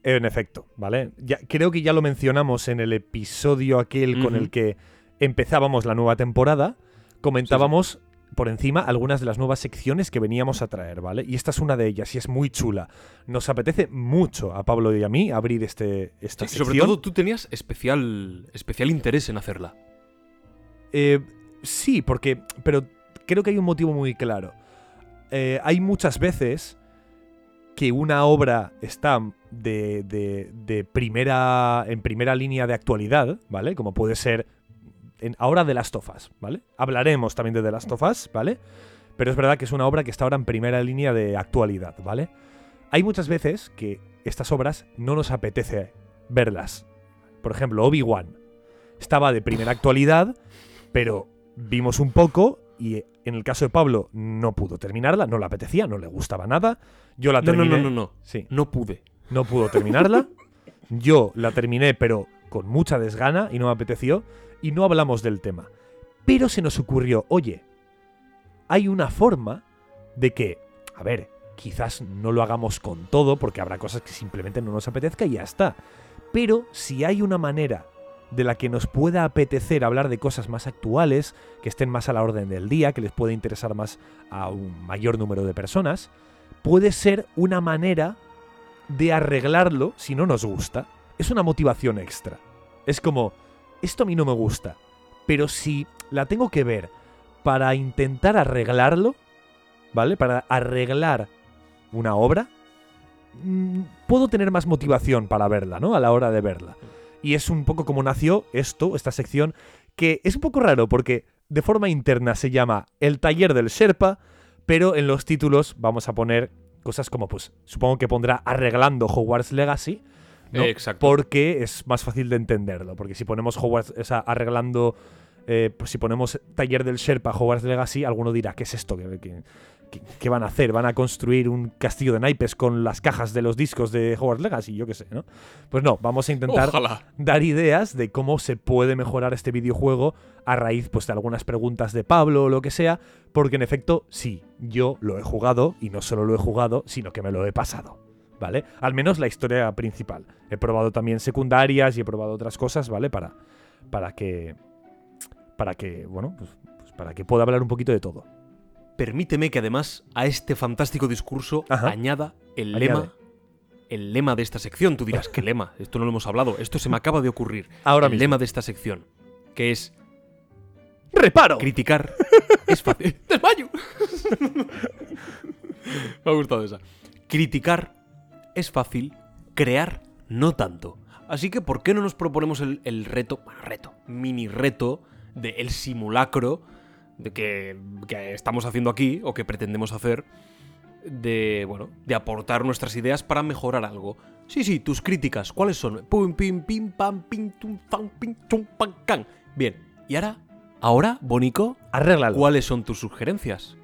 En efecto, ¿vale? Ya, creo que ya lo mencionamos en el episodio aquel con el que empezábamos la nueva temporada. Comentábamos por encima algunas de las nuevas secciones que veníamos a traer, ¿vale? Y esta es una de ellas y es muy chula. Nos apetece mucho a Pablo y a mí abrir este, esta Sí, sección. sobre todo tú tenías especial, especial interés en hacerla. Eh, sí, porque. Pero creo que hay un motivo muy claro. Eh, hay muchas veces que una obra está de, de- de primera. en primera línea de actualidad, ¿vale? Como puede ser. En, ahora de Last of Us, ¿vale? Hablaremos también de The Last of Us, ¿vale? Pero es verdad que es una obra que está ahora en primera línea de actualidad, ¿vale? Hay muchas veces que estas obras no nos apetece verlas. Por ejemplo, Obi-Wan estaba de primera actualidad, pero vimos un poco y en el caso de Pablo no pudo terminarla, no le apetecía, no le gustaba nada. Yo la No, no, terminé. no, no, no. Sí, No pude. no pudo terminarla. Yo la terminé, pero con mucha desgana y no me apeteció. Y no hablamos del tema. Pero se nos ocurrió, oye, hay una forma de que, a ver, quizás no lo hagamos con todo, porque habrá cosas que simplemente no nos apetezca y ya está. Pero si hay una manera de la que nos pueda apetecer hablar de cosas más actuales, que estén más a la orden del día, que les pueda interesar más a un mayor número de personas, puede ser una manera de arreglarlo si no nos gusta. Es una motivación extra. Es como, esto a mí no me gusta, pero si la tengo que ver para intentar arreglarlo, ¿vale? Para arreglar una obra, mm, puedo tener más motivación para verla, ¿no? A la hora de verla. Y es un poco como nació esto, esta sección, que es un poco raro porque de forma interna se llama El taller del Sherpa, pero en los títulos vamos a poner cosas como, pues, supongo que pondrá arreglando Hogwarts Legacy, ¿no? Exacto. Porque es más fácil de entenderlo. Porque si ponemos Hogwarts, o sea, arreglando eh, pues si ponemos taller del Sherpa Hogwarts Legacy, alguno dirá, ¿qué es esto? ¿Qué, qué- qué- qué van a hacer? ¿Van a construir un castillo de naipes con las cajas de los discos de Hogwarts Legacy? Yo qué sé, ¿no? Pues no, vamos a intentar Ojalá. dar ideas de cómo se puede mejorar este videojuego a raíz pues, de algunas preguntas de Pablo o lo que sea, porque en efecto, sí, yo lo he jugado y no solo lo he jugado, sino que me lo he pasado. ¿Vale? Al menos la historia principal. He probado también secundarias y he probado otras cosas, ¿vale? Para, para que. Para que. Bueno, pues, pues para que pueda hablar un poquito de todo. Permíteme que además a este fantástico discurso Ajá. añada el Añade. lema. El lema de esta sección. Tú dirás, ¿qué lema? Esto no lo hemos hablado. Esto se me acaba de ocurrir. Ahora el mismo. lema de esta sección. Que es ¡Reparo! criticar es fácil. ¡Desmayo! me ha gustado esa. Criticar es fácil, crear no tanto. Así que, ¿por qué no nos proponemos el, el reto, bueno, reto, mini reto del simulacro de que, que estamos haciendo aquí o que pretendemos hacer de, bueno, de aportar nuestras ideas para mejorar algo? Sí, sí, tus críticas, ¿cuáles son? Pum, pim, pim, pam, pim, tum, fam, pim, tum, pam, can. Bien, y ahora, ahora, Bonico, Arréglalo. ¿cuáles son tus sugerencias?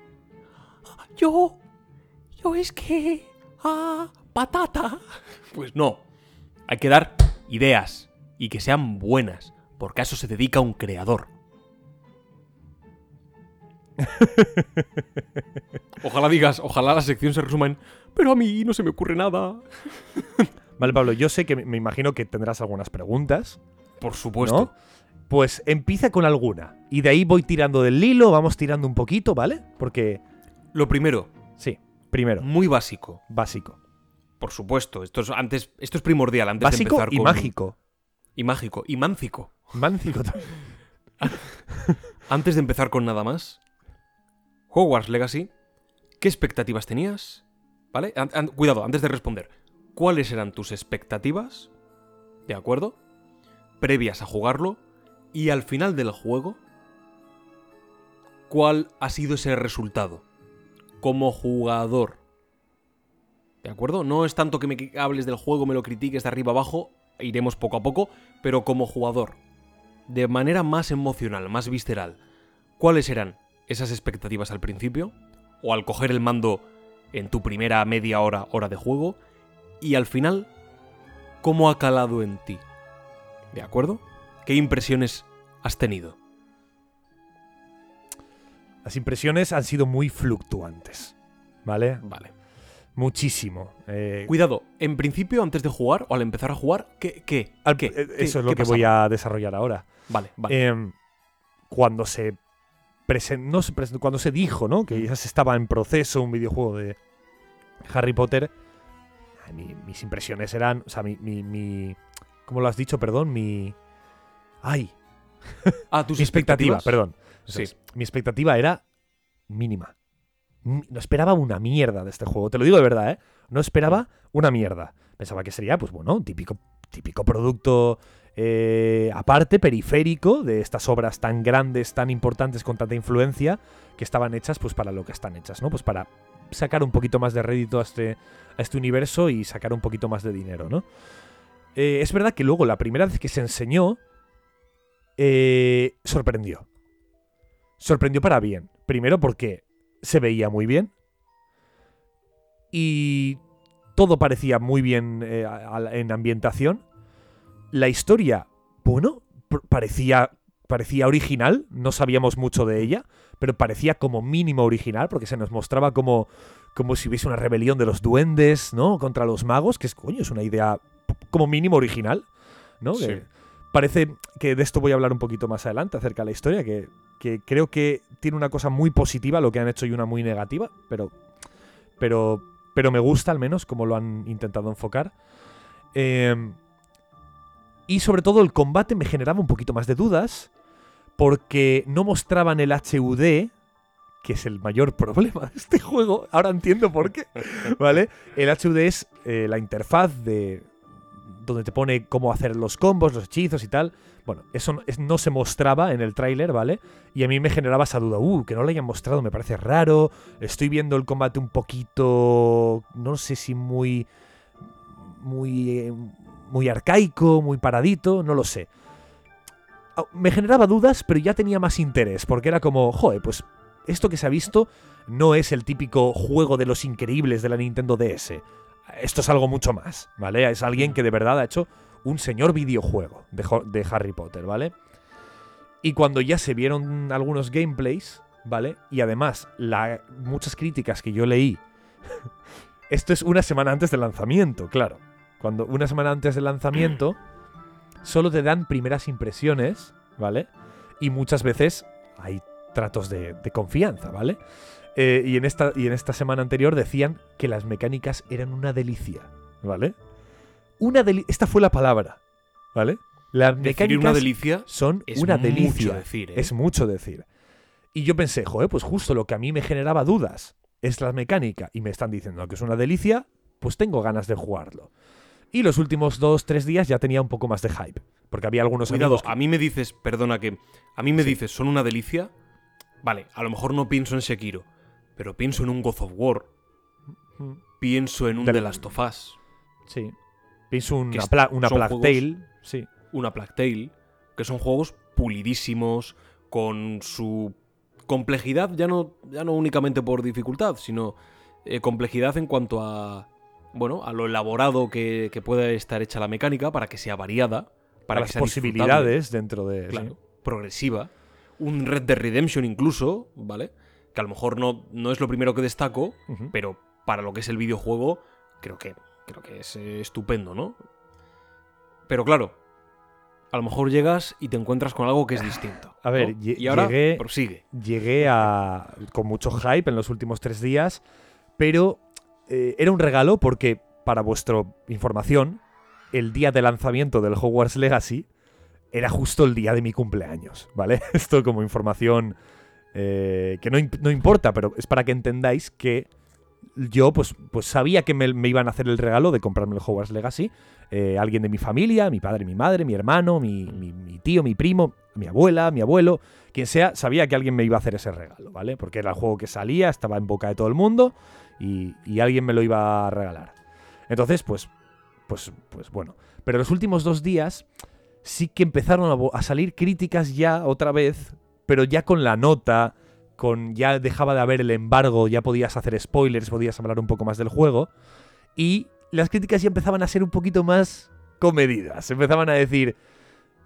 Yo, yo es que, ah, patata. Pues no, hay que dar ideas y que sean buenas, porque a eso se dedica un creador. Ojalá digas, ojalá la sección se resuma en, pero a mí no se me ocurre nada. Vale, Pablo, yo sé que me- imagino que tendrás algunas preguntas. Por supuesto. ¿no? Pues empieza con alguna. Y de ahí voy tirando del hilo, vamos tirando un poquito, ¿vale? Porque, Lo primero, sí, primero, muy básico. básico. Por supuesto, esto es, antes, esto es primordial antes de empezar y con... mágico. Y mágico. Y máncico. Mágico también. Antes de empezar con nada más, Hogwarts Legacy, ¿qué expectativas tenías? ¿Vale? Cuidado, antes de responder, ¿cuáles eran tus expectativas? ¿De acuerdo? Previas a jugarlo. Y al final del juego, ¿cuál ha sido ese resultado? Como jugador. ¿De acuerdo? No es tanto que me hables del juego, me lo critiques de arriba abajo, iremos poco a poco, pero como jugador de manera más emocional, más visceral, ¿cuáles eran esas expectativas al principio? O al coger el mando en tu primera media hora, hora de juego, y al final, ¿cómo ha calado en ti? ¿De acuerdo? ¿Qué impresiones has tenido? Las impresiones han sido muy fluctuantes. ¿Vale? Vale. Muchísimo. Eh, Cuidado, en principio, antes de jugar o al empezar a jugar, ¿qué? ¿Qué? al- ¿Qué? eh, ¿Qué- Eso es lo que voy a desarrollar ahora. Vale, vale. Em, cuando se presen- no se presen- cuando se dijo, ¿no? Que ya se estaba en proceso un videojuego de Harry Potter, mis impresiones eran, o sea, mi, mi, mi- ¿cómo lo has dicho? Perdón, mi, ay, ah, tus mi expectativa, expectativas. perdón. Sí. Mi expectativa era mínima. No esperaba una mierda de este juego, te lo digo de verdad, ¿eh? No esperaba una mierda. Pensaba que sería, pues bueno, un típico, típico producto eh, aparte, periférico, de estas obras tan grandes, tan importantes, con tanta influencia, que estaban hechas pues para lo que están hechas, ¿no? Pues para sacar un poquito más de rédito a este, a este universo y sacar un poquito más de dinero, ¿no? Eh, es verdad que luego, la primera vez que se enseñó, eh, sorprendió. Sorprendió para bien. Primero porque se veía muy bien. Y todo parecía muy bien eh, a- a- en ambientación. La historia, bueno, parecía, parecía original. No sabíamos mucho de ella, pero parecía como mínimo original porque se nos mostraba como, como si hubiese una rebelión de los duendes, ¿no? Contra los magos, que es, coño, es una idea como mínimo original, ¿no? Sí. Que parece que de esto voy a hablar un poquito más adelante acerca de la historia, que, que creo que tiene una cosa muy positiva lo que han hecho y una muy negativa, pero, pero, pero me gusta al menos como lo han intentado enfocar. Eh, y sobre todo el combate me generaba un poquito más de dudas, porque no mostraban el HUD, que es el mayor problema de este juego. Ahora entiendo por qué. ¿Vale? El HUD es eh, la interfaz de. Donde te pone cómo hacer los combos, los hechizos y tal. Bueno, eso no, se mostraba en el tráiler, ¿vale? Y a mí me generaba esa duda. Uh, que no lo hayan mostrado, me parece raro. Estoy viendo el combate un poquito. No sé si muy. Muy. muy arcaico, muy paradito, no lo sé. me generaba dudas, pero ya tenía más interés, porque era como, joder, pues esto que se ha visto no es el típico juego de los increíbles de la Nintendo DS. Esto es algo mucho más, ¿vale? Es alguien que de verdad ha hecho un señor videojuego de, Harry Potter, ¿vale? Y cuando ya se vieron algunos gameplays, ¿vale? Y además, muchas críticas que yo leí. esto es una semana antes del lanzamiento, claro. Cuando una semana antes del lanzamiento, solo te dan primeras impresiones, ¿vale? Y muchas veces hay tratos de, de confianza, ¿vale? Eh, y, en esta, y en esta semana anterior decían que las mecánicas eran una delicia, ¿vale? Una deli Esta fue la palabra, ¿vale? Las Decir mecánicas una delicia son es una mucho delicia. decir, ¿eh? Es mucho decir. Y yo pensé, joder, pues justo lo que a mí me generaba dudas es la mecánica. Y me están diciendo que es una delicia, pues tengo ganas de jugarlo. Y los últimos dos, tres días ya tenía un poco más de hype. Porque había algunos Cuidado, amigos que- a mí me dices, perdona que. A mí me Sí. dices, son una delicia. Vale, a lo mejor no pienso en Sekiro, pero pienso en un God of War, Mm, pienso en un Del- The Last of Us, Sí. Pienso una, pla- una Plague juegos- Tale. Sí. una Plague Tale, que son juegos pulidísimos, con su complejidad, ya no, ya no únicamente por dificultad, sino eh, complejidad en cuanto a. Bueno, a lo elaborado que, que puede estar hecha la mecánica para que sea variada, para Para que las sea posibilidades dentro de. sí. claro, progresiva. Un Red Dead Redemption incluso, ¿vale? Que a lo mejor no, no es lo primero que destaco, pero para lo que es el videojuego, creo que, creo que es eh, estupendo, ¿no? Pero claro, a lo mejor llegas y te encuentras con algo que es distinto. A ver, y ahora llegué- prosigue. Llegué a. con mucho hype en los últimos tres días. Pero eh, era un regalo porque, para vuestra información, el día de lanzamiento del Hogwarts Legacy era justo el día de mi cumpleaños, ¿vale? Esto como información eh, que no, no importa, pero es para que entendáis que yo pues, pues sabía que me, me iban a hacer el regalo de comprarme el Hogwarts Legacy. eh, alguien de mi familia, mi padre, mi madre, mi hermano, mi, mi- tío, mi primo, mi abuela, mi abuelo, quien sea, sabía que alguien me iba a hacer ese regalo, ¿vale? Porque era el juego que salía, estaba en boca de todo el mundo y, y alguien me lo iba a regalar. Entonces, pues, pues, pues bueno. Pero los últimos dos días sí que empezaron a salir críticas ya otra vez, pero ya con la nota, con ya dejaba de haber el embargo, ya podías hacer spoilers, podías hablar un poco más del juego. Y las críticas ya empezaban a ser un poquito más comedidas. Empezaban a decir,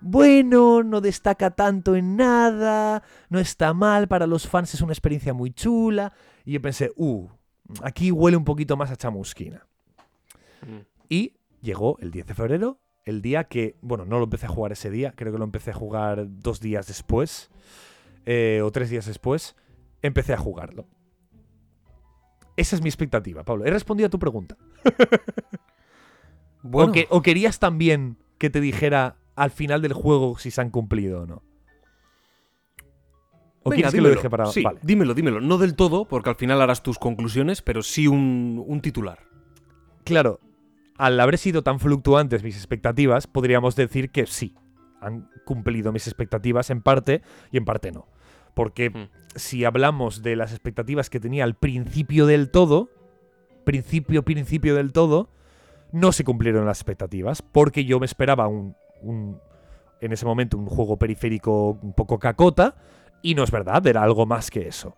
bueno, no destaca tanto en nada, no está mal, para los fans es una experiencia muy chula. Y yo pensé, uh, aquí huele un poquito más a chamusquina. Y llegó el 10 de febrero, el día que, bueno, no lo empecé a jugar ese día, creo que lo empecé a jugar dos días después, eh, o tres días después, empecé a jugarlo. Esa es mi expectativa, Pablo. He respondido a tu pregunta. Bueno, O, que- o querías también que te dijera al final del juego si se han cumplido o no. ¿O venga, quieres que lo deje para.? Sí, Vale. dímelo, dímelo. No del todo, porque al final harás tus conclusiones, pero sí un, un titular. Claro, al haber sido tan fluctuantes mis expectativas, podríamos decir que sí, han cumplido mis expectativas en parte y en parte no. Porque Mm. si hablamos de las expectativas que tenía al principio del todo, principio, principio del todo, no se cumplieron las expectativas, porque yo me esperaba un, un- en ese momento un juego periférico un poco cacota, y no es verdad, era algo más que eso.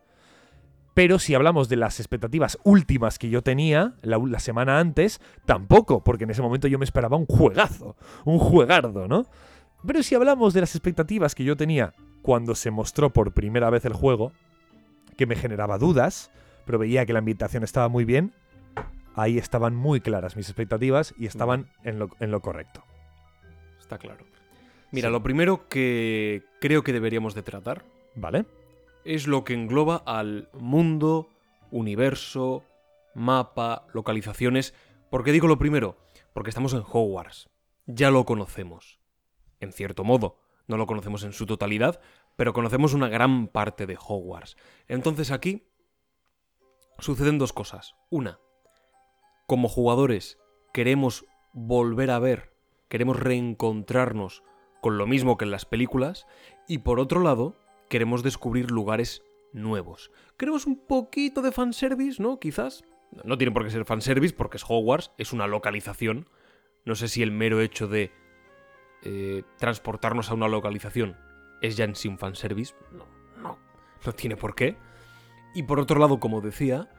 Pero si hablamos de las expectativas últimas que yo tenía la, la semana antes, tampoco, porque en ese momento yo me esperaba un juegazo, un juegardo, ¿no? Pero si hablamos de las expectativas que yo tenía cuando se mostró por primera vez el juego, que me generaba dudas, pero veía que la ambientación estaba muy bien, ahí estaban muy claras mis expectativas y estaban en lo, en lo correcto. Está claro. Mira, Sí. lo primero que creo que deberíamos de tratar ¿Vale? es lo que engloba al mundo, universo, mapa, localizaciones. ¿Por qué digo lo primero? Porque estamos en Hogwarts. Ya lo conocemos. En cierto modo. No lo conocemos en su totalidad, pero conocemos una gran parte de Hogwarts. Entonces aquí suceden dos cosas. Una, como jugadores queremos volver a ver, queremos reencontrarnos con lo mismo que en las películas, y por otro lado, queremos descubrir lugares nuevos. Queremos un poquito de fanservice, ¿no? Quizás. No tiene por qué ser fanservice porque es Hogwarts, es una localización. No sé si el mero hecho de eh, transportarnos a una localización es ya en sí un fanservice. No, no, no tiene por qué. Y por otro lado, como decía,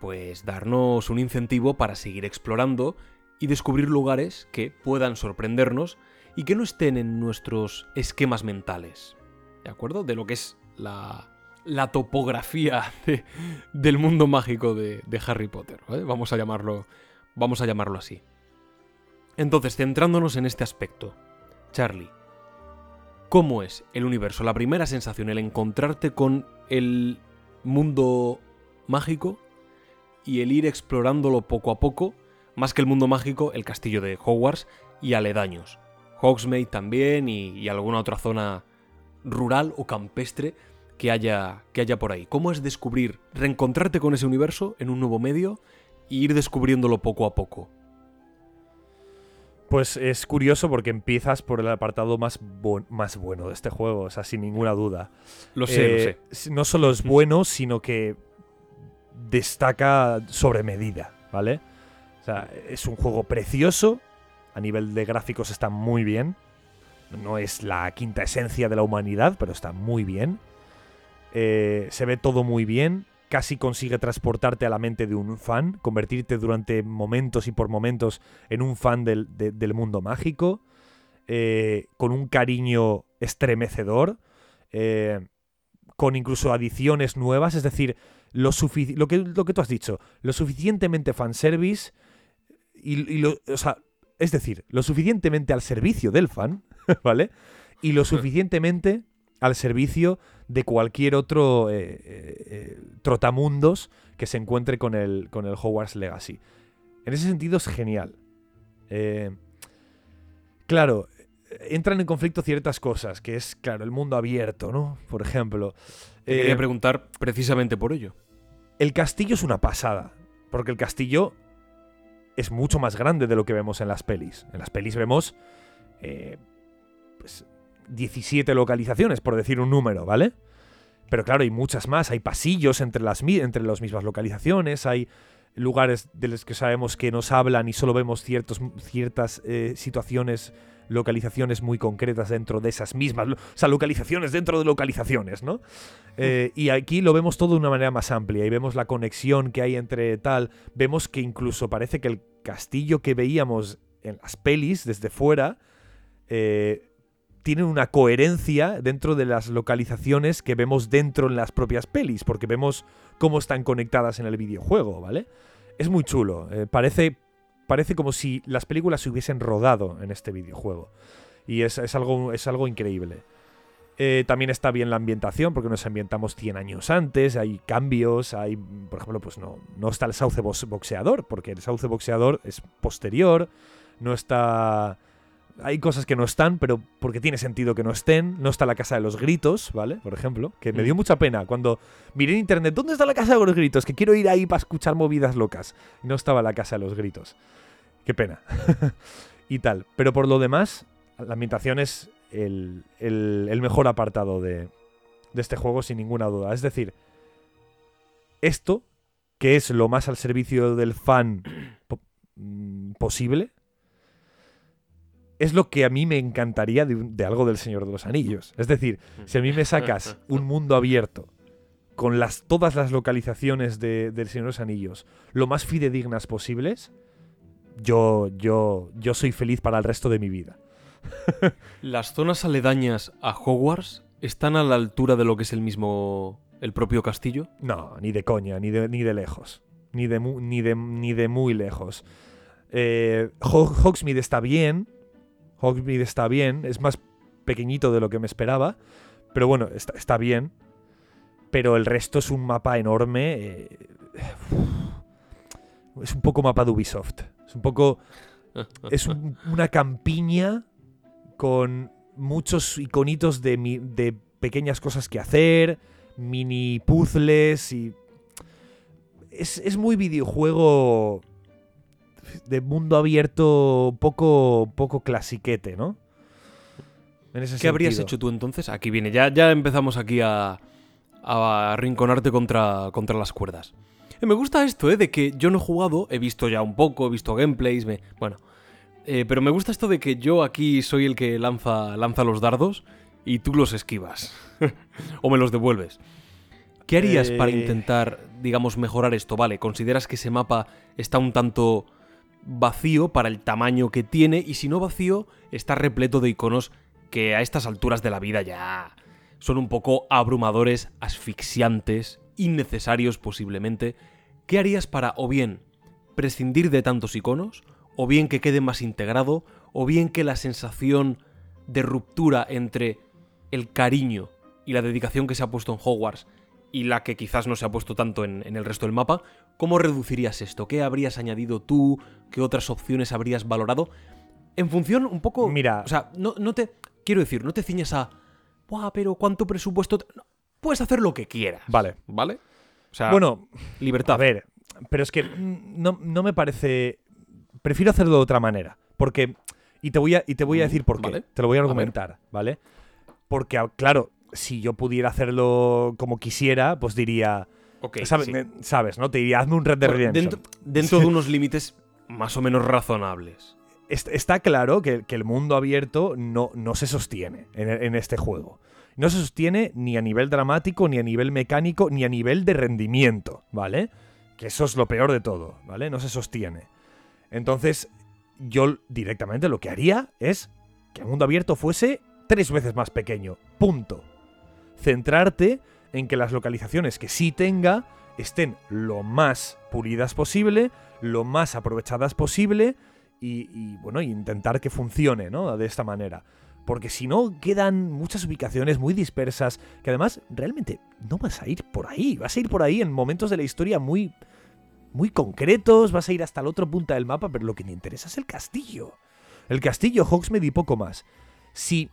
pues darnos un incentivo para seguir explorando y descubrir lugares que puedan sorprendernos y que no estén en nuestros esquemas mentales. ¿De acuerdo? De lo que es la, la topografía de- del mundo mágico de, Harry Potter. Vamos a llamarlo. Vamos a llamarlo así. Entonces, centrándonos en este aspecto. Charlie, ¿cómo es el universo? La primera sensación, el encontrarte con el mundo mágico y el ir explorándolo poco a poco, más que el mundo mágico, el castillo de Hogwarts y aledaños. Hogsmeade también y, y alguna otra zona rural o campestre que haya, que haya por ahí. ¿Cómo es descubrir, reencontrarte con ese universo en un nuevo medio y ir descubriéndolo poco a poco? Pues es curioso porque empiezas por el apartado más, bu- más bueno de este juego, o sea, sin ninguna duda. Lo sé, lo Eh, sé. No solo es bueno, sino que destaca sobre medida, ¿vale? O sea, es un juego precioso, a nivel de gráficos está muy bien. No es la quinta esencia de la humanidad, pero está muy bien. Eh, se ve todo muy bien. Casi consigue transportarte a la mente de un fan, convertirte durante momentos y por momentos en un fan del, de- del mundo mágico, eh, con un cariño estremecedor, eh, con incluso adiciones nuevas, es decir, lo, lo, que, lo que tú has dicho, lo suficientemente fanservice, y, y lo, o sea, es decir, lo suficientemente al servicio del fan, ¿vale? Y lo suficientemente al servicio de cualquier otro eh, eh, eh, trotamundos que se encuentre con el, con el Hogwarts Legacy. En ese sentido es genial. Eh, claro, entran en conflicto ciertas cosas, que es, claro, el mundo abierto, ¿no? Por ejemplo. Te quería preguntar precisamente por ello. el castillo es una pasada, porque el castillo es mucho más grande de lo que vemos en las pelis. En las pelis vemos pues, 17 localizaciones, por decir un número, ¿vale? Pero claro, hay muchas más, hay pasillos entre las, entre las mismas localizaciones, hay lugares de los que sabemos que nos hablan y solo vemos ciertas eh, situaciones, localizaciones muy concretas dentro de esas mismas, o sea, localizaciones dentro de localizaciones, ¿no? Eh, y aquí lo vemos todo de una manera más amplia y vemos la conexión que hay entre tal, vemos que incluso parece que el castillo que veíamos en las pelis desde fuera eh, tiene una coherencia dentro de las localizaciones que vemos dentro en las propias pelis, porque vemos cómo están conectadas en el videojuego, ¿vale? Es muy chulo, eh, parece, parece como si las películas se hubiesen rodado en este videojuego. Y es, es algo, es algo increíble. Eh, también está bien la ambientación, porque nos ambientamos 100 años antes, hay cambios, hay, por ejemplo, pues no, no está el sauce box- boxeador, porque el sauce boxeador es posterior, no está... Hay cosas que no están, pero porque tiene sentido que no estén. No está la casa de los gritos, ¿vale? Por ejemplo, que me dio Mm. mucha pena cuando miré en internet, ¿dónde está la casa de los gritos? Que quiero ir ahí para escuchar movidas locas. No estaba la casa de los gritos. Qué pena. y tal. Pero por lo demás, la ambientación es el, el- el mejor apartado de, de este juego, sin ninguna duda. Es decir, esto, que es lo más al servicio del fan po- mm, posible, es lo que a mí me encantaría de, algo del Señor de los Anillos. Es decir, si a mí me sacas un mundo abierto con las, todas las localizaciones de- del Señor de los Anillos lo más fidedignas posibles, yo, yo, yo soy feliz para el resto de mi vida. ¿Las zonas aledañas a Hogwarts están a la altura de lo que es el mismo. el propio castillo? No, ni de coña, ni de, ni de lejos. Ni de, mu- ni de, ni de muy lejos. Eh, Ho- Hogsmeade está bien. Hogsmeade está bien. Es más pequeñito de lo que me esperaba. Pero bueno, está, está bien. Pero el resto es un mapa enorme. eh, es un poco mapa de Ubisoft. Es un poco. Es un- una campiña con muchos iconitos de, mi- de pequeñas cosas que hacer, mini puzzles y... Es, es muy videojuego de mundo abierto poco, poco clasiquete, ¿no? En ese ¿Qué habrías hecho tú entonces? Aquí viene, ya, ya empezamos aquí a, a arrinconarte contra, contra las cuerdas. Eh, me gusta esto, ¿eh? De que yo no he jugado, he visto ya un poco, he visto gameplays, me, bueno, Eh, pero me gusta esto de que yo aquí soy el que lanza, lanza los dardos y tú los esquivas. o me los devuelves. ¿Qué harías para Eh. intentar, digamos, mejorar esto? Vale, consideras que ese mapa está un tanto vacío para el tamaño que tiene y si no vacío, está repleto de iconos que a estas alturas de la vida ya son un poco abrumadores, asfixiantes, innecesarios posiblemente. ¿Qué harías para o bien prescindir de tantos iconos, o bien que quede más integrado, o bien que la sensación de ruptura entre el cariño y la dedicación que se ha puesto en Hogwarts y la que quizás no se ha puesto tanto en, en el resto del mapa, ¿cómo reducirías esto? ¿Qué habrías añadido tú? ¿Qué otras opciones habrías valorado? En función un poco... Mira. O sea, no, no te... Quiero decir, no te ciñes a... Buah, pero ¿cuánto presupuesto...? te-?" No, puedes hacer lo que quieras. Vale. ¿Vale? O sea, Bueno, libertad. a ver, pero es que no, no me parece. Prefiero hacerlo de otra manera. Porque. Y te voy a, y te voy a decir por qué. vale. Te lo voy a argumentar, ¿vale? Porque, claro, si yo pudiera hacerlo como quisiera, pues diría. Ok, ¿sabes, sí. ¿Sabes, no? Te diría, hazme un Red Por- Redemption. Dentro, dentro de unos límites más o menos razonables. Est- está claro que, que el mundo abierto no, no se sostiene en, en este juego. No se sostiene ni a nivel dramático, ni a nivel mecánico, ni a nivel de rendimiento, ¿vale? Que eso es lo peor de todo, ¿vale? No se sostiene. Entonces, yo directamente lo que haría es que el mundo abierto fuese tres veces más pequeño. Punto. Centrarte en que las localizaciones que sí tenga estén lo más pulidas posible, lo más aprovechadas posible y, bueno, intentar que funcione, ¿no? De esta manera. Porque si no, quedan muchas ubicaciones muy dispersas que además realmente no vas a ir por ahí. Vas a ir por ahí en momentos de la historia muy, muy concretos, vas a ir hasta la otra punta del mapa, pero lo que te interesa es el castillo. El castillo, Hogsmeade y poco más. Si,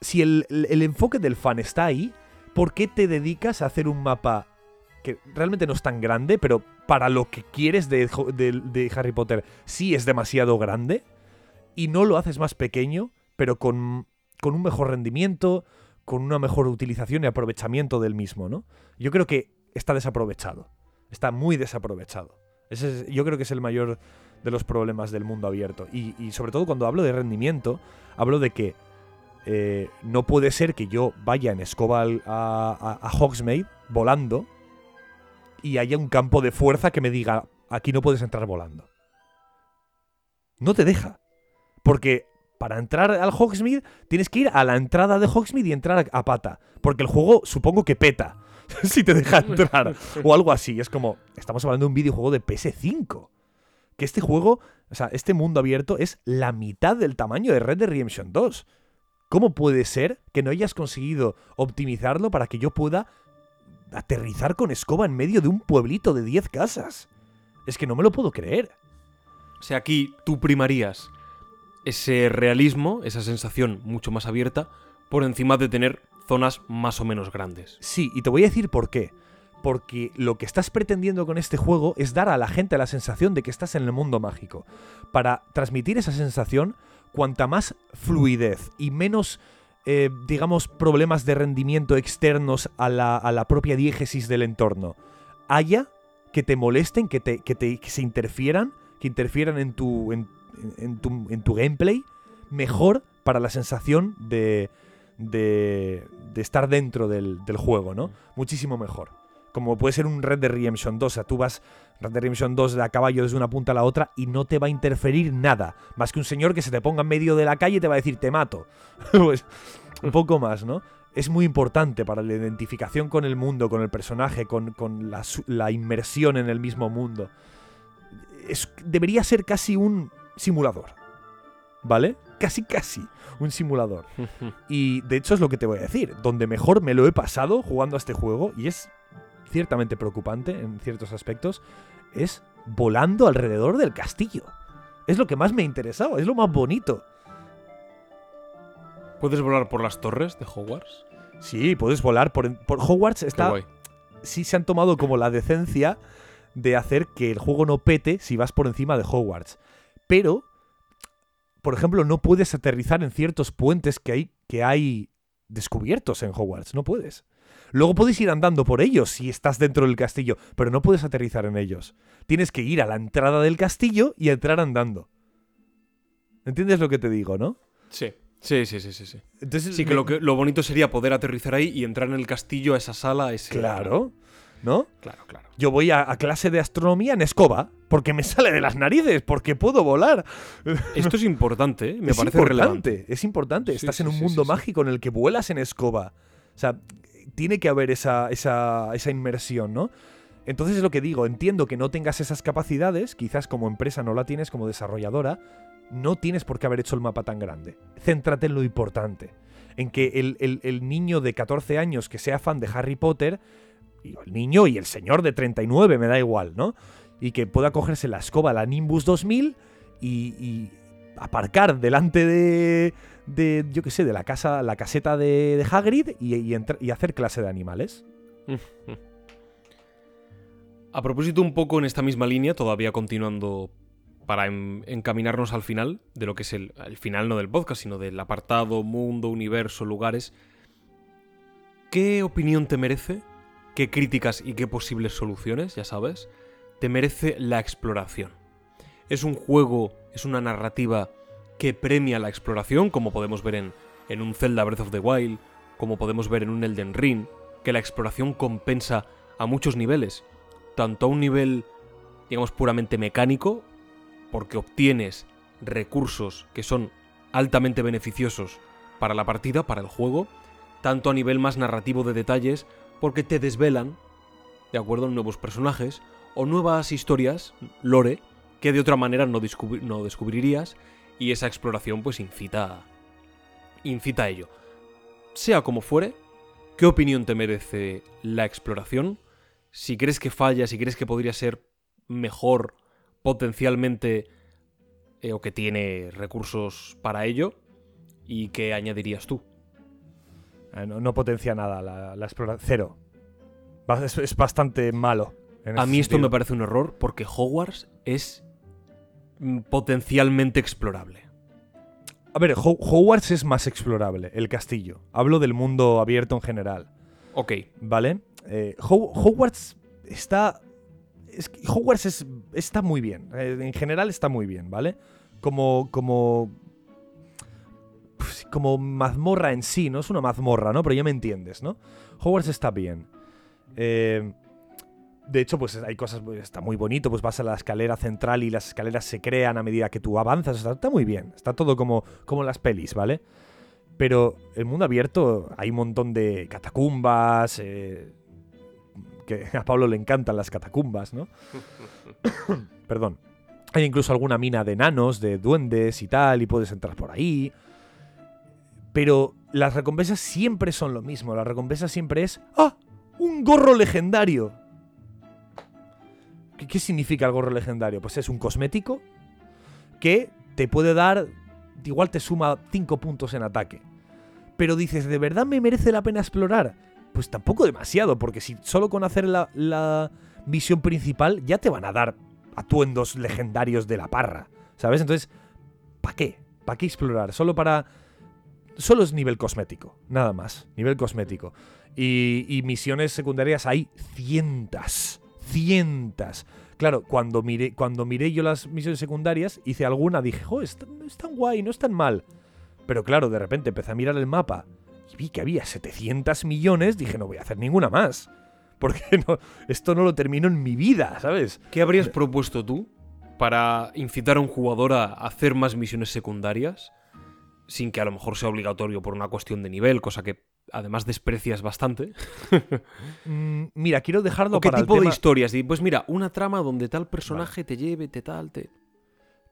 si el- el enfoque del fan está ahí, ¿por qué te dedicas a hacer un mapa que realmente no es tan grande, pero para lo que quieres de, Harry Potter sí es demasiado grande? Y no lo haces más pequeño, pero con, con un mejor rendimiento, con una mejor utilización y aprovechamiento del mismo, ¿no? Yo creo que está desaprovechado. Está muy desaprovechado. Ese es- yo creo que es el mayor de los problemas del mundo abierto. Y sobre todo cuando hablo de rendimiento, hablo de que eh, no puede ser que yo vaya en escoba al- a, a, a Hogsmeade volando y haya un campo de fuerza que me diga, aquí no puedes entrar volando. No te deja. Porque para entrar al Hogsmeade tienes que ir a la entrada de Hogsmeade y entrar a, a pata. Porque el juego supongo que peta si te deja entrar. o algo así. Es como, estamos hablando de un videojuego de PS5. Que este juego, o sea, este mundo abierto es la mitad del tamaño de Red Dead Redemption 2. ¿Cómo puede ser que no hayas conseguido optimizarlo para que yo pueda aterrizar con escoba en medio de un pueblito de 10 casas? Es que no me lo puedo creer. O sea, aquí tú primarías ese realismo, esa sensación mucho más abierta, por encima de tener zonas más o menos grandes. Sí, y te voy a decir por qué. Porque lo que estás pretendiendo con este juego es dar a la gente la sensación de que estás en el mundo mágico. Para transmitir esa sensación, cuanta más fluidez y menos, eh, digamos, problemas de rendimiento externos a la, a la propia diégesis del entorno haya que te molesten, que, te, que, te, que se interfieran, que interfieran en tu, en, en tu, en tu gameplay, mejor para la sensación de, de, de estar dentro del, del juego, ¿no? Muchísimo mejor. Como puede ser un Red Dead Redemption 2. O sea, tú vas Red Dead Redemption 2 de a caballo desde una punta a la otra y no te va a interferir nada. Más que un señor que se te ponga en medio de la calle y te va a decir, te mato. pues un poco más, ¿no? Es muy importante para la identificación con el mundo, con el personaje, con, con la, la inmersión en el mismo mundo. Es, debería ser casi un simulador. ¿Vale? Casi, casi un simulador. Y de hecho es lo que te voy a decir. Donde mejor me lo he pasado jugando a este juego, y es ciertamente preocupante en ciertos aspectos, es volando alrededor del castillo. Es lo que más me ha interesado, es lo más bonito. ¿Puedes volar por las torres de Hogwarts? Sí, puedes volar por, por Hogwarts. Qué Está, sí se han tomado como la decencia de hacer que el juego no pete si vas por encima de Hogwarts. Pero, por ejemplo, no puedes aterrizar en ciertos puentes que hay, que hay descubiertos en Hogwarts. No puedes. Luego puedes ir andando por ellos si estás dentro del castillo, pero no puedes aterrizar en ellos. Tienes que ir a la entrada del castillo y entrar andando. ¿Entiendes lo que te digo, no? Sí. Sí, sí, sí, sí. Sí, Entonces, sí que me- lo, que lo bonito sería poder aterrizar ahí y entrar en el castillo, a esa sala, a ese... Claro, ¿no? Claro, claro. Yo voy a, a clase de astronomía en escoba, porque me sale de las narices, porque puedo volar. Esto es importante, ¿eh? me es parece importante, relevante. es importante. Sí, Estás sí, en un sí, mundo sí, sí. mágico en el que vuelas en escoba. O sea, tiene que haber esa, esa, esa inmersión, ¿no? Entonces es lo que digo, entiendo que no tengas esas capacidades, quizás como empresa no la tienes, como desarrolladora, no tienes por qué haber hecho el mapa tan grande. Céntrate en lo importante, en que el, el- niño de 14 años que sea fan de Harry Potter, y el niño y el señor de 39, me da igual, ¿no? Y que pueda cogerse la escoba, la Nimbus 2000, y, y aparcar delante de, de, yo qué sé, de la casa, la caseta de, de Hagrid y, y y hacer clase de animales. A propósito, un poco en esta misma línea, todavía continuando para en- encaminarnos al final, de lo que es el, el final no del podcast, sino del apartado, mundo, universo, lugares. ¿Qué opinión te merece? ¿Qué críticas y qué posibles soluciones, ya sabes? Te merece la exploración. Es un juego, es una narrativa que premia la exploración, como podemos ver en, en un Zelda Breath of the Wild, como podemos ver en un Elden Ring, que la exploración compensa a muchos niveles, tanto a un nivel, digamos, puramente mecánico, porque obtienes recursos que son altamente beneficiosos para la partida, para el juego, tanto a nivel más narrativo de detalles, porque te desvelan, de acuerdo, nuevos personajes o nuevas historias, lore, que de otra manera no, no descubrirías, y esa exploración pues incita, incita a ello. Sea como fuere, ¿qué opinión te merece la exploración? Si crees que falla, si crees que podría ser mejor potencialmente eh, o que tiene recursos para ello, ¿y qué añadirías tú? Eh, No, no potencia nada la, la exploración. Cero. Es, es bastante malo. A mí esto me parece un error porque Hogwarts es potencialmente explorable. A ver, Ho- Hogwarts es más explorable, el castillo. Hablo del mundo abierto en general. Ok, ¿Vale? Eh, Ho- Hogwarts está. es Hogwarts es- está muy bien. eh, en general está muy bien, ¿vale? Como. como. pues, como mazmorra en sí, no es una mazmorra, ¿no? Pero ya me entiendes, ¿no? Hogwarts está bien. Eh, de hecho, pues hay cosas, pues, está muy bonito, pues vas a la escalera central y las escaleras se crean a medida que tú avanzas, está, está muy bien, está todo como, como en las pelis, ¿vale? Pero el mundo abierto hay un montón de catacumbas, eh, que a Pablo le encantan las catacumbas, ¿no? Perdón. Hay incluso alguna mina de enanos, de duendes y tal, y puedes entrar por ahí. Pero las recompensas siempre son lo mismo. La recompensa siempre es ¡Ah! ¡Un gorro legendario! ¿Qué, significa el gorro legendario? Pues es un cosmético que te puede dar. Igual te suma 5 puntos en ataque. Pero dices, ¿de verdad me merece la pena explorar? Pues tampoco demasiado, porque si solo con hacer la, la misión principal ya te van a dar atuendos legendarios de la parra. ¿Sabes? Entonces, ¿para qué? ¿Para qué explorar? Solo para. Solo es nivel cosmético, nada más. Nivel cosmético. Y, y misiones secundarias hay cientas. Cientas. Claro, cuando miré, cuando miré yo las misiones secundarias, hice alguna, dije, jo, están, están guay, no están mal. Pero claro, de repente empecé a mirar el mapa y vi que había 700 millones, dije, no voy a hacer ninguna más. Porque esto no lo termino en mi vida, ¿sabes? ¿Qué habrías propuesto tú para incitar a un jugador a hacer más misiones secundarias? Sin que a lo mejor sea obligatorio por una cuestión de nivel, cosa que además desprecias bastante. Mm, mira, quiero dejarlo ¿O qué para tipo el de historias? Pues mira, una trama donde tal personaje te lleve, te tal, te...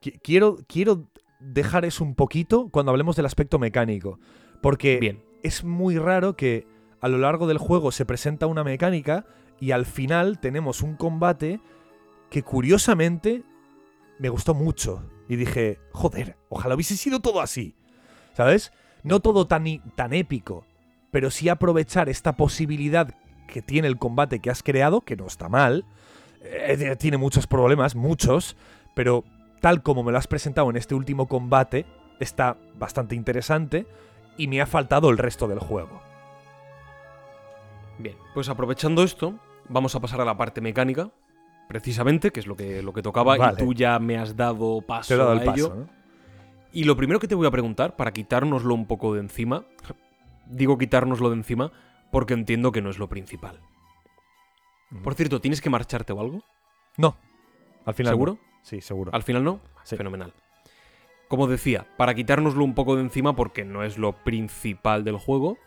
Qui- Quiero, quiero dejar eso un poquito cuando hablemos del aspecto mecánico. Porque Bien. es muy raro que a lo largo del juego se presenta una mecánica y al final tenemos un combate que curiosamente me gustó mucho. Y dije, joder, ojalá hubiese sido todo así. ¿Sabes? No todo tan, tan épico, pero sí aprovechar esta posibilidad que tiene el combate que has creado, que no está mal. Eh, tiene muchos problemas, muchos, pero tal como me lo has presentado en este último combate, está bastante interesante y me ha faltado el resto del juego. Bien, pues aprovechando esto, vamos a pasar a la parte mecánica, precisamente, que es lo que, lo que tocaba, Vale. y tú ya me has dado paso Te he dado a el ello. paso, ¿no? Y lo primero que te voy a preguntar, para quitárnoslo un poco de encima, digo quitárnoslo de encima porque entiendo que no es lo principal. Por cierto, ¿tienes que marcharte o algo? No. Al final. no. ¿Seguro? Sí, seguro. ¿Al final no? Sí. Fenomenal. Como decía, para quitárnoslo un poco de encima porque no es lo principal del juego,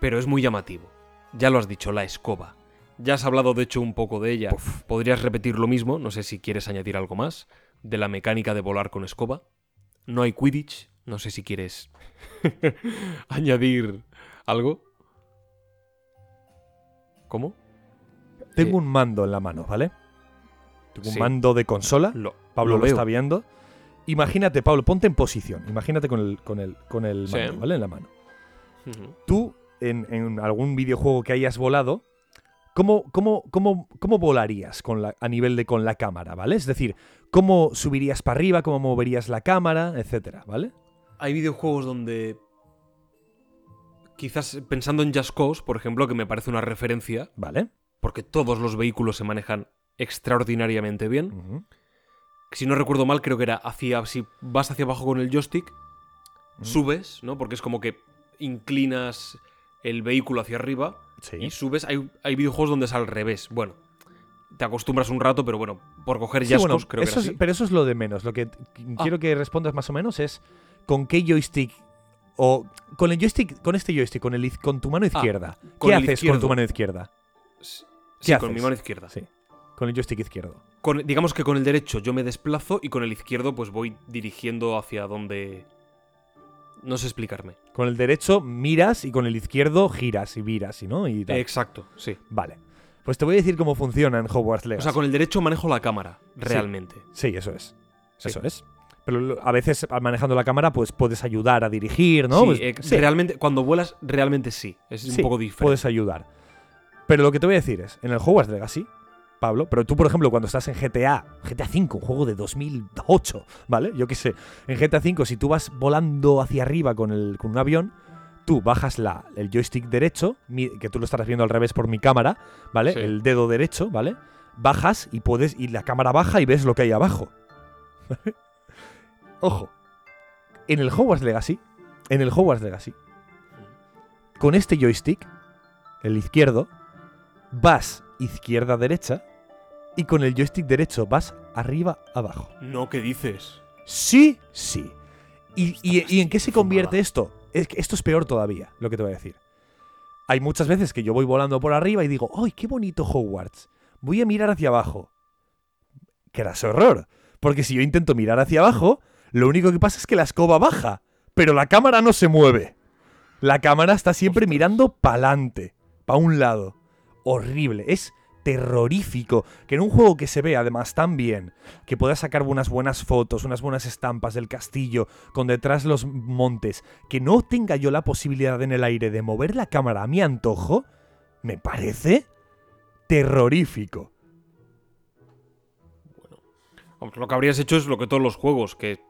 pero es muy llamativo. Ya lo has dicho, la escoba. Ya has hablado de hecho un poco de ella. Podrías repetir lo mismo, no sé si quieres añadir algo más, de la mecánica de volar con escoba. No hay Quidditch, no sé si quieres añadir algo. ¿Cómo? Tengo Eh, un mando en la mano, ¿vale? Tengo un mando de consola. Lo, Pablo lo está viendo. Imagínate, Pablo, ponte en posición. Imagínate con el, con el, con el Sí. mando, ¿vale? En la mano. Tú, en, en algún videojuego que hayas volado, ¿cómo, cómo, cómo, cómo volarías con la, a nivel de con la cámara, ¿vale? Es decir, ¿cómo subirías para arriba? ¿Cómo moverías la cámara? Etcétera, ¿vale? Hay videojuegos donde. Quizás pensando en Just Cause, por ejemplo, que me parece una referencia, ¿Vale? porque todos los vehículos se manejan extraordinariamente bien. Si no recuerdo mal, creo que era hacia. Si vas hacia abajo con el joystick, subes, ¿no? Porque es como que inclinas el vehículo hacia arriba Sí. y subes. Hay, hay videojuegos donde es al revés. Bueno, te acostumbras un rato, pero bueno, por coger Sí, Just bueno, Cause, creo eso que es- así. pero eso es lo de menos. Lo que Ah. quiero que respondas más o menos es con qué joystick o con el joystick, con este joystick, con el con tu mano izquierda. Ah, con ¿Qué haces con tu mano izquierda? Sí, ¿qué con haces? mi mano izquierda. Sí. Con el joystick izquierdo. Con- digamos que con el derecho yo me desplazo y con el izquierdo pues voy dirigiendo hacia donde... No sé explicarme. Con el derecho miras y con el izquierdo giras y viras, y ¿no? Y tal. Exacto, sí. Vale. Pues te voy a decir cómo funciona en Hogwarts O Legacy. sea, con el derecho manejo la cámara, realmente. Sí, eso es. Sí. Eso es. Pero a veces a- manejando la cámara pues puedes ayudar a dirigir, ¿no? Sí, Pues, eh, sí. realmente, cuando vuelas, realmente sí. Es Sí, un poco diferente. Puedes ayudar. Pero lo que te voy a decir es, en el Hogwarts Legacy, Pablo, pero tú, por ejemplo, cuando estás en GTA, GTA V, un juego de 2008, ¿vale? Yo qué sé, en GTA V, si tú vas volando hacia arriba con, el, con un avión, tú bajas la, el joystick derecho, que tú lo estarás viendo al revés por mi cámara, ¿vale? El dedo derecho, ¿vale? Bajas y puedes, y la cámara baja y ves lo que hay abajo. Ojo, en el Hogwarts Legacy, en el Hogwarts Legacy, con este joystick, el izquierdo, vas izquierda-derecha y con el joystick derecho vas arriba-abajo. No, ¿qué dices? Sí, sí. ¿Y, y- y en qué se convierte esto? Es que esto es peor todavía, lo que te voy a decir. Hay muchas veces que yo voy volando por arriba y digo, ¡ay, qué bonito Hogwarts! Voy a mirar hacia abajo. Craso horror. Porque si yo intento mirar hacia abajo, lo único que pasa es que la escoba baja, pero la cámara no se mueve. La cámara está siempre mirando pa'lante, pa' un lado. Horrible, es terrorífico que en un juego que se ve además tan bien, que puedas sacar unas buenas fotos, unas buenas estampas del castillo, con detrás los montes, que no tenga yo la posibilidad en el aire de mover la cámara a mi antojo, me parece terrorífico. Vamos, lo que habrías hecho es lo que todos los juegos, que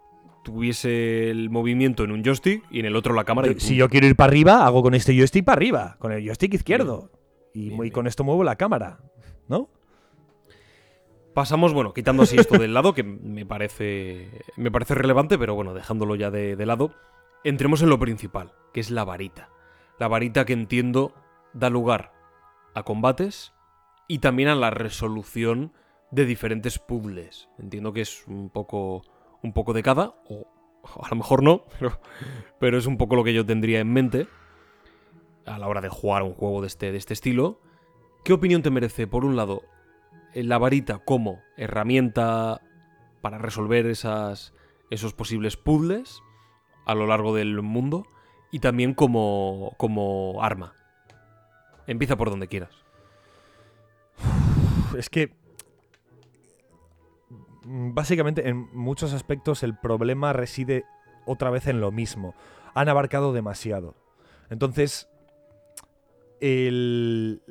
tuviese el movimiento en un joystick y en el otro la cámara. y si yo quiero ir para arriba, hago con este joystick para arriba, con el joystick izquierdo. Y, Bien, bien. con esto muevo la cámara, ¿no? Pasamos, bueno, quitando así esto del lado, que me parece, me parece relevante, pero bueno, dejándolo ya de, de lado, entremos en lo principal, que es la varita. La varita que entiendo da lugar a combates y también a la resolución de diferentes puzzles. Entiendo que es un poco, un poco de cada, o a lo mejor no, pero, pero es un poco lo que yo tendría en mente a la hora de jugar un juego de este, de este estilo. ¿Qué opinión te merece, por un lado, eh, la varita como herramienta para resolver esas, esos posibles puzzles a lo largo del mundo y también como, como arma. Empieza por donde quieras. Es que. Mm, Básicamente, en muchos aspectos, el problema reside otra vez en lo mismo. Han abarcado demasiado. Entonces. El.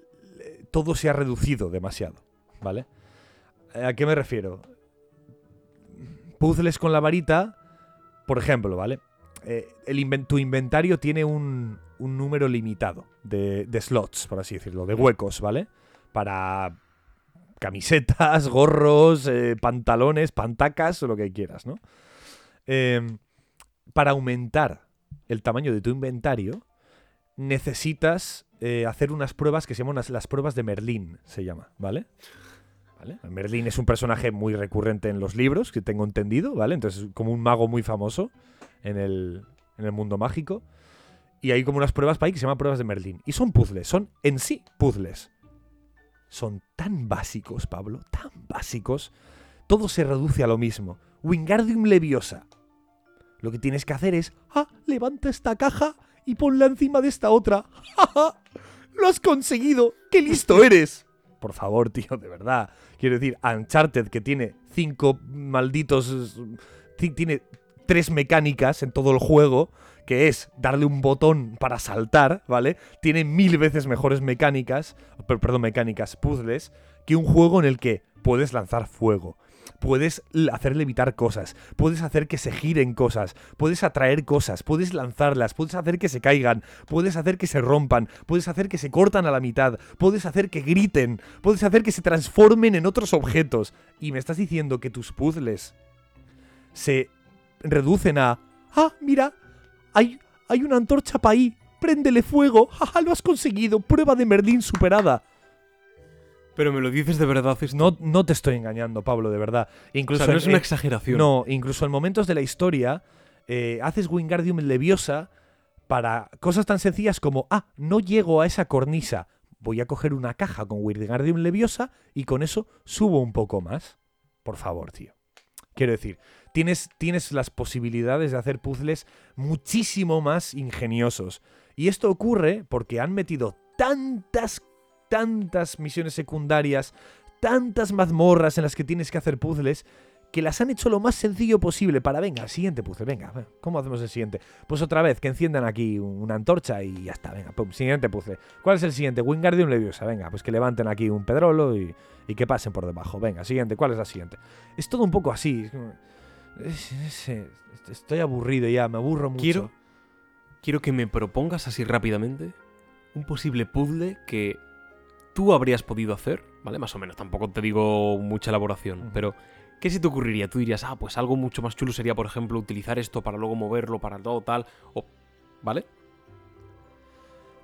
Todo se ha reducido demasiado. ¿Vale? ¿A qué me refiero? Puzzles con la varita. Por ejemplo, ¿vale? Eh, el tu inventario tiene un, un número limitado de, de slots, por así decirlo, de huecos, ¿vale? Para camisetas, gorros, eh, pantalones, pantacas o lo que quieras, ¿no? Em, para aumentar el tamaño de tu inventario, necesitas eh, hacer unas pruebas que se llaman las, pruebas de Merlín, se llama, ¿vale? ¿Vale? Merlín es un personaje muy recurrente en los libros, que tengo entendido, ¿vale? Entonces, como un mago muy famoso en el, en el mundo mágico. Y hay como unas pruebas para ahí que se llaman pruebas de Merlín. Y son puzzles, son en sí puzzles. Son tan básicos, Pablo, tan básicos. Todo se reduce a lo mismo. Wingardium Leviosa. Lo que tienes que hacer es, ah, levanta esta caja y ponla encima de esta otra. ¡Ja, ja! ¡Lo has conseguido! ¡Qué listo eres! Por favor, tío, de verdad. Quiero decir, Uncharted, que tiene cinco malditos... ti- Tiene tres mecánicas en todo el juego, que es darle un botón para saltar, ¿vale? Tiene mil veces mejores mecánicas, per- perdón, mecánicas, puzzles, que un juego en el que puedes lanzar fuego, puedes hacer levitar cosas, puedes hacer que se giren cosas, puedes atraer cosas, puedes lanzarlas, puedes hacer que se caigan, puedes hacer que se rompan, puedes hacer que se cortan a la mitad, puedes hacer que griten, puedes hacer que se transformen en otros objetos. Y me estás diciendo que tus puzzles se reducen a... Ah, mira, hay, hay una antorcha para ahí, préndele fuego, jaja, lo has conseguido, prueba de Merlín superada. Pero me lo dices de verdad. No, no te estoy engañando, Pablo, de verdad. o Incluso sea, no es una en- exageración. no, incluso en momentos de la historia eh, haces Wingardium Leviosa para cosas tan sencillas como, ah, no llego a esa cornisa, voy a coger una caja con Wingardium Leviosa y con eso subo un poco más. Por favor, tío. Quiero decir, tienes, tienes las posibilidades de hacer puzzles muchísimo más ingeniosos. Y esto ocurre porque han metido tantas, tantas misiones secundarias, tantas mazmorras en las que tienes que hacer puzzles, que las han hecho lo más sencillo posible para, venga, siguiente puzzle, venga, ¿cómo hacemos el siguiente? Pues otra vez, que enciendan aquí una antorcha y ya está, venga, pum, siguiente puzzle. ¿Cuál es el siguiente? Wingardium Leviosa, venga, pues que levanten aquí un pedrolo y, y que pasen por debajo. Venga, siguiente, ¿cuál es la siguiente? Es todo un poco así. Es es- es- es- estoy aburrido ya, me aburro mucho. Quiero, quiero que me propongas así rápidamente un posible puzzle que tú habrías podido hacer, ¿vale? Más o menos, tampoco te digo mucha elaboración, pero ¿qué se te ocurriría? Tú dirías, ah, pues algo mucho más chulo sería, por ejemplo, utilizar esto para luego moverlo, para todo tal, o... ¿Vale?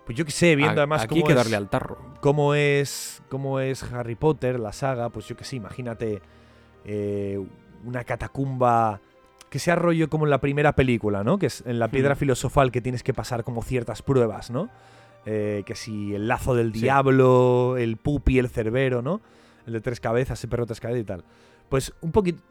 Pues yo qué sé, viendo A- además aquí hay cómo que es- darle al tarro. cómo es, cómo es Harry Potter, la saga, pues yo que sé, imagínate eh, una catacumba que sea rollo como en la primera película, ¿no? Que es en la piedra Hmm. filosofal que tienes que pasar como ciertas pruebas, ¿no? Eh, que si el lazo del Sí. diablo, el pupi, el cerbero, ¿no? El de tres cabezas, el perro tres cabezas y tal. Pues un, poquito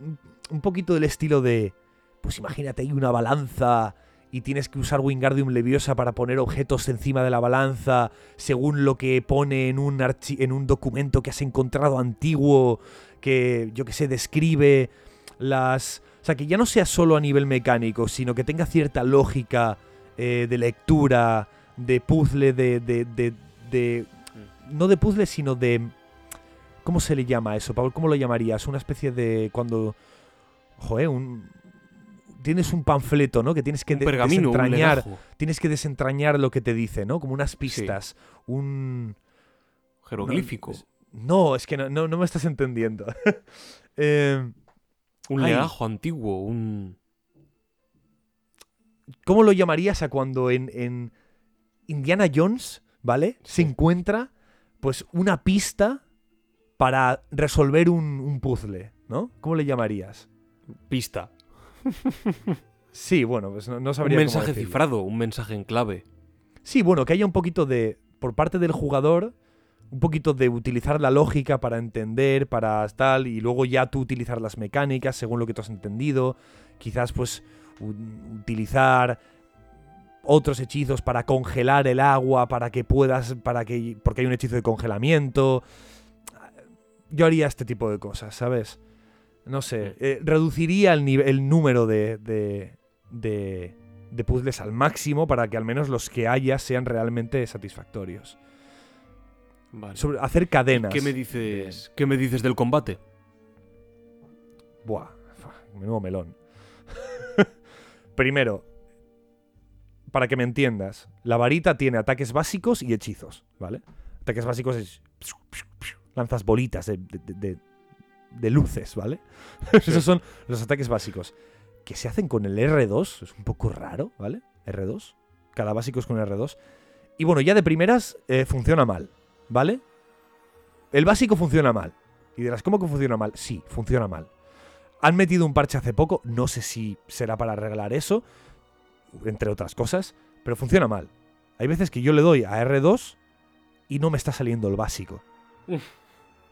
un poquito del estilo de, pues imagínate hay una balanza y tienes que usar Wingardium Leviosa para poner objetos encima de la balanza según lo que pone en un, archi- en un documento que has encontrado antiguo, que yo que sé, describe las... O sea, que ya no sea solo a nivel mecánico, sino que tenga cierta lógica eh, de lectura, de puzzle, de, de, de, de- No de puzzle, sino de... ¿Cómo se le llama eso, Pablo? ¿Cómo lo llamarías? Una especie de... Cuando... Joder, un... Tienes un panfleto, ¿no? Que tienes que de- desentrañar tienes que desentrañar lo que te dice, ¿no? Como unas pistas, un... jeroglífico, No, es que no, no, no me estás entendiendo. Eh, un ay. legajo antiguo, un... ¿Cómo lo llamarías a cuando en, en Indiana Jones, ¿vale? Se encuentra, pues, una pista para resolver un, un puzzle, ¿no? ¿Cómo le llamarías? pista. Sí, bueno, pues no, no Un sabría cómo mensaje cifrado, un mensaje en clave. Sí, bueno, que haya un poquito de, por parte del jugador, un poquito de utilizar la lógica para entender, para tal, y luego ya tú utilizar las mecánicas según lo que tú has entendido. Quizás pues utilizar otros hechizos para congelar el agua, para que puedas, para que, porque hay un hechizo de congelamiento. Yo haría este tipo de cosas, ¿sabes? No sé, eh, reduciría el, el número de, de, de, de puzzles al máximo para que al menos los que haya sean realmente satisfactorios. Vale. Sobre, hacer cadenas. ¿Qué me dices? ¿Qué me dices del combate? Buah, menudo melón. Primero, para que me entiendas, la varita tiene ataques básicos y hechizos, ¿vale? Ataques básicos es... Lanzas bolitas de, de- de- luces, ¿vale? Esos son los ataques básicos. que se hacen con el R2. Es un poco raro, ¿vale? R2. Cada básico es con R2. Y bueno, ya de primeras eh, funciona mal, ¿vale? El básico funciona mal. Y dirás, ¿cómo que funciona mal? Sí, funciona mal. Han metido un parche hace poco, no sé si será para arreglar eso, entre otras cosas, pero funciona mal. Hay veces que yo le doy a R2 y no me está saliendo el básico.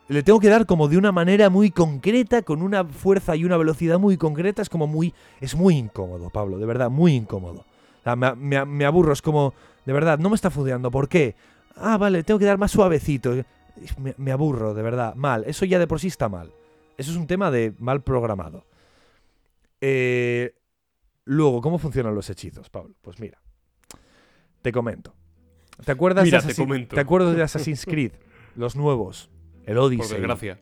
Le tengo que dar como de una manera muy concreta, con una fuerza y una velocidad muy concreta. Es como muy. Es muy incómodo, Pablo, de verdad, muy incómodo. O sea, me, me- me aburro, es como. De verdad, no me está funcionando. ¿Por qué? Ah, vale, tengo que dar más suavecito. Me, me aburro, de verdad. Mal. Eso ya de por sí está mal. Eso es un tema de mal programado. Eh, luego, ¿cómo funcionan los hechizos, Pablo? Pues mira. Te comento. ¿Te acuerdas, Mira, de, te Assassin- comento. ¿te acuerdas de Assassin's Creed? Los nuevos. El Por Odyssey. desgracia.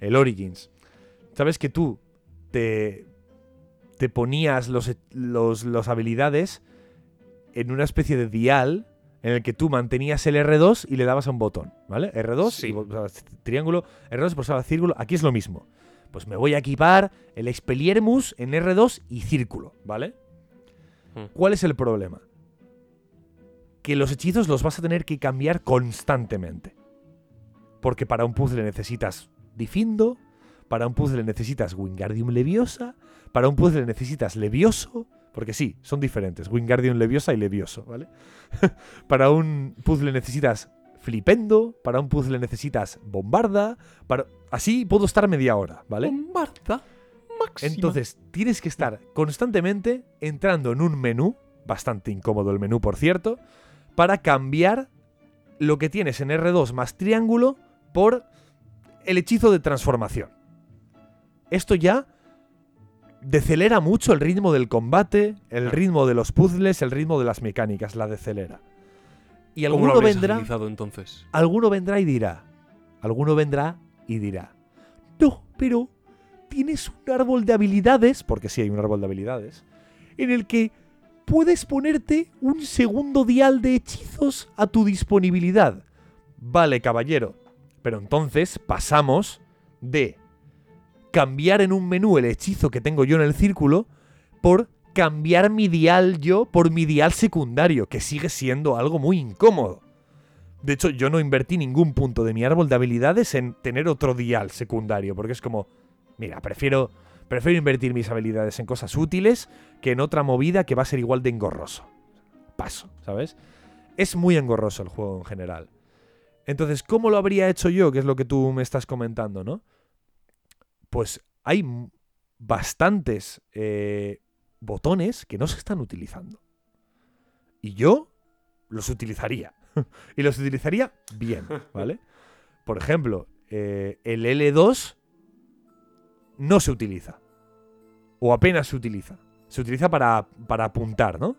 El Origins. ¿Sabes que tú te, te ponías los, los, los habilidades en una especie de dial en el que tú mantenías el R2 y le dabas a un botón, ¿vale? R2, Sí. y pulsabas triángulo, R2 pulsaba círculo, aquí es lo mismo. Pues me voy a equipar el Expelliarmus en R2 y círculo, ¿vale? Hmm. ¿Cuál es el problema? Que los hechizos los vas a tener que cambiar constantemente. Porque para un puzzle necesitas Difindo, para un puzzle necesitas Wingardium Leviosa, para un puzzle necesitas Levioso, porque sí, son diferentes, Wingardium Leviosa y Levioso, ¿vale? para un puzzle necesitas Flipendo, para un puzzle necesitas Bombarda, para... así puedo estar media hora, ¿vale? Bombarda máxima. Entonces, tienes que estar constantemente entrando en un menú, bastante incómodo el menú, por cierto, para cambiar lo que tienes en R2 más triángulo por el hechizo de transformación. Esto ya decelera mucho el ritmo del combate, el ritmo de los puzzles, el ritmo de las mecánicas, la decelera. Y ¿Cómo lo alguno vendrá, entonces? alguno vendrá y dirá, alguno vendrá y dirá, no, pero tienes un árbol de habilidades, porque sí hay un árbol de habilidades, en el que puedes ponerte un segundo dial de hechizos a tu disponibilidad. Vale, caballero, pero entonces pasamos de cambiar en un menú el hechizo que tengo yo en el círculo por cambiar mi dial yo por mi dial secundario, que sigue siendo algo muy incómodo. De hecho, yo no invertí ningún punto de mi árbol de habilidades en tener otro dial secundario, porque es como, mira, prefiero, invertir mis habilidades en cosas útiles que en otra movida que va a ser igual de engorroso. Paso, ¿sabes? Es muy engorroso el juego en general. Entonces, ¿cómo lo habría hecho yo? Que es lo que tú me estás comentando, ¿no? Pues hay bastantes eh, botones que no se están utilizando. Y yo los utilizaría. y los utilizaría bien, ¿vale? Por ejemplo, eh, el L2 no se utiliza. O apenas se utiliza. Se utiliza para, para apuntar, ¿no?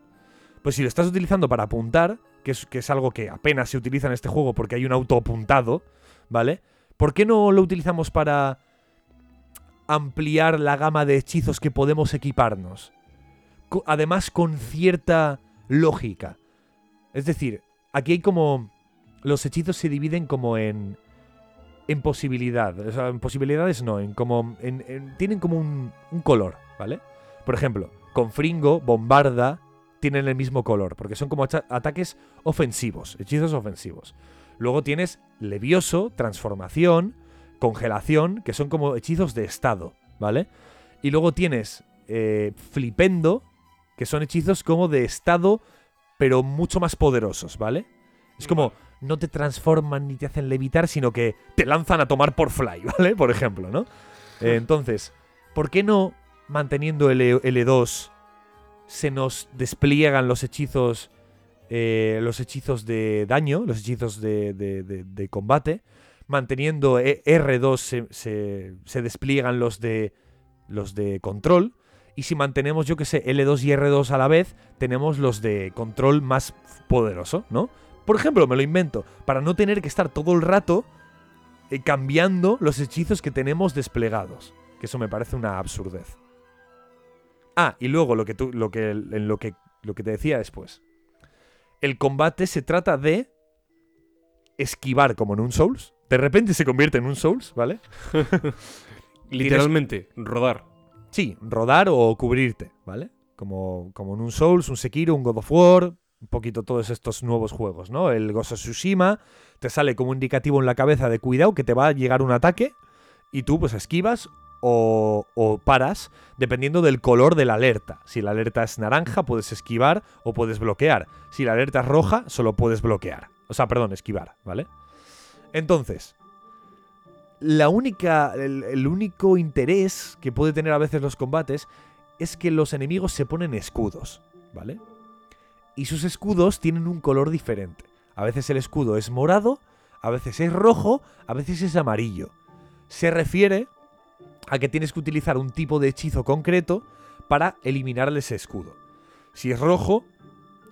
Pues si lo estás utilizando para apuntar, que es, que es algo que apenas se utiliza en este juego porque hay un autoapuntado, ¿vale? ¿Por qué no lo utilizamos para ampliar la gama de hechizos que podemos equiparnos? Además, con cierta lógica. Es decir, aquí hay como. Los hechizos se dividen como en. En posibilidad. O sea, en posibilidades no, en como. en- en- tienen como un, un color, ¿vale? Por ejemplo, con Fringo, Bombarda, tienen el mismo color, porque son como ataques ofensivos, hechizos ofensivos. Luego tienes Levioso, Transformación, Congelación, que son como hechizos de estado, ¿vale? Y luego tienes eh, Flipendo, que son hechizos como de estado, pero mucho más poderosos, ¿vale? Es como, no te transforman ni te hacen levitar, sino que te lanzan a tomar por fly, ¿vale? Por ejemplo, ¿no? Eh, entonces, ¿por qué no manteniendo el E- L2 se nos despliegan los hechizos eh, los hechizos de daño, los hechizos de, de- de- de combate, manteniendo E- R2 se, despliegan los de los de control y si mantenemos yo que sé L2 y R2 a la vez, tenemos los de control más poderoso, ¿no? Por ejemplo, me lo invento, para no tener que estar todo el rato eh, cambiando los hechizos que tenemos desplegados, que eso me parece una absurdez. Ah, y luego lo que tú, lo que, en lo que, lo que te decía después. El combate se trata de esquivar como en un Souls. De repente se convierte en un Souls, ¿vale? Literalmente, rodar. Sí, rodar o cubrirte, ¿vale? Como, como en un Souls, un Sekiro, un God of War, un poquito todos estos nuevos juegos, ¿no? El Ghost of Tsushima te sale como indicativo en la cabeza de cuidado que te va a llegar un ataque y tú pues esquivas o, o paras dependiendo del color de la alerta. Si la alerta es naranja puedes esquivar o puedes bloquear. Si la alerta es roja solo puedes bloquear. O sea, perdón, esquivar, ¿vale? Entonces, la única, el, el único interés que puede tener a veces los combates es que los enemigos se ponen escudos, ¿vale? Y sus escudos tienen un color diferente. A veces el escudo es morado, a veces es rojo, a veces es amarillo. Se refiere a que tienes que utilizar un tipo de hechizo concreto para eliminarle ese escudo. Si es rojo,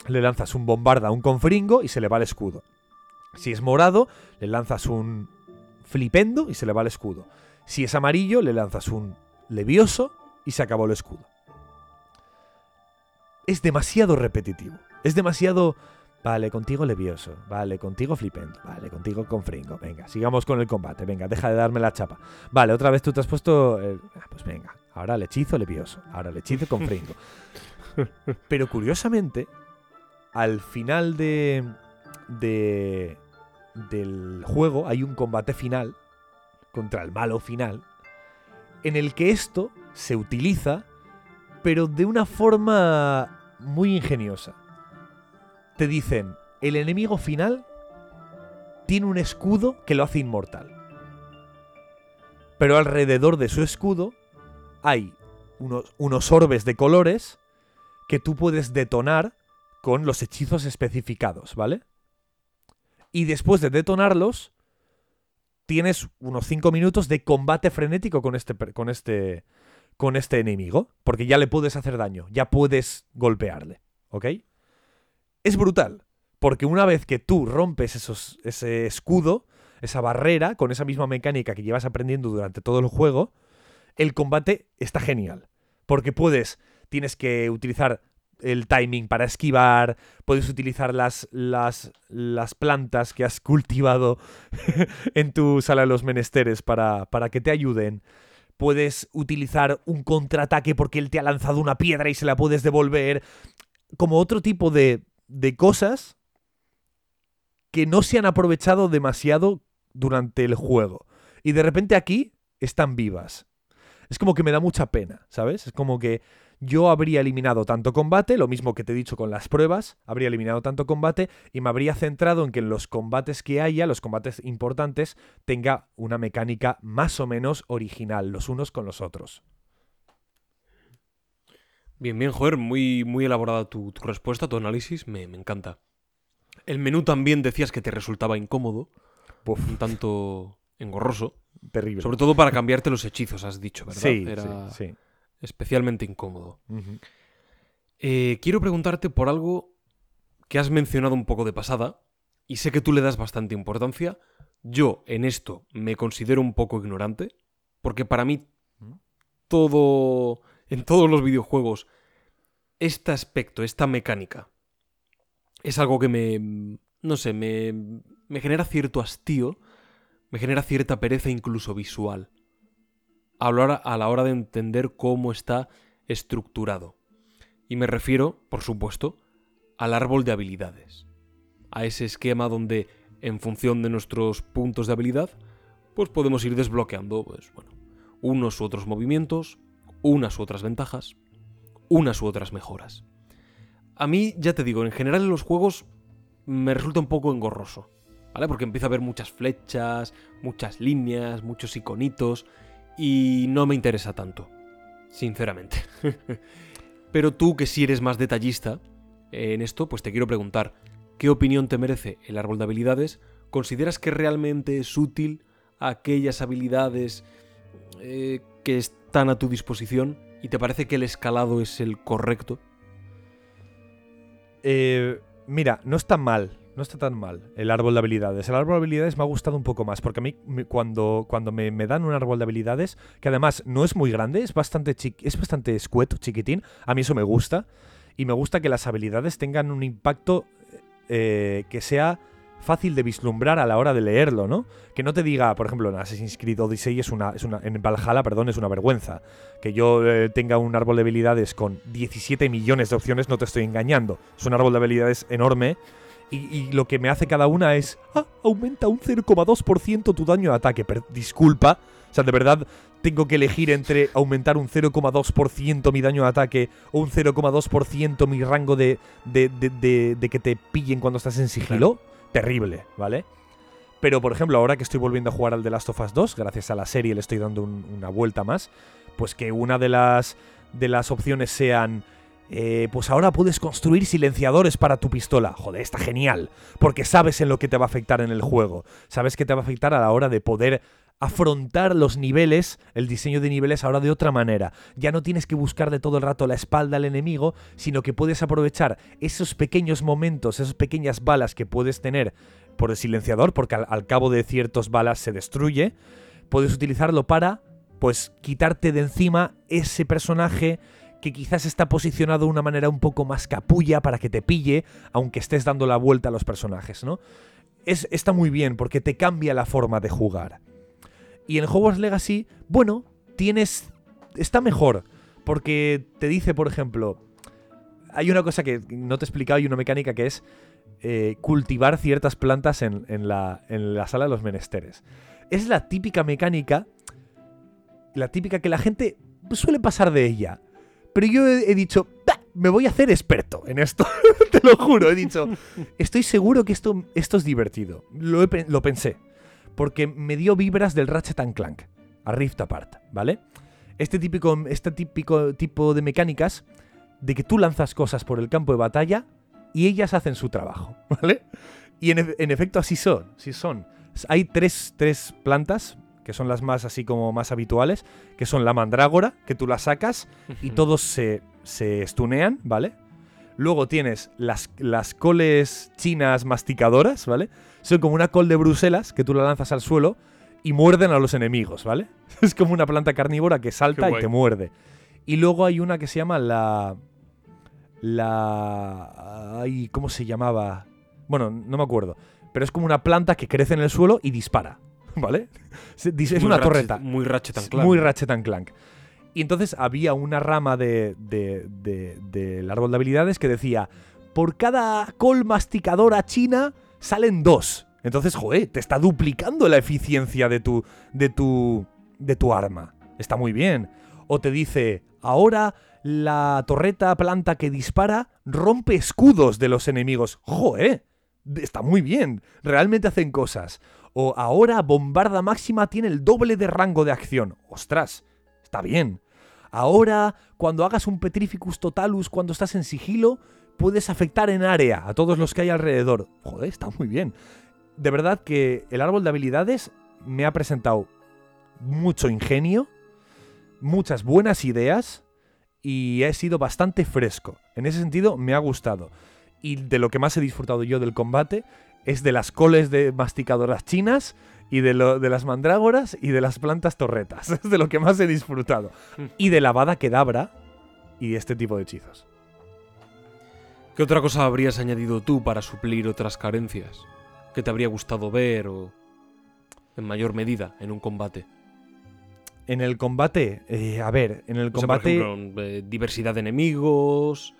le lanzas un bombarda a un confringo y se le va el escudo. Si es morado, le lanzas un flipendo y se le va el escudo. Si es amarillo, le lanzas un levioso y se acabó el escudo. Es demasiado repetitivo. Es demasiado... Vale, contigo levioso. Vale, contigo flipendo. Vale, contigo confringo. Venga, sigamos con el combate. Venga, deja de darme la chapa. Vale, otra vez tú te has puesto... el- ah, pues venga, ahora le hechizo levioso. Ahora le hechizo confringo. Pero curiosamente, al final de, de del juego hay un combate final contra el malo final en el que esto se utiliza pero de una forma muy ingeniosa. Te dicen, el enemigo final tiene un escudo que lo hace inmortal. Pero alrededor de su escudo hay unos, unos orbes de colores que tú puedes detonar con los hechizos especificados, ¿vale? Y después de detonarlos, tienes unos 5 minutos de combate frenético con este, con este, con este enemigo, porque ya le puedes hacer daño, ya puedes golpearle, ¿ok? Es brutal, porque una vez que tú rompes esos, ese escudo, esa barrera, con esa misma mecánica que llevas aprendiendo durante todo el juego, el combate está genial, porque puedes, tienes que utilizar el timing para esquivar, puedes utilizar las, las, las plantas que has cultivado en tu sala de los menesteres para, para que te ayuden. Puedes utilizar un contraataque porque él te ha lanzado una piedra y se la puedes devolver. Como otro tipo de, de cosas que no se han aprovechado demasiado durante el juego. Y de repente aquí están vivas. Es como que me da mucha pena, ¿sabes? Es como que yo habría eliminado tanto combate, lo mismo que te he dicho con las pruebas, habría eliminado tanto combate y me habría centrado en que en los combates que haya, los combates importantes, tenga una mecánica más o menos original, los unos con los otros. Bien, bien, joder, muy, muy elaborada tu, tu respuesta, tu análisis, me, me encanta. El menú también decías que te resultaba incómodo, Uf, un tanto engorroso, terrible. sobre todo para cambiarte los hechizos, has dicho, ¿verdad? sí, Era sí, sí. Especialmente incómodo. Eh, quiero preguntarte por algo que has mencionado un poco de pasada, y sé que tú le das bastante importancia. Yo en esto me considero un poco ignorante, porque para mí todo, en todos los videojuegos, este aspecto, esta mecánica, es algo que me, no sé, me, me genera cierto hastío, me genera cierta pereza incluso visual, a la hora, a la hora de entender cómo está estructurado. Y me refiero, por supuesto, al árbol de habilidades. A ese esquema donde, en función de nuestros puntos de habilidad, pues podemos ir desbloqueando, pues bueno, unos u otros movimientos, unas u otras ventajas, unas u otras mejoras. A mí, ya te digo, en general en los juegos me resulta un poco engorroso, ¿vale? Porque empieza a haber muchas flechas, muchas líneas, muchos iconitos, y no me interesa tanto, sinceramente. Pero tú, que sí eres más detallista en esto, pues te quiero preguntar, ¿qué opinión te merece el árbol de habilidades? ¿Consideras que realmente es útil aquellas habilidades eh, que están a tu disposición? ¿Y te parece que el escalado es el correcto? Eh, mira, no está mal. No está tan mal el árbol de habilidades. El árbol de habilidades me ha gustado un poco más. Porque a mí, cuando, cuando me, me dan un árbol de habilidades, que además no es muy grande, es bastante, es bastante escueto, chiquitín, a mí eso me gusta. Y me gusta que las habilidades tengan un impacto eh, que sea fácil de vislumbrar a la hora de leerlo, ¿no? Que no te diga, por ejemplo, en Assassin's Creed Odyssey es una, es una en Valhalla, perdón, es una vergüenza. Que yo eh, tenga un árbol de habilidades con 17 millones de opciones, no te estoy engañando. Es un árbol de habilidades enorme y, lo que me hace cada una es, ah, aumenta un 0,2% tu daño de ataque. Pero disculpa, o sea, de verdad tengo que elegir entre aumentar un 0,2% mi daño de ataque o un 0,2% mi rango de, de, de, de, que te pillen cuando estás en sigilo. Terrible, ¿vale? Pero, por ejemplo, ahora que estoy volviendo a jugar al The Last of Us 2, gracias a la serie le estoy dando una vuelta más, pues que una de las, de las opciones sean eh, pues ahora puedes construir silenciadores para tu pistola. Joder, está genial, porque sabes en lo que te va a afectar en el juego. Sabes que te va a afectar a la hora de poder afrontar los niveles, el diseño de niveles ahora de otra manera. Ya no tienes que buscar de todo el rato la espalda al enemigo, sino que puedes aprovechar esos pequeños momentos, esas pequeñas balas que puedes tener por el silenciador, porque al, al cabo de ciertas balas se destruye. Puedes utilizarlo para, pues, quitarte de encima ese personaje que quizás está posicionado de una manera un poco más capulla para que te pille, aunque estés dando la vuelta a los personajes, ¿no? Es, está muy bien porque te cambia la forma de jugar. Y en Hogwarts Legacy, bueno, tienes... Está mejor, porque te dice, por ejemplo, hay una cosa que no te he explicado y una mecánica que es eh, cultivar ciertas plantas en, la, en la sala de los menesteres. Es la típica mecánica, la típica que la gente suele pasar de ella. Pero yo he, dicho, me voy a hacer experto en esto. Te lo juro, he dicho, estoy seguro que esto, esto es divertido. Lo, lo pensé. Porque me dio vibras del Ratchet Clank, a Rift Apart, ¿vale? Este típico, este típico tipo de mecánicas de que tú lanzas cosas por el campo de batalla y ellas hacen su trabajo, ¿vale? Y en, en efecto así son, sí son. Hay tres, tres plantas que son las más así como más habituales, que son la mandrágora, que tú la sacas y todos se, se estunean, ¿vale? Luego tienes las, las coles chinas masticadoras, ¿vale? Son como una col de Bruselas que tú la lanzas al suelo y muerden a los enemigos, ¿vale? Es como una planta carnívora que salta y te muerde. Y luego hay una que se llama la... La... Ay, ¿Cómo se llamaba? Bueno, no me acuerdo. Pero es como una planta que crece en el suelo y dispara. ¿vale? Es una torreta. Muy Ratchet and Clank. Muy Ratchet and Clank. Y entonces había una rama del de, de, árbol de habilidades que decía, por cada col masticadora china salen dos. Entonces, joder, te está duplicando la eficiencia de tu, de tu, de tu arma. Está muy bien. O te dice, ahora la torreta planta que dispara rompe escudos de los enemigos. Joder, está muy bien. Realmente hacen cosas. O ahora Bombarda Máxima tiene el doble de rango de acción. Ostras, está bien. Ahora, cuando hagas un Petrificus Totalus cuando estás en sigilo, puedes afectar en área a todos los que hay alrededor. Joder, está muy bien. De verdad que el árbol de habilidades me ha presentado mucho ingenio, muchas buenas ideas y he sido bastante fresco. En ese sentido me ha gustado. Y de lo que más he disfrutado yo del combate es de las coles de masticadoras chinas y de, lo, de las mandrágoras y de las plantas torretas. Es de lo que más he disfrutado. Mm. Y de la bada quedabra y este tipo de hechizos. ¿Qué otra cosa habrías añadido tú para suplir otras carencias? ¿Qué te habría gustado ver o en mayor medida en un combate? En el combate, eh, a ver, en el combate... Eh, diversidad de enemigos,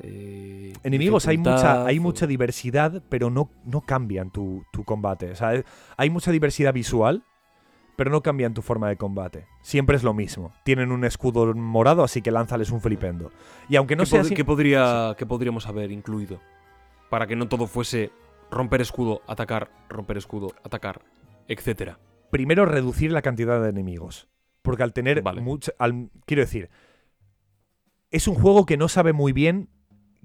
eh, Enemigos, hay mucha, hay mucha diversidad, pero no, no cambian tu, combate. hay mucha diversidad visual, pero no cambian tu forma de combate. Siempre es lo mismo. Tienen un escudo morado, así que lánzales un flipendo. Y aunque no sea ¿qué, podría, ¿Qué podríamos haber incluido? Para que no todo fuese romper escudo, atacar, romper escudo, atacar, etcétera. Primero, reducir la cantidad de enemigos. Porque al tener mucho. quiero decir. Es un juego que no sabe muy bien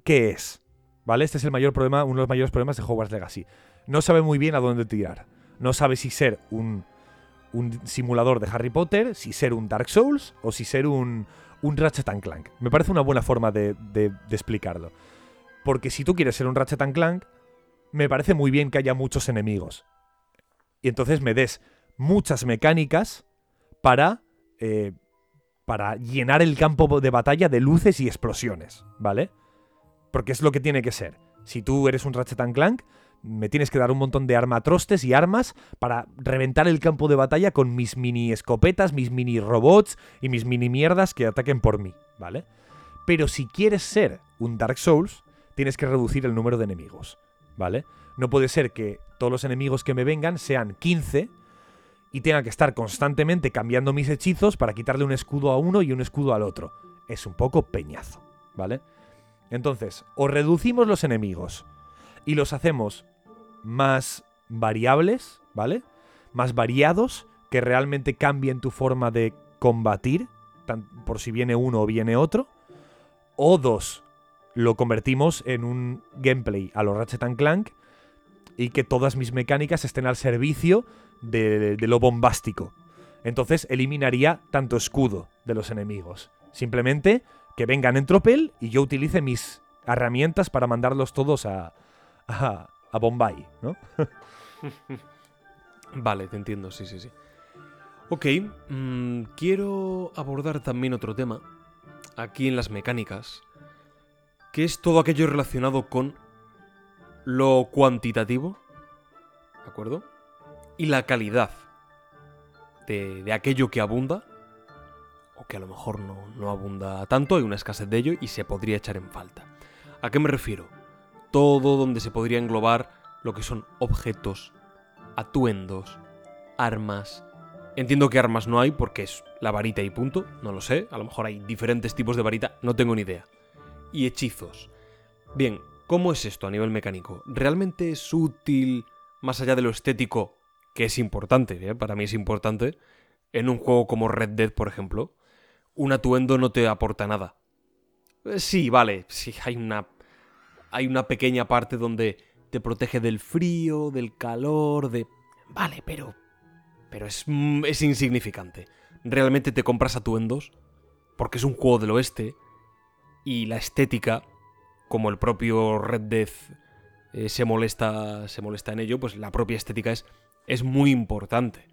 qué es. ¿Vale? Este es el mayor problema, uno de los mayores problemas de Hogwarts Legacy. No sabe muy bien a dónde tirar. No sabe si ser un, un simulador de Harry Potter, si ser un Dark Souls o si ser un, un Ratchet Clank. Me parece una buena forma de, de, explicarlo. Porque si tú quieres ser un Ratchet Clank, me parece muy bien que haya muchos enemigos. Y entonces me des muchas mecánicas para, eh, para llenar el campo de batalla de luces y explosiones, ¿vale? Porque es lo que tiene que ser. Si tú eres un Ratchet Clank, me tienes que dar un montón de armatrostes y armas para reventar el campo de batalla con mis mini escopetas, mis mini robots y mis mini mierdas que ataquen por mí, ¿vale? Pero si quieres ser un Dark Souls, tienes que reducir el número de enemigos, ¿vale? No puede ser que todos los enemigos que me vengan sean 15 y tenga que estar constantemente cambiando mis hechizos para quitarle un escudo a uno y un escudo al otro. Es un poco peñazo, ¿vale? Entonces, o reducimos los enemigos y los hacemos más variables, ¿vale? Más variados, que realmente cambien tu forma de combatir, por si viene uno o viene otro. O dos, lo convertimos en un gameplay a los Ratchet Clank y que todas mis mecánicas estén al servicio de, lo bombástico. Entonces eliminaría tanto escudo de los enemigos. Simplemente que vengan en tropel y yo utilice mis herramientas para mandarlos todos a, a, Bombay, ¿no? vale, te entiendo, sí, sí, sí. Ok, mm, quiero abordar también otro tema, aquí en las mecánicas, que es todo aquello relacionado con lo cuantitativo, ¿de acuerdo? Y la calidad de, aquello que abunda, o que a lo mejor no, abunda tanto, hay una escasez de ello y se podría echar en falta. ¿A qué me refiero? Todo donde se podría englobar lo que son objetos, atuendos, armas. Entiendo que armas no hay porque es la varita y punto, no lo sé, a lo mejor hay diferentes tipos de varita, no tengo ni idea. Y hechizos. Bien, ¿cómo es esto a nivel mecánico? ¿Realmente es útil, más allá de lo estético, que es importante, ¿eh? para mí es importante, en un juego como Red Dead, por ejemplo? Un atuendo no te aporta nada. Eh, sí, vale, sí, hay una, hay una pequeña parte donde te protege del frío, del calor, de... Vale, pero... Pero es, es insignificante. Realmente te compras atuendos porque es un juego del oeste y la estética, como el propio Red Death eh, se, molesta, se molesta en ello, pues la propia estética es, es muy importante.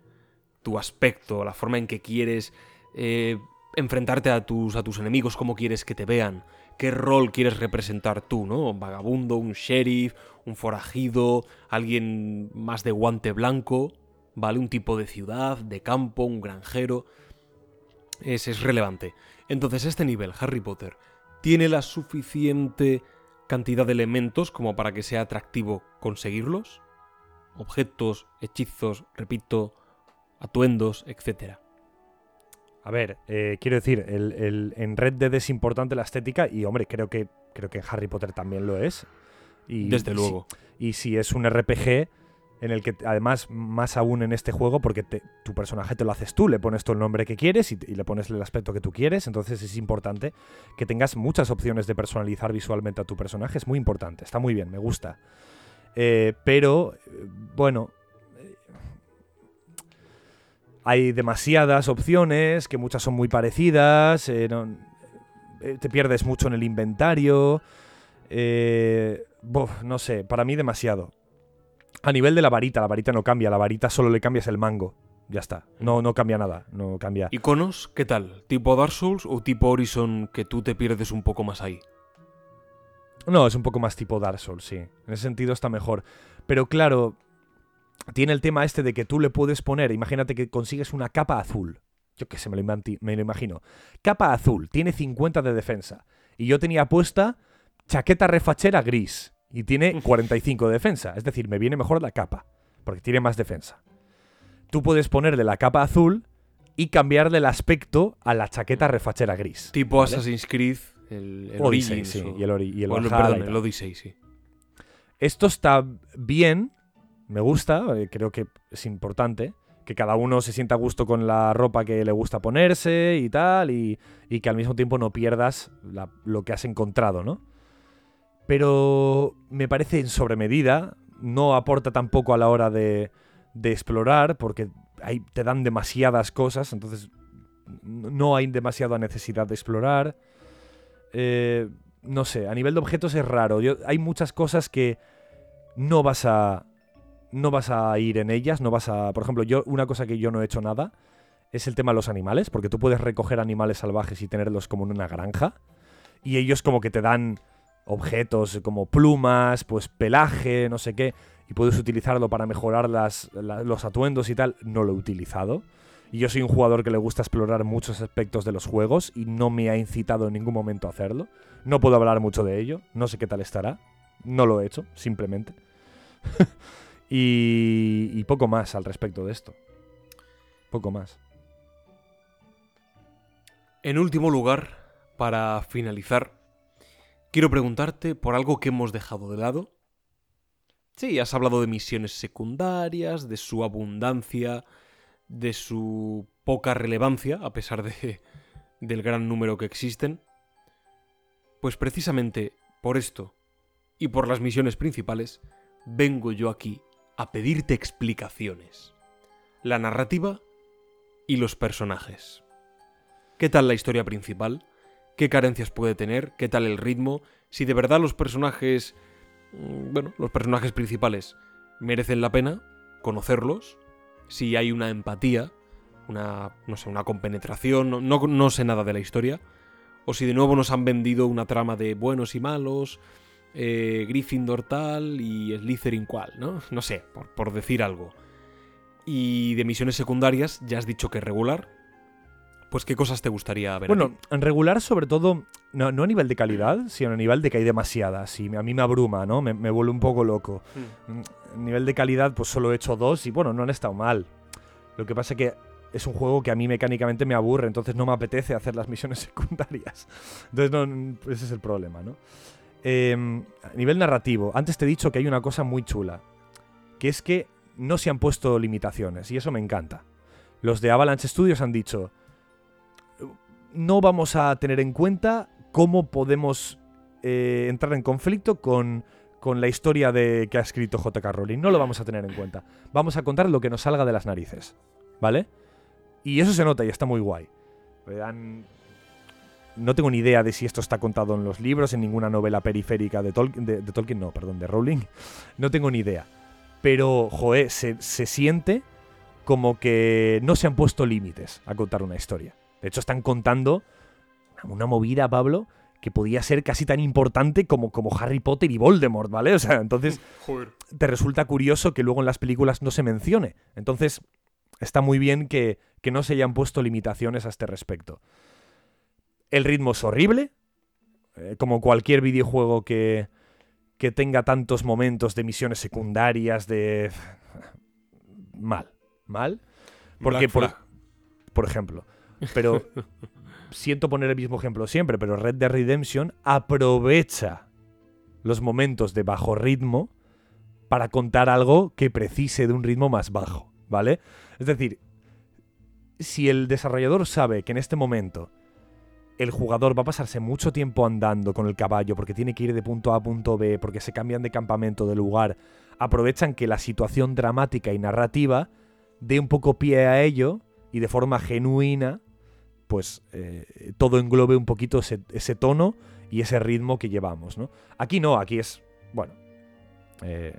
Tu aspecto, la forma en que quieres eh, enfrentarte a tus, a tus enemigos, cómo quieres que te vean, qué rol quieres representar tú, ¿no? Un vagabundo, un sheriff, un forajido, alguien más de guante blanco, ¿vale? Un tipo de ciudad, de campo, un granjero. Es, es relevante. Entonces, este nivel, Harry Potter, ¿tiene la suficiente cantidad de elementos como para que sea atractivo conseguirlos? Objetos, hechizos, repito, atuendos, etcétera. A ver, eh, quiero decir, el, en Red Dead es importante la estética y, hombre, creo que, creo que Harry Potter también lo es. Y, Desde luego. y si es un RPG en el que, además, más aún en este juego, porque tu personaje te lo haces tú, le pones todo el nombre que quieres y, le pones el aspecto que tú quieres, entonces es importante que tengas muchas opciones de personalizar visualmente a tu personaje, es muy importante, está muy bien, me gusta. Eh, pero, eh, bueno, hay demasiadas opciones, que muchas son muy parecidas, eh, eh, te pierdes mucho en el inventario. Eh, no sé, para mí demasiado. A nivel de la varita, la varita no cambia, la varita solo le cambias el mango. Ya está, no, no cambia nada, no cambia. ¿Iconos qué tal? ¿Tipo Dark Souls o tipo Horizon que tú te pierdes un poco más ahí? No, es un poco más tipo Dark Souls, sí. En ese sentido está mejor. Pero claro, tiene el tema este de que tú le puedes poner, imagínate que consigues una capa azul. Yo qué sé, me lo, me lo imagino. Capa azul, tiene 50 de defensa. Y yo tenía puesta chaqueta refachera gris. Y tiene 45 de defensa. Es decir, me viene mejor la capa. Porque tiene más defensa. Tú puedes ponerle la capa azul y cambiarle el aspecto a la chaqueta refachera gris. Tipo Assassin's Creed, el, el Odyssey, sí, y el, y el, perdón, el Odyssey, sí. Esto está bien me gusta, eh, creo que es importante que cada uno se sienta a gusto con la ropa que le gusta ponerse y tal, y, que al mismo tiempo no pierdas lo que has encontrado, ¿no? Pero me parece en sobremedida, no aporta tampoco a la hora de, de explorar, porque ahí te dan demasiadas cosas, entonces no hay demasiada necesidad de explorar. Eh, no sé, a nivel de objetos es raro. hay muchas cosas que no vas a no vas a ir en ellas, no vas a... Por ejemplo, yo una cosa que yo no he hecho nada es el tema de los animales, porque tú puedes recoger animales salvajes y tenerlos como en una granja, y ellos como que te dan objetos como plumas, pues pelaje, no sé qué, y puedes utilizarlo para mejorar las, la- los atuendos y tal, no lo he utilizado. Y yo soy un jugador que le gusta explorar muchos aspectos de los juegos y no me ha incitado en ningún momento a hacerlo. No puedo hablar mucho de ello, no sé qué tal estará. No lo he hecho, simplemente. y, y poco más al respecto de esto. Poco más. En último lugar, para finalizar, quiero preguntarte por algo que hemos dejado de lado. Sí, has hablado de misiones secundarias, de su abundancia, de su poca relevancia, a pesar de, del gran número que existen. Pues precisamente por esto y por las misiones principales, vengo yo aquí a pedirte explicaciones. La narrativa y los personajes. ¿Qué tal la historia principal? ¿Qué carencias puede tener? ¿Qué tal el ritmo? Si de verdad los personajes... mm, Bueno, los personajes principales merecen la pena conocerlos. Si hay una empatía, una... no sé, una compenetración, no, no, no sé nada de la historia. O si de nuevo nos han vendido una trama de buenos y malos, eh, Gryffindor tal y Slytherin cual, ¿no? No sé, por, por decir algo. Y de misiones secundarias, ya has dicho que regular. Pues qué cosas te gustaría ver. Bueno, en regular, sobre todo, no, no a nivel de calidad, sino a nivel de que hay demasiadas. Y a mí me abruma, ¿no? Me, me vuelve un poco loco. Mm, A nivel de calidad, pues solo he hecho dos y bueno, no han estado mal. Lo que pasa es que es un juego que a mí mecánicamente me aburre, entonces no me apetece hacer las misiones secundarias. Entonces, no, pues ese es el problema, ¿no? Eh, a nivel narrativo, antes te he dicho que hay una cosa muy chula, que es que no se han puesto limitaciones, y eso me encanta. Los de Avalanche Studios han dicho, no vamos a tener en cuenta cómo podemos eh, entrar en conflicto con, con la historia de, que ha escrito JK Rowling. No lo vamos a tener en cuenta. Vamos a contar lo que nos salga de las narices. ¿Vale? Y eso se nota y está muy guay. Han- No tengo ni idea de si esto está contado en los libros, en ninguna novela periférica de Tolkien. De, de Tolkien, no, perdón, de Rowling. No tengo ni idea. Pero, joe, se, se siente como que no se han puesto límites a contar una historia. De hecho, están contando una movida, Pablo, que podía ser casi tan importante como, como Harry Potter y Voldemort, ¿vale? O sea, entonces Joder. te resulta curioso que luego en las películas no se mencione. Entonces, está muy bien que, que no se hayan puesto limitaciones a este respecto. El ritmo es horrible, eh, como cualquier videojuego que, que tenga tantos momentos de misiones secundarias, de... Mal, mal. Porque, por, por ejemplo, pero siento poner el mismo ejemplo siempre, pero Red Dead Redemption aprovecha los momentos de bajo ritmo para contar algo que precise de un ritmo más bajo, ¿vale? Es decir, si el desarrollador sabe que en este momento el jugador va a pasarse mucho tiempo andando con el caballo porque tiene que ir de punto A a punto B, porque se cambian de campamento, de lugar, aprovechan que la situación dramática y narrativa dé un poco pie a ello y de forma genuina, pues eh, todo englobe un poquito ese, tono y ese ritmo que llevamos, ¿no? Aquí no, aquí es, bueno, eh,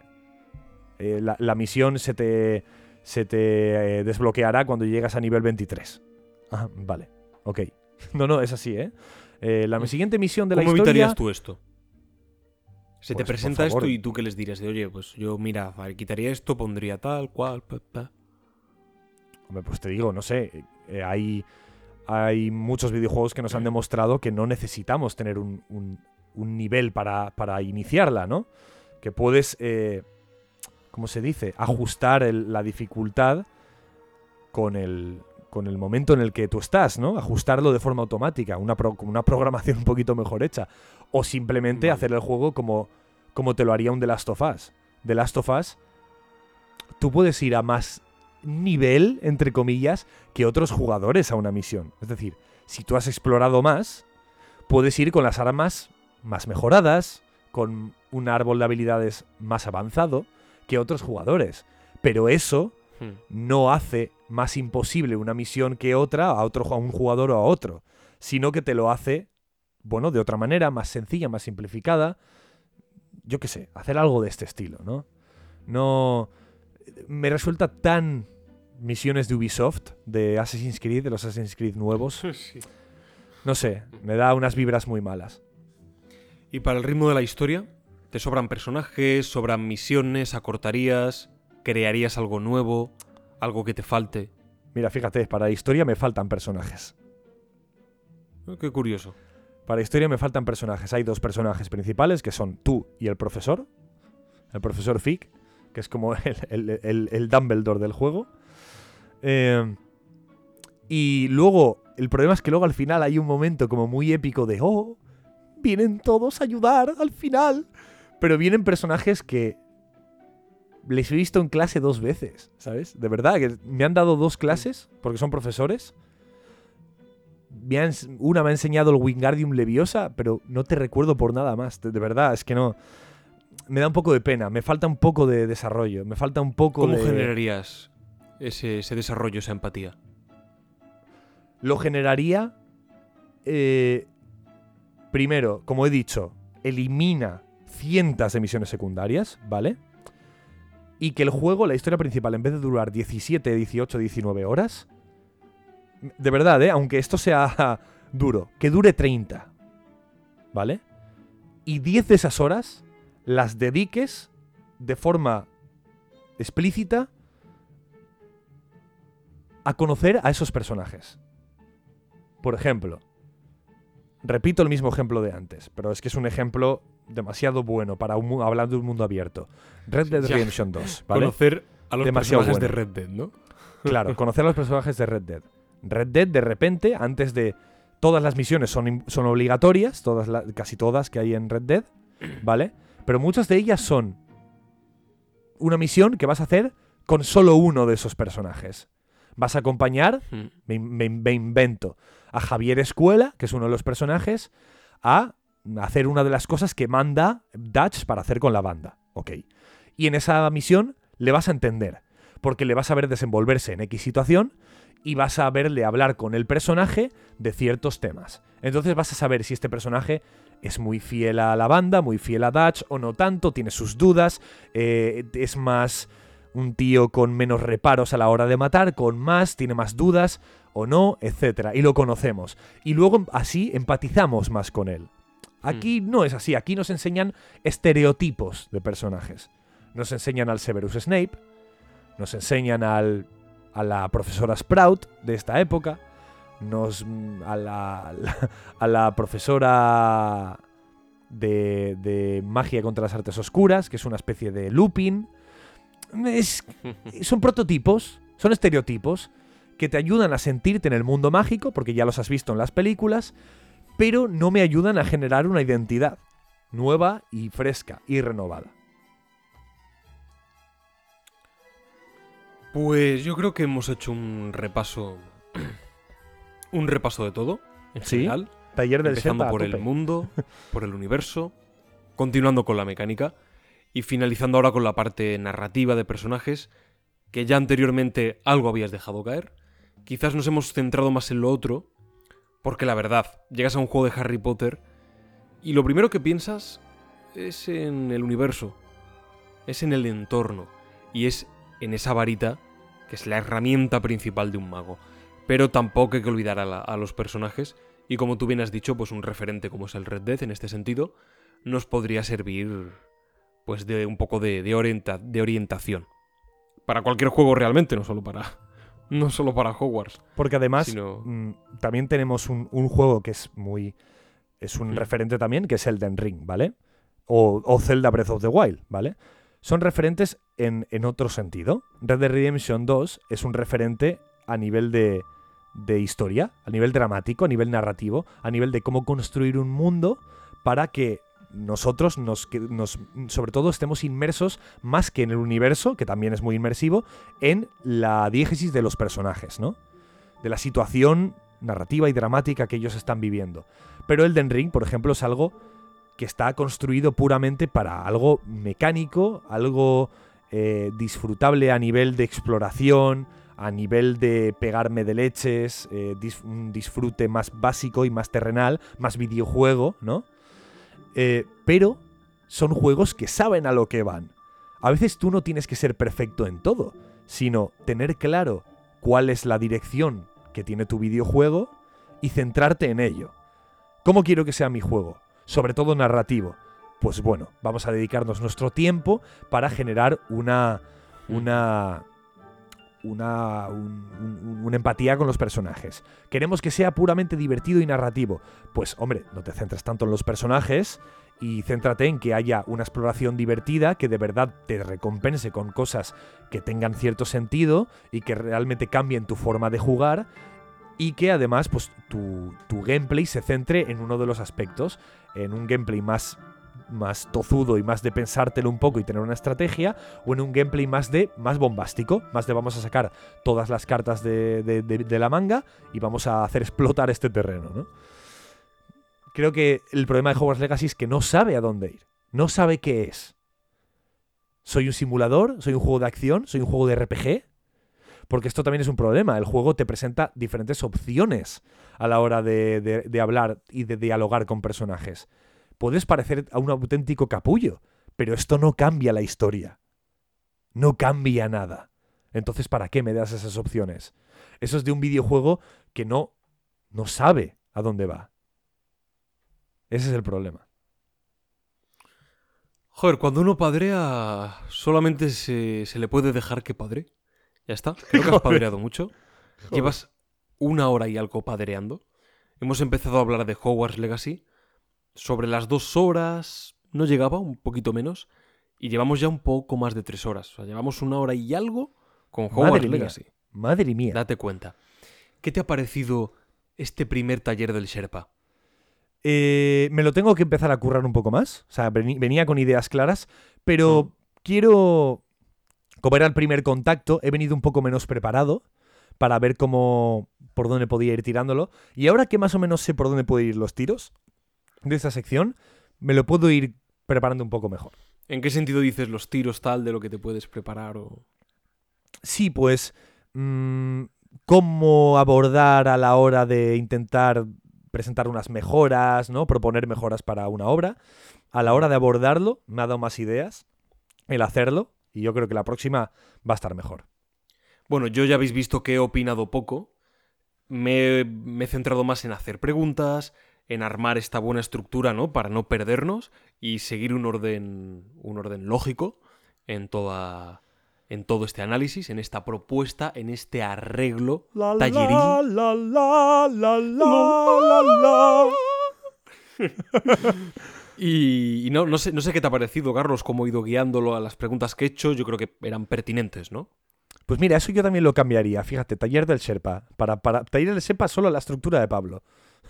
eh, la, misión se te, se te desbloqueará cuando llegas a nivel 23. Ah, vale, ok. No, no, es así, ¿eh? Eh, la siguiente misión de la ¿Cómo historia... evitarías tú esto? Se Pues, te por presenta esto y tú qué les dirías de, oye, pues yo, mira, quitaría esto, pondría tal, cual, pa, pa". Hombre, pues te digo, no sé, eh, hay, hay muchos videojuegos que nos han demostrado que no necesitamos tener un, un- un nivel para, para iniciarla, ¿no? Que puedes, eh, ¿cómo se dice? Ajustar el- la dificultad con el, con el momento en el que tú estás, ¿no? Ajustarlo de forma automática, una, pro- una programación un poquito mejor hecha. O simplemente Vale. hacer el juego como, como te lo haría un The Last of Us. The Last of Us, tú puedes ir a más nivel, entre comillas, que otros jugadores a una misión. Es decir, si tú has explorado más, puedes ir con las armas más mejoradas, con un árbol de habilidades más avanzado que otros jugadores. Pero eso Hmm. no hace más imposible una misión que otra a otro a un jugador o a otro, sino que te lo hace, bueno, de otra manera, más sencilla, más simplificada. Yo qué sé, hacer algo de este estilo, ¿no? No me resulta tan misiones de Ubisoft, de Assassin's Creed, de los Assassin's Creed nuevos. Sí. No sé, me da unas vibras muy malas. Y para el ritmo de la historia, Te sobran personajes, sobran misiones, acortarías, crearías algo nuevo, algo que te falte. Mira, fíjate, para historia me faltan personajes. Eh, Qué curioso. Para historia me faltan personajes. Hay dos personajes principales que son tú y el profesor. El profesor Fick, que es como el, el- el- el Dumbledore del juego. Eh, y luego, el problema es que luego al final hay un momento como muy épico de, oh, vienen todos a ayudar al final. Pero vienen personajes que les he visto en clase dos veces, ¿sabes? De verdad, que me han dado dos clases, porque son profesores. Me han una me ha enseñado el Wingardium Leviosa, pero no te recuerdo por nada más. De, de verdad, es que no. Me da un poco de pena, me falta un poco de desarrollo, me falta un poco ¿Cómo de... generarías ese, ese desarrollo, esa empatía? Lo generaría. eh, primero, como he dicho, elimina cientos de misiones secundarias, ¿vale? Y que el juego, la historia principal, en vez de durar 17, 18, 19 horas, de verdad, ¿eh? Aunque esto sea duro, que dure 30, ¿vale? Y 10 de esas horas las dediques de forma explícita a conocer a esos personajes. Por ejemplo, repito el mismo ejemplo de antes, pero es que es un ejemplo demasiado bueno para un, hablar de un mundo abierto. Red Dead. Redemption 2, ¿vale? Conocer a los Demasiado personajes de. Red Dead, ¿no? Claro, conocer a los personajes de Red Dead. Red Dead, de repente, antes de. Todas las misiones son, son obligatorias, todas la- casi todas que hay en Red Dead, ¿vale? Pero muchas de ellas son una misión que vas a hacer con solo uno de esos personajes. Vas a acompañar Mm. me, me- me invento a Javier Escuela, que es uno de los personajes, a hacer una de las cosas que manda Dutch para hacer con la banda. Ok. Y en esa misión le vas a entender, porque le vas a ver desenvolverse en X situación y vas a verle hablar con el personaje de ciertos temas. Entonces vas a saber si este personaje es muy fiel a la banda, muy fiel a Dutch o no tanto, tiene sus dudas, eh, es más un tío con menos reparos a la hora de matar, con más, tiene más dudas o no, etcétera, y lo conocemos. Y luego así empatizamos más con él. Aquí no es así, aquí nos enseñan estereotipos de personajes. Nos enseñan al Severus Snape, nos enseñan al, a la profesora Sprout de esta época, nos mm, a la, a la, profesora de, de magia contra las artes oscuras, que es una especie de Lupin. Es, son prototipos, son estereotipos que te ayudan a sentirte en el mundo mágico, porque ya los has visto en las películas, pero no me ayudan a generar una identidad nueva y fresca y renovada. Pues yo creo que hemos hecho un repaso. un repaso de todo. En Sí, general. Taller del empezando por el mundo, por el universo, continuando con la mecánica y finalizando ahora con la parte narrativa de personajes que ya anteriormente algo habías dejado caer. Quizás nos hemos centrado más en lo otro, porque la verdad, llegas a un juego de Harry Potter y lo primero que piensas es en el universo, es en el entorno y es en esa varita que es la herramienta principal de un mago. Pero tampoco hay que olvidar a, los personajes y como tú bien has dicho, pues un referente como es el Red Dead en este sentido, nos podría servir pues de un poco de, de orientación. Para cualquier juego realmente, no solo para. No solo para Hogwarts. Porque además sino- mm, también tenemos un, un juego que es muy... Es un Mm. referente también, que es Elden Ring, ¿vale? O, o Zelda Breath of the Wild, ¿vale? Son referentes en, en otro sentido. Red Dead Redemption 2 es un referente a nivel de, de historia, a nivel dramático, a nivel narrativo, a nivel de cómo construir un mundo para que nosotros nos, nos sobre todo estemos inmersos más que en el universo, que también es muy inmersivo, en la diégesis de los personajes, ¿no? De la situación narrativa y dramática que ellos están viviendo. Pero Elden Ring, por ejemplo, es algo que está construido puramente para algo mecánico, algo eh, disfrutable a nivel de exploración, a nivel de pegarme de leches, eh, un disfrute más básico y más terrenal, más videojuego, ¿no? Eh, pero son juegos que saben a lo que van. A veces tú no tienes que ser perfecto en todo, sino tener claro cuál es la dirección que tiene tu videojuego y centrarte en ello. ¿Cómo quiero que sea mi juego? Sobre todo narrativo. pues bueno, vamos a dedicarnos nuestro tiempo para generar una. una. Una, un- un- una empatía con los personajes. Queremos que sea puramente divertido y narrativo. Pues hombre, no te centres tanto en los personajes y céntrate en que haya una exploración divertida que de verdad te recompense con cosas que tengan cierto sentido y que realmente cambien tu forma de jugar y que además pues tu, tu gameplay se centre en uno de los aspectos, en un gameplay más más tozudo y más de pensártelo un poco y tener una estrategia, o en un gameplay más de más bombástico, más de vamos a sacar todas las cartas de, de- la manga y vamos a hacer explotar este terreno, ¿no? Creo que el problema de Hogwarts Legacy es que no sabe a dónde ir, no sabe qué es. ¿Soy un simulador? ¿Soy un juego de acción? ¿Soy un juego de RPG? Porque esto también es un problema. El juego te presenta diferentes opciones a la hora de- de hablar y de dialogar con personajes. Puedes parecer a un auténtico capullo, pero esto no cambia la historia. No cambia nada. Entonces, ¿para qué me das esas opciones? Eso es de un videojuego que no, no sabe a dónde va. Ese es el problema. Joder, cuando uno padrea, solamente se, se le puede dejar que padre. Ya está. Creo que has padreado mucho. Llevas una hora y algo padreando. Hemos empezado a hablar de Hogwarts Legacy. Sobre las dos horas, no llegaba, un poquito menos. Y llevamos ya un poco más de tres horas. O sea, llevamos una hora y algo con Hogwarts Madre mía. Legacy. Madre mía. Date cuenta. ¿Qué te ha parecido este primer taller del Sherpa? Eh, me lo tengo que empezar a currar un poco más. O sea, venía con ideas claras, pero quiero. Como era el primer contacto, he venido un poco menos preparado para ver cómo. por dónde podía ir tirándolo. Y ahora que más o menos sé por dónde pueden ir los tiros de esta sección, me lo puedo ir preparando un poco mejor. ¿En qué sentido dices los tiros tal de lo que te puedes preparar o...? Sí, pues. mm, cómo abordar a la hora de intentar presentar unas mejoras, ¿no? Proponer mejoras para una obra. A la hora de abordarlo, me ha dado más ideas el hacerlo. Y yo creo que la próxima va a estar mejor. Bueno, yo ya habéis visto que he opinado poco. Me, me he centrado más en hacer preguntas, en armar esta buena estructura, ¿no? Para no perdernos y seguir un orden, un orden lógico en toda, en todo este análisis, en esta propuesta, en este arreglo talleril. Y, y no, no sé, no sé qué te ha parecido, Carlos, cómo he ido guiándolo a las preguntas que he hecho. Yo creo que eran pertinentes, ¿no? Pues mira, eso yo también lo cambiaría. Fíjate, taller del Sherpa. Para, para taller del Sherpa solo la estructura de Pablo.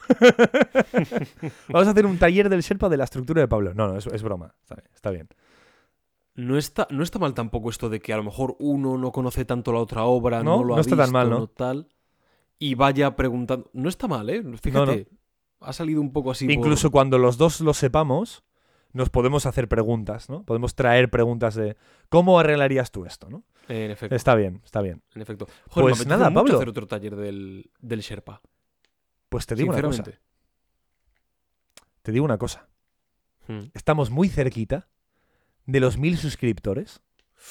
Vamos a hacer un taller del Sherpa de la estructura de Pablo. No, no, es, es broma. Está bien. Está bien. No está, no está mal tampoco esto de que a lo mejor uno no conoce tanto la otra obra, No, no, lo no ha está tan visto, mal, ¿no? tal, y vaya preguntando. No está mal, ¿eh? Fíjate, ha salido un poco así. por- Incluso cuando los dos lo sepamos, nos podemos hacer preguntas, ¿no? Podemos traer preguntas de ¿cómo arreglarías tú esto, no? En efecto, Está bien, está bien. en efecto. Joder, Pues me nada, Pablo. hacer otro taller del, del Sherpa. Pues te digo una cosa. Te digo una cosa. Hmm. Estamos muy cerquita de los mil suscriptores.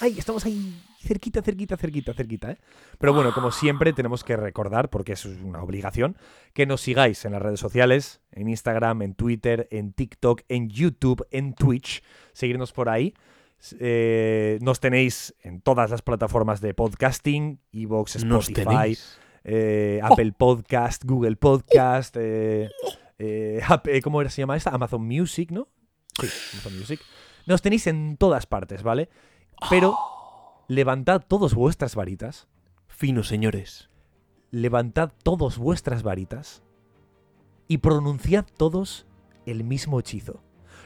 Ay, estamos ahí cerquita, cerquita, cerquita, cerquita, ¿eh? Pero bueno, como siempre, tenemos que recordar, porque eso es una obligación, que nos sigáis en las redes sociales, en Instagram, en Twitter, en TikTok, en YouTube, en Twitch. Seguirnos por ahí. Eh, nos tenéis en todas las plataformas de podcasting, Evox, Nos Spotify, tenéis. Eh, Apple Podcast, Google Podcast, eh, eh, ¿cómo se llama esta? Amazon Music, ¿no? Sí, Amazon Music. Nos tenéis en todas partes, ¿vale? Pero levantad todos vuestras varitas, Fino, señores. levantad todos vuestras varitas y pronunciad todos el mismo hechizo.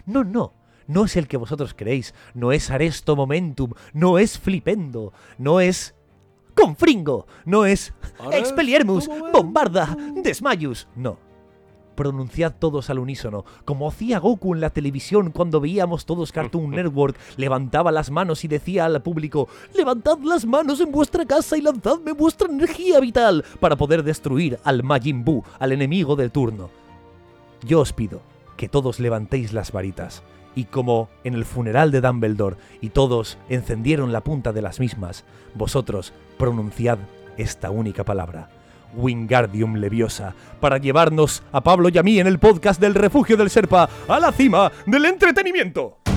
No, no, no es el que vosotros creéis, no es Aresto Momentum, no es Flipendo, no es Confringo, no es Expelliarmus, Bombarda, Desmayus. No. Pronunciad todos al unísono, como hacía Goku en la televisión cuando veíamos todos Cartoon Network, levantaba las manos y decía al público, levantad las manos en vuestra casa y lanzadme vuestra energía vital para poder destruir al Majin Buu, al enemigo del turno. Yo os pido que todos levantéis las varitas, y como en el funeral de Dumbledore y todos encendieron la punta de las mismas, vosotros pronunciad esta única palabra. Wingardium Leviosa, para llevarnos a Pablo y a mí en el podcast del Refugio del Serpa a la cima del entretenimiento.